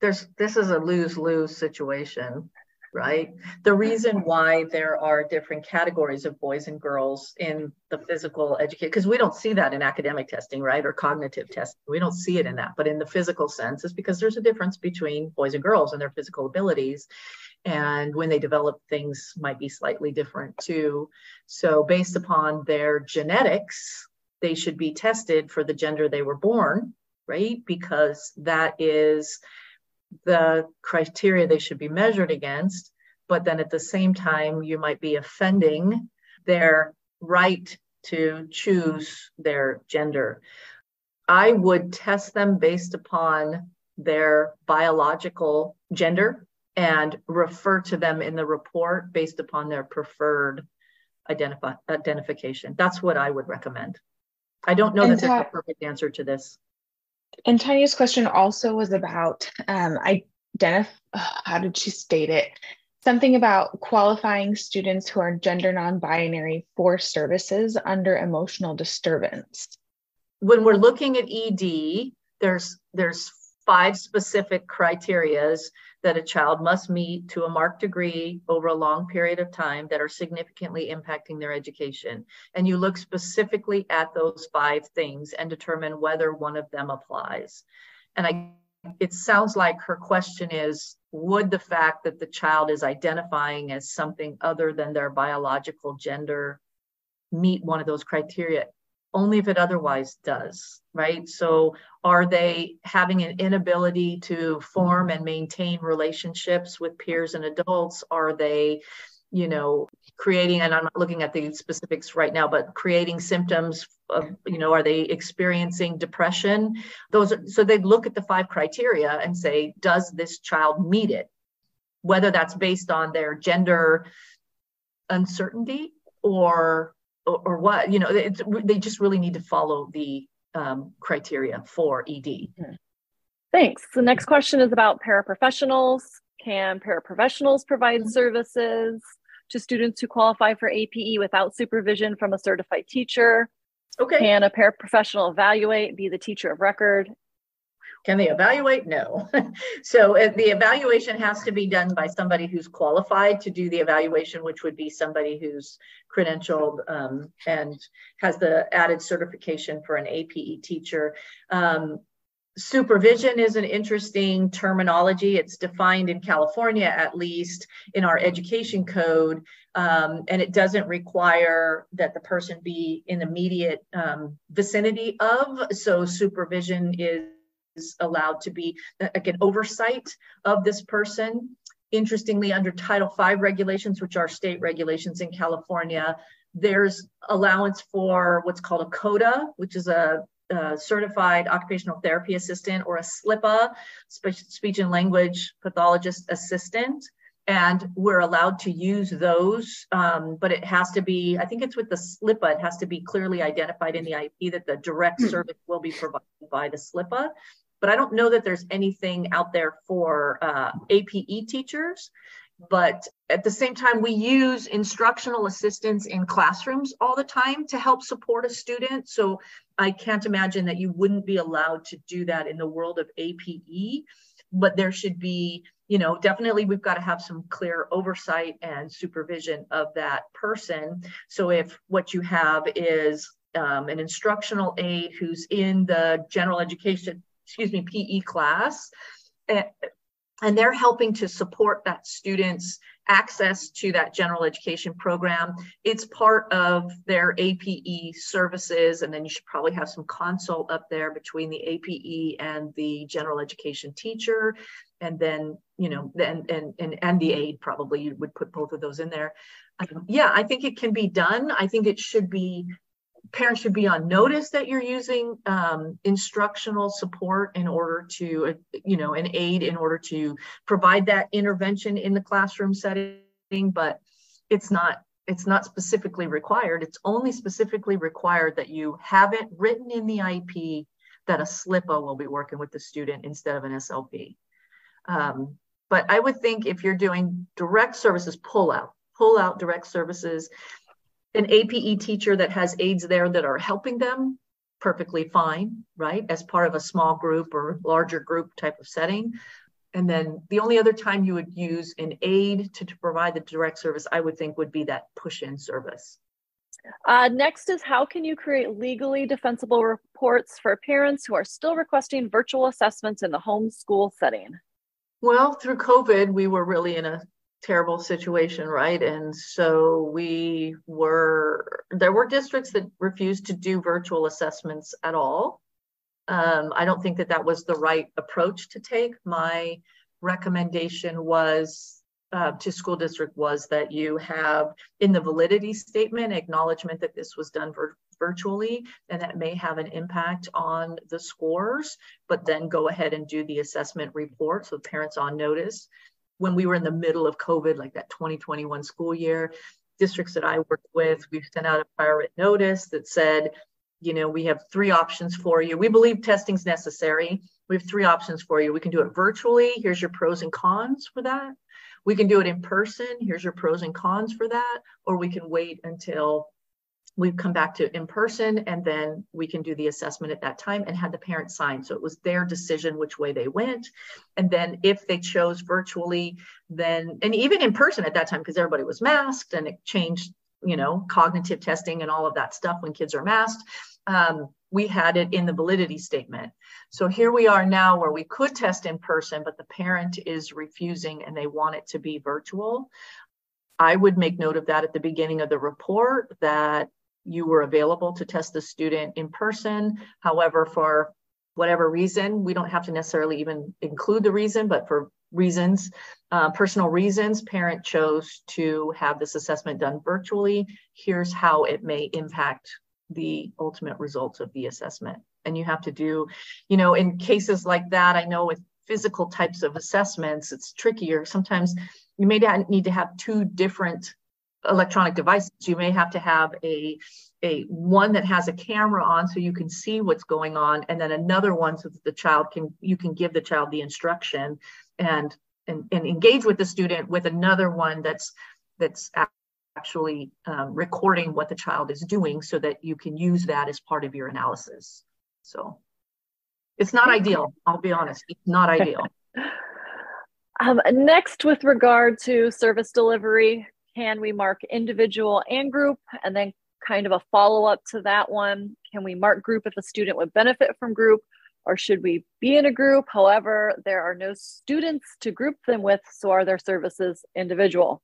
There's this is a lose lose situation right? The reason why there are different categories of boys and girls in the physical education, because we don't see that in academic testing, right? Or cognitive testing. We don't see it in that. But in the physical sense, is because there's a difference between boys and girls and their physical abilities. And when they develop, things might be slightly different too. So, based upon their genetics, they should be tested for the gender they were born, right? Because that is the criteria they should be measured against, but then at the same time, you might be offending their right to choose their gender. I would test them based upon their biological gender and refer to them in the report based upon their preferred identify, identification. That's what I would recommend. I don't know and that there's a perfect answer to this. And Tanya's question also was about um, identify. How did she state it? Something about qualifying students who are gender non-binary for services under emotional disturbance. When we're looking at ED, there's there's five specific criterias that a child must meet to a marked degree over a long period of time that are significantly impacting their education. And you look specifically at those five things and determine whether one of them applies. And I it sounds like her question is would the fact that the child is identifying as something other than their biological gender meet one of those criteria only if it otherwise does, right? So, are they having an inability to form and maintain relationships with peers and adults? Are they, you know, creating, and I'm not looking at the specifics right now, but creating symptoms of, you know, are they experiencing depression? Those, are, so they look at the five criteria and say, does this child meet it? Whether that's based on their gender uncertainty or or, or what you know they just really need to follow the um, criteria for ed mm-hmm. thanks. The next question is about paraprofessionals. Can paraprofessionals provide mm-hmm. services to students who qualify for APE without supervision from a certified teacher? Okay. Can a paraprofessional evaluate be the teacher of record can they evaluate? No. so uh, the evaluation has to be done by somebody who's qualified to do the evaluation, which would be somebody who's credentialed um, and has the added certification for an APE teacher. Um, supervision is an interesting terminology. It's defined in California, at least in our education code, um, and it doesn't require that the person be in immediate um, vicinity of. So supervision is is allowed to be again oversight of this person. Interestingly under title v regulations which are state regulations in california there's allowance for what's called a COTA which is a, a certified occupational therapy assistant or a SLIPA, speech and language pathologist assistant. And we're allowed to use those um, but it has to be i think it's with the slipa it has to be clearly identified in the IEP that the direct hmm. service will be provided by the SLPA but I don't know that there's anything out there for uh, APE teachers. But at the same time, we use instructional assistants in classrooms all the time to help support a student. So I can't imagine that you wouldn't be allowed to do that in the world of APE, but there should be you know, definitely we've got to have some clear oversight and supervision of that person. So if what you have is um, an instructional aide who's in the general education, excuse me, PE class, and they're helping to support that student's access to that general education program. It's part of their APE services, and then you should probably have some consult up there between the APE and the general education teacher, and then you know, and and and, and the aide probably you would put both of those in there. Um, yeah, I think it can be done. I think it should be parents should be on notice that you're using um, instructional support in order to, uh, you know, an aid in order to provide that intervention in the classroom setting, but it's not it's not specifically required. It's only specifically required that you have it written in the IEP that a SLPA will be working with the student instead of an SLP. Um, but I would think if you're doing direct services, pull out, pull out direct services an APE teacher that has aides there that are helping them, perfectly fine, right? As part of a small group or larger group type of setting. And then the only other time you would use an aide to, to provide the direct service, I would think would be that push in service. Uh, next is how can you create legally defensible reports for parents who are still requesting virtual assessments in the home school setting? Well, through COVID, we were really in a terrible situation, right? And so we were, there were districts that refused to do virtual assessments at all. Um, I don't think that that was the right approach to take. My recommendation was uh, to school district was that you have in the validity statement acknowledgement that this was done vir- virtually and that may have an impact on the scores, but then go ahead and do the assessment report so parents on notice when we were in the middle of COVID, like that 2021 school year, districts that I worked with, we've sent out a prior notice that said, you know, we have three options for you. We believe testing's necessary. We have three options for you. We can do it virtually. Here's your pros and cons for that. We can do it in person. Here's your pros and cons for that. Or we can wait until we come back to in person and then we can do the assessment at that time and had the parent sign. So it was their decision which way they went. And then if they chose virtually then and even in person at that time because everybody was masked and it changed you know cognitive testing and all of that stuff when kids are masked um, we had it in the validity statement. So here we are now where we could test in person but the parent is refusing and they want it to be virtual. I would make note of that at the beginning of the report that you were available to test the student in person. However, for whatever reason, we don't have to necessarily even include the reason, but for reasons, uh, personal reasons, parent chose to have this assessment done virtually. Here's how it may impact the ultimate results of the assessment. And you have to do, you know, in cases like that, I know with physical types of assessments, it's trickier. Sometimes you may need to have two different electronic devices. You may have to have a a one that has a camera on so you can see what's going on, and then another one so that the child can you can give the child the instruction and and, and engage with the student with another one that's that's actually um, recording what the child is doing so that you can use that as part of your analysis. So it's not ideal. I'll be honest, it's not ideal. Um, next, with regard to service delivery, can we mark individual and group? And then kind of a follow up to that one, can we mark group if a student would benefit from group? Or should we be in a group? However, there are no students to group them with, so are their services individual?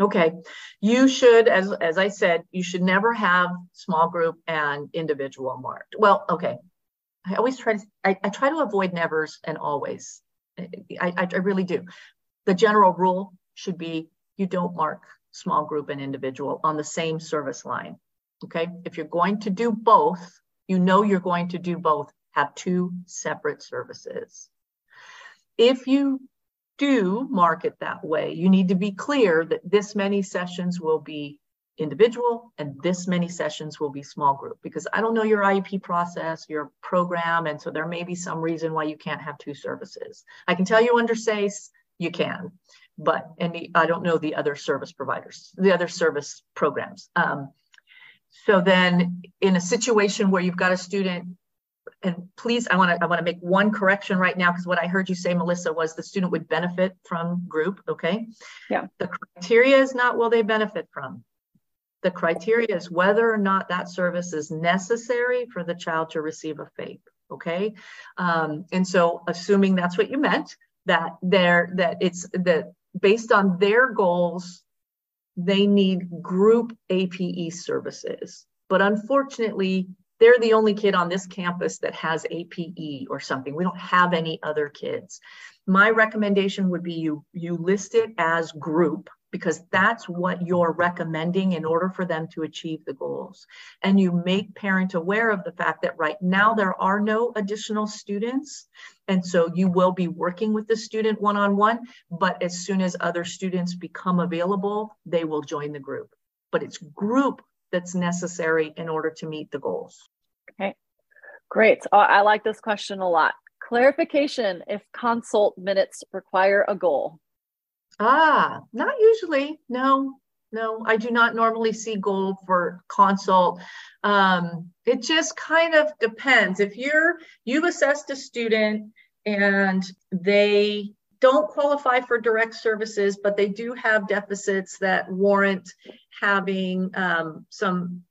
Okay, you should, as as I said, you should never have small group and individual marked. Well, okay, I always try to I, I try to avoid nevers and always. I, I, I really do. The general rule should be you don't mark small group and individual on the same service line. Okay. If you're going to do both, you know you're going to do both, have two separate services. If you do mark it that way, you need to be clear that this many sessions will be individual and this many sessions will be small group because I don't know your IEP process, your program, and so there may be some reason why you can't have two services. I can tell you under SEIS, you can but any I don't know the other service providers, the other service programs. Um, so then, in a situation where you've got a student and please, I want to I want to make one correction right now because what I heard you say, Melissa, was the student would benefit from group. Okay. Yeah. The criteria is not will they benefit from. The criteria is whether or not that service is necessary for the child to receive a FAPE. Okay. Um, and so, assuming that's what you meant, that they're that it's that based on their goals, they need group APE services. But unfortunately, they're the only kid on this campus that has APE or something. We don't have any other kids. My recommendation would be you you list it as group because that's what you're recommending in order for them to achieve the goals. And you make parent aware of the fact that right now there are no additional students. And so you will be working with the student one on one, but as soon as other students become available, they will join the group. But it's group that's necessary in order to meet the goals. Okay, great. Oh, I like this question a lot. Clarification if consult minutes require a goal. Ah, not usually. No, no, I do not normally see goal for consult. Um, it just kind of depends. If you're you've assessed a student and they don't qualify for direct services, but they do have deficits that warrant having um, some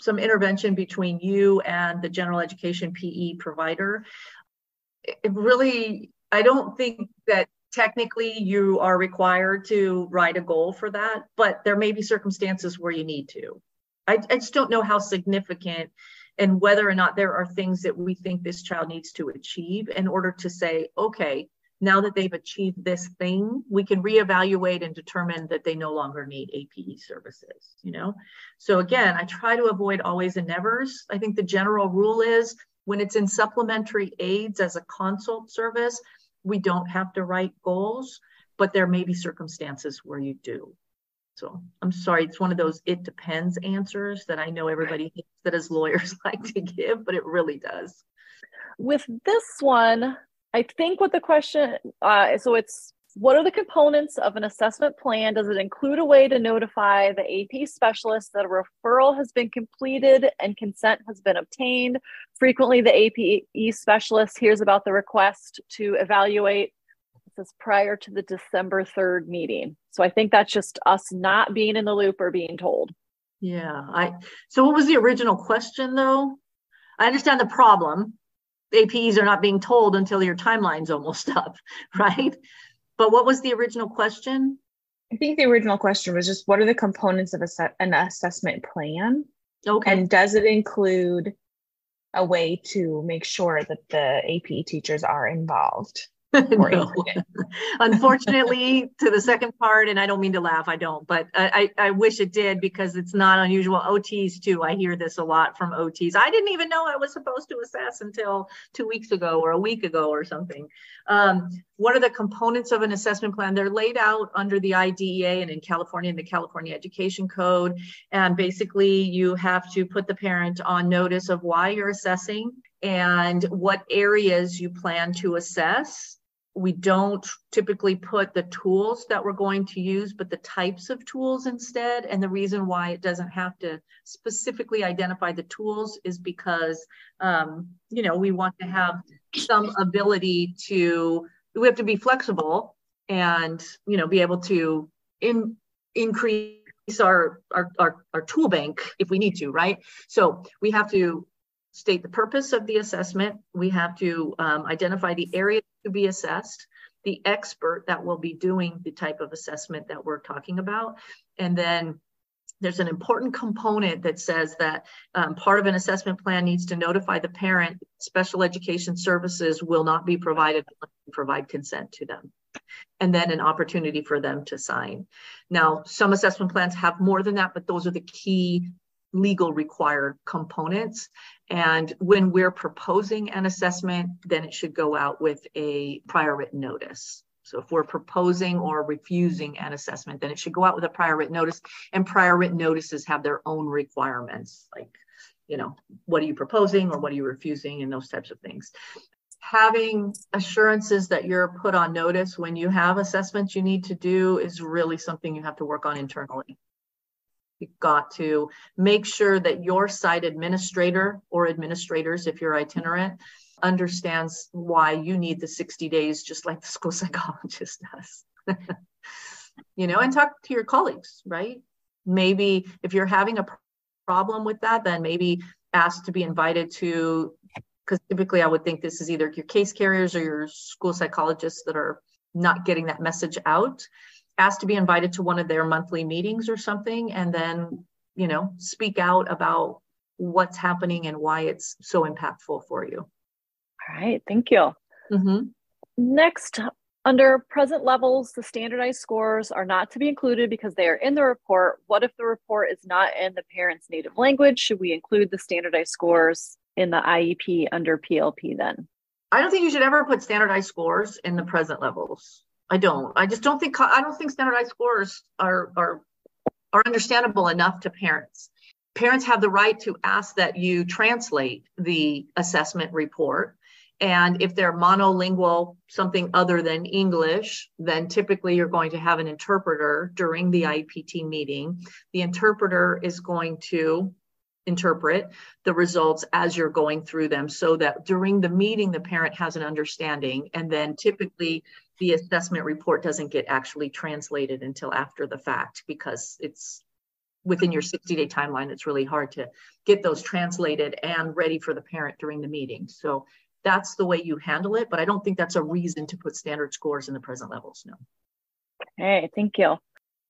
some intervention between you and the general education PE provider. It really, I don't think that technically you are required to write a goal for that, but there may be circumstances where you need to. I, I just don't know how significant and whether or not there are things that we think this child needs to achieve in order to say, okay, now that they've achieved this thing, we can reevaluate and determine that they no longer need APE services, you know? So again, I try to avoid always and nevers. I think the general rule is when it's in supplementary aids as a consult service, we don't have to write goals, but there may be circumstances where you do. So I'm sorry, it's one of those it depends answers that I know everybody thinks that as lawyers like to give, but it really does. With this one, I think what the question, uh, so it's what are the components of an assessment plan? Does it include a way to notify the APE specialist that a referral has been completed and consent has been obtained? Frequently, the APE specialist hears about the request to evaluate this prior to the December 3rd meeting. So I think that's just us not being in the loop or being told. Yeah. I so what was the original question though? I understand the problem. APEs are not being told until your timeline's almost up, right? But what was the original question? I think the original question was just what are the components of a an assessment plan? Okay. And does it include a way to make sure that the APE teachers are involved? no. Unfortunately, to the second part, and I don't mean to laugh, I don't, but I, I, I wish it did because it's not unusual. OTs too, I hear this a lot from OTs. I didn't even know I was supposed to assess until two weeks ago or a week ago or something. Um, what are the components of an assessment plan? They're laid out under the IDEA and in California in the California Education Code. And basically, you have to put the parent on notice of why you're assessing and what areas you plan to assess we don't typically put the tools that we're going to use, but the types of tools instead. And the reason why it doesn't have to specifically identify the tools is because, um, you know, we want to have some ability to, we have to be flexible and, you know, be able to in, increase our, our, our, our tool bank if we need to, right? So we have to state the purpose of the assessment. We have to um, identify the area to be assessed, the expert that will be doing the type of assessment that we're talking about, and then there's an important component that says that um, part of an assessment plan needs to notify the parent special education services will not be provided provide consent to them. And then an opportunity for them to sign. Now some assessment plans have more than that but those are the key legal required components. And when we're proposing an assessment, then it should go out with a prior written notice. So if we're proposing or refusing an assessment, then it should go out with a prior written notice. And prior written notices have their own requirements, like, you know, what are you proposing or what are you refusing and those types of things. Having assurances that you're put on notice when you have assessments you need to do is really something you have to work on internally You've got to make sure that your site administrator or administrators, if you're itinerant, understands why you need the 60 days, just like the school psychologist does. you know, and talk to your colleagues, right? Maybe if you're having a problem with that, then maybe ask to be invited to, because typically I would think this is either your case carriers or your school psychologists that are not getting that message out. Ask to be invited to one of their monthly meetings or something, and then, you know, speak out about what's happening and why it's so impactful for you. All right, thank you. Mm-hmm. Next, under present levels, the standardized scores are not to be included because they are in the report. What if the report is not in the parent's native language? Should we include the standardized scores in the IEP under PLP then? I don't think you should ever put standardized scores in the present levels. I don't. I just don't think I don't think standardized scores are are are understandable enough to parents. Parents have the right to ask that you translate the assessment report and if they're monolingual, something other than English, then typically you're going to have an interpreter during the IPT meeting. The interpreter is going to interpret the results as you're going through them so that during the meeting, the parent has an understanding. And then typically the assessment report doesn't get actually translated until after the fact because it's within your 60 day timeline. It's really hard to get those translated and ready for the parent during the meeting. So that's the way you handle it. But I don't think that's a reason to put standard scores in the present levels. No. Okay, thank you.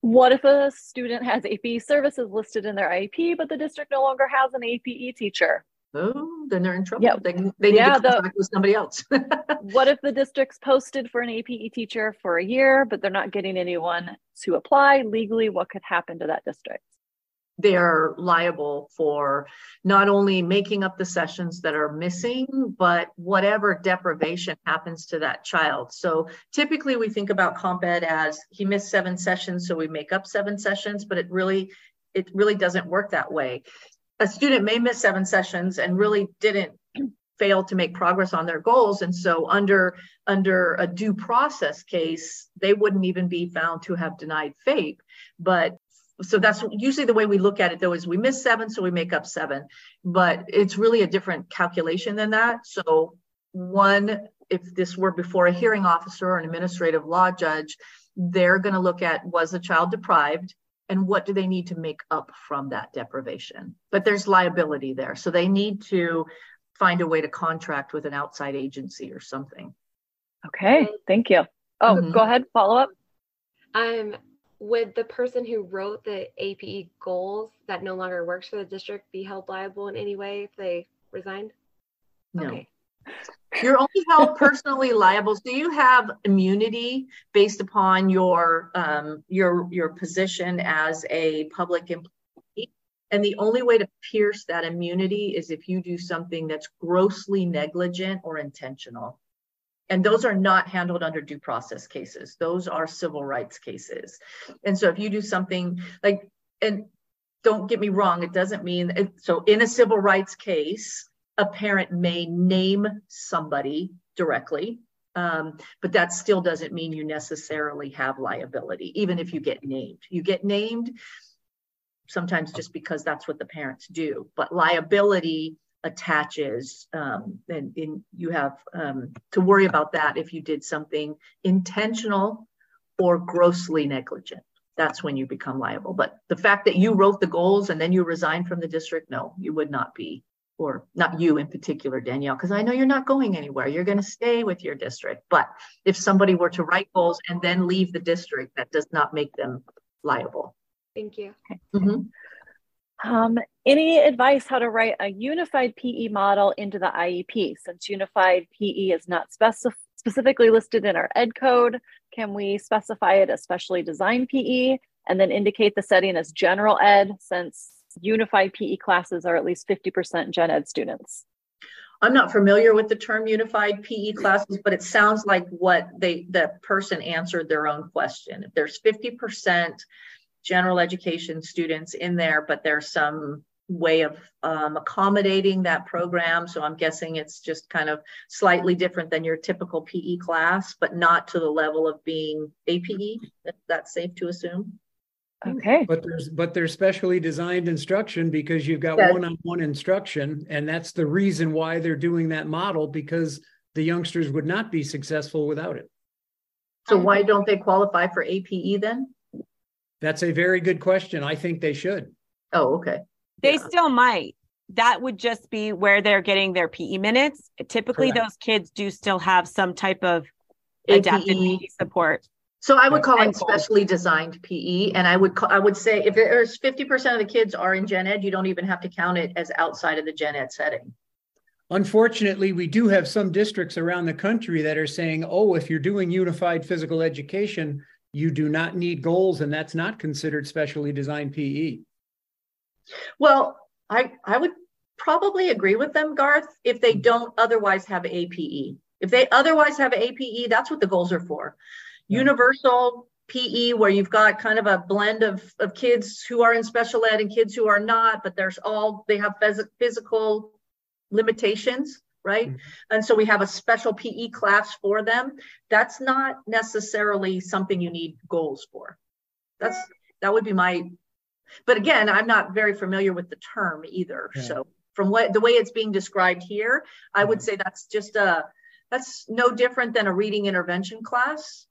What if a student has APE services listed in their IEP, but the district no longer has an APE teacher? Oh, then they're in trouble. They, they need yeah, to contact the, with somebody else. what if the district's posted for an APE teacher for a year, but they're not getting anyone to apply legally? What could happen to that district? they're liable for not only making up the sessions that are missing, but whatever deprivation happens to that child. So typically we think about comp ed as he missed seven sessions, so we make up seven sessions, but it really it really doesn't work that way. A student may miss seven sessions and really didn't fail to make progress on their goals. And so under under a due process case they wouldn't even be found to have denied FAPE. But so that's usually the way we look at it though is we miss seven so we make up seven. But it's really a different calculation than that. So one if this were before a hearing officer or an administrative law judge they're going to look at was the child deprived and what do they need to make up from that deprivation but there's liability there so they need to find a way to contract with an outside agency or something okay thank you oh mm-hmm. go ahead follow up um would the person who wrote the APE goals that no longer works for the district be held liable in any way if they resigned? No. Okay. You're only held personally liable. So you have immunity based upon your um, your your position as a public employee. And the only way to pierce that immunity is if you do something that's grossly negligent or intentional and those are not handled under due process cases those are civil rights cases and so if you do something like and don't get me wrong it doesn't mean so in a civil rights case a parent may name somebody directly um, but that still doesn't mean you necessarily have liability even if you get named. You get named sometimes just because that's what the parents do but liability attaches um, and, and, you have um, to worry about that if you did something intentional or grossly negligent. That's when you become liable but the fact that you wrote the goals and then you resigned from the district no you would not be or not you in particular danielle because i know you're not going anywhere you're going to stay with your district but if somebody were to write goals and then leave the district that does not make them liable thank you mm-hmm. Um, any advice how to write a unified PE model into the IEP? Since unified PE is not specif- specifically listed in our ed code, can we specify it as specially designed PE and then indicate the setting as general ed since unified PE classes are at least 50% gen ed students? I'm not familiar with the term unified PE classes, but it sounds like what they the person answered their own question. If there's 50% general education students in there, but there's some way of um, accommodating that program. So I'm guessing it's just kind of slightly different than your typical PE class, but not to the level of being APE. That's safe to assume. Okay. But there's but there's specially designed instruction because you've got Yes. one-on-one instruction, and that's the reason why they're doing that model because the youngsters would not be successful without it. So why don't they qualify for APE then? That's a very good question. I think they should. Oh, okay. They Yeah. still might. That would just be where they're getting their PE minutes. Typically, Correct. those kids do still have some type of APE. adapted PE support. So I would call it specially designed PE, and I would, ca- I would say if there's fifty percent of the kids are in gen ed, you don't even have to count it as outside of the gen ed setting. Unfortunately, we do have some districts around the country that are saying, oh, if you're doing unified physical education, you do not need goals, and that's not considered specially designed. PE. Well, I, I would probably agree with them, Garth, if they mm. don't otherwise have APE. If they otherwise have APE, that's what the goals are for. Yeah. Universal PE, where you've got kind of a blend of, of kids who are in special ed and kids who are not, but there's all, they have phys- physical limitations, right? Mhm. And so we have a special PE class for them. That's not necessarily something you need goals for. That's, that would be my but again, I'm not very familiar with the term either. Yeah. So from what the way it's being described here, I would say that's just a that's no different than a reading intervention class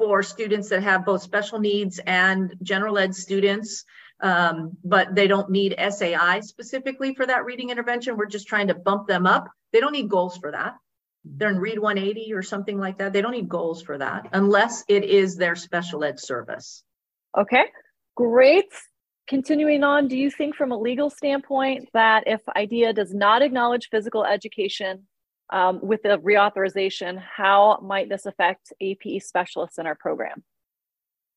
for students that have both special needs and general ed students. Um, but they don't need SAI specifically for that reading intervention. We're just trying to bump them up. They don't need goals for that. They're in Read 180 or something like that. They don't need goals for that unless it is their special ed service. Okay, great. Continuing on, do you think from a legal standpoint that if IDEA does not acknowledge physical education um, with the reauthorization, how might this affect APE specialists in our program?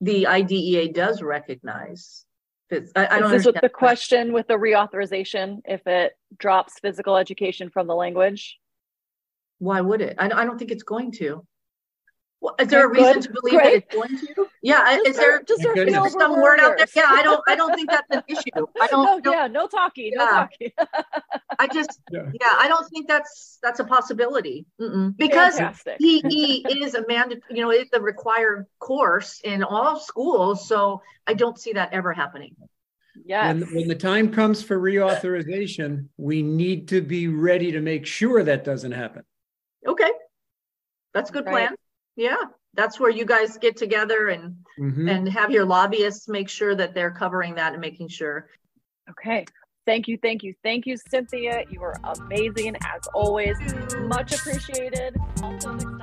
the IDEA does recognize. phys- I, I don't Is this understand. with the question with the reauthorization if it drops physical education from the language? Why would it? I, I don't think it's going to. Well, is there a reason good, to believe that it's going to? Yeah, is there just our Goodness. Some word out there? Yeah, I don't, I don't think that's an issue. I don't, oh, don't- yeah, no talking, no talking. I just, Yeah. yeah, I don't think that's, that's a possibility. Mm-mm. Because Fantastic. PE is a mandate, you know, it's a required course in all schools. So I don't see that ever happening. Yes. When, when the time comes for reauthorization, we need to be ready to make sure that doesn't happen. Okay. That's a good Right. plan. Yeah, that's where you guys get together and Mhm. and have your lobbyists make sure that they're covering that and making sure. Okay. Thank you, thank you, thank you, Cynthia. You are amazing as always. Much appreciated. Also, next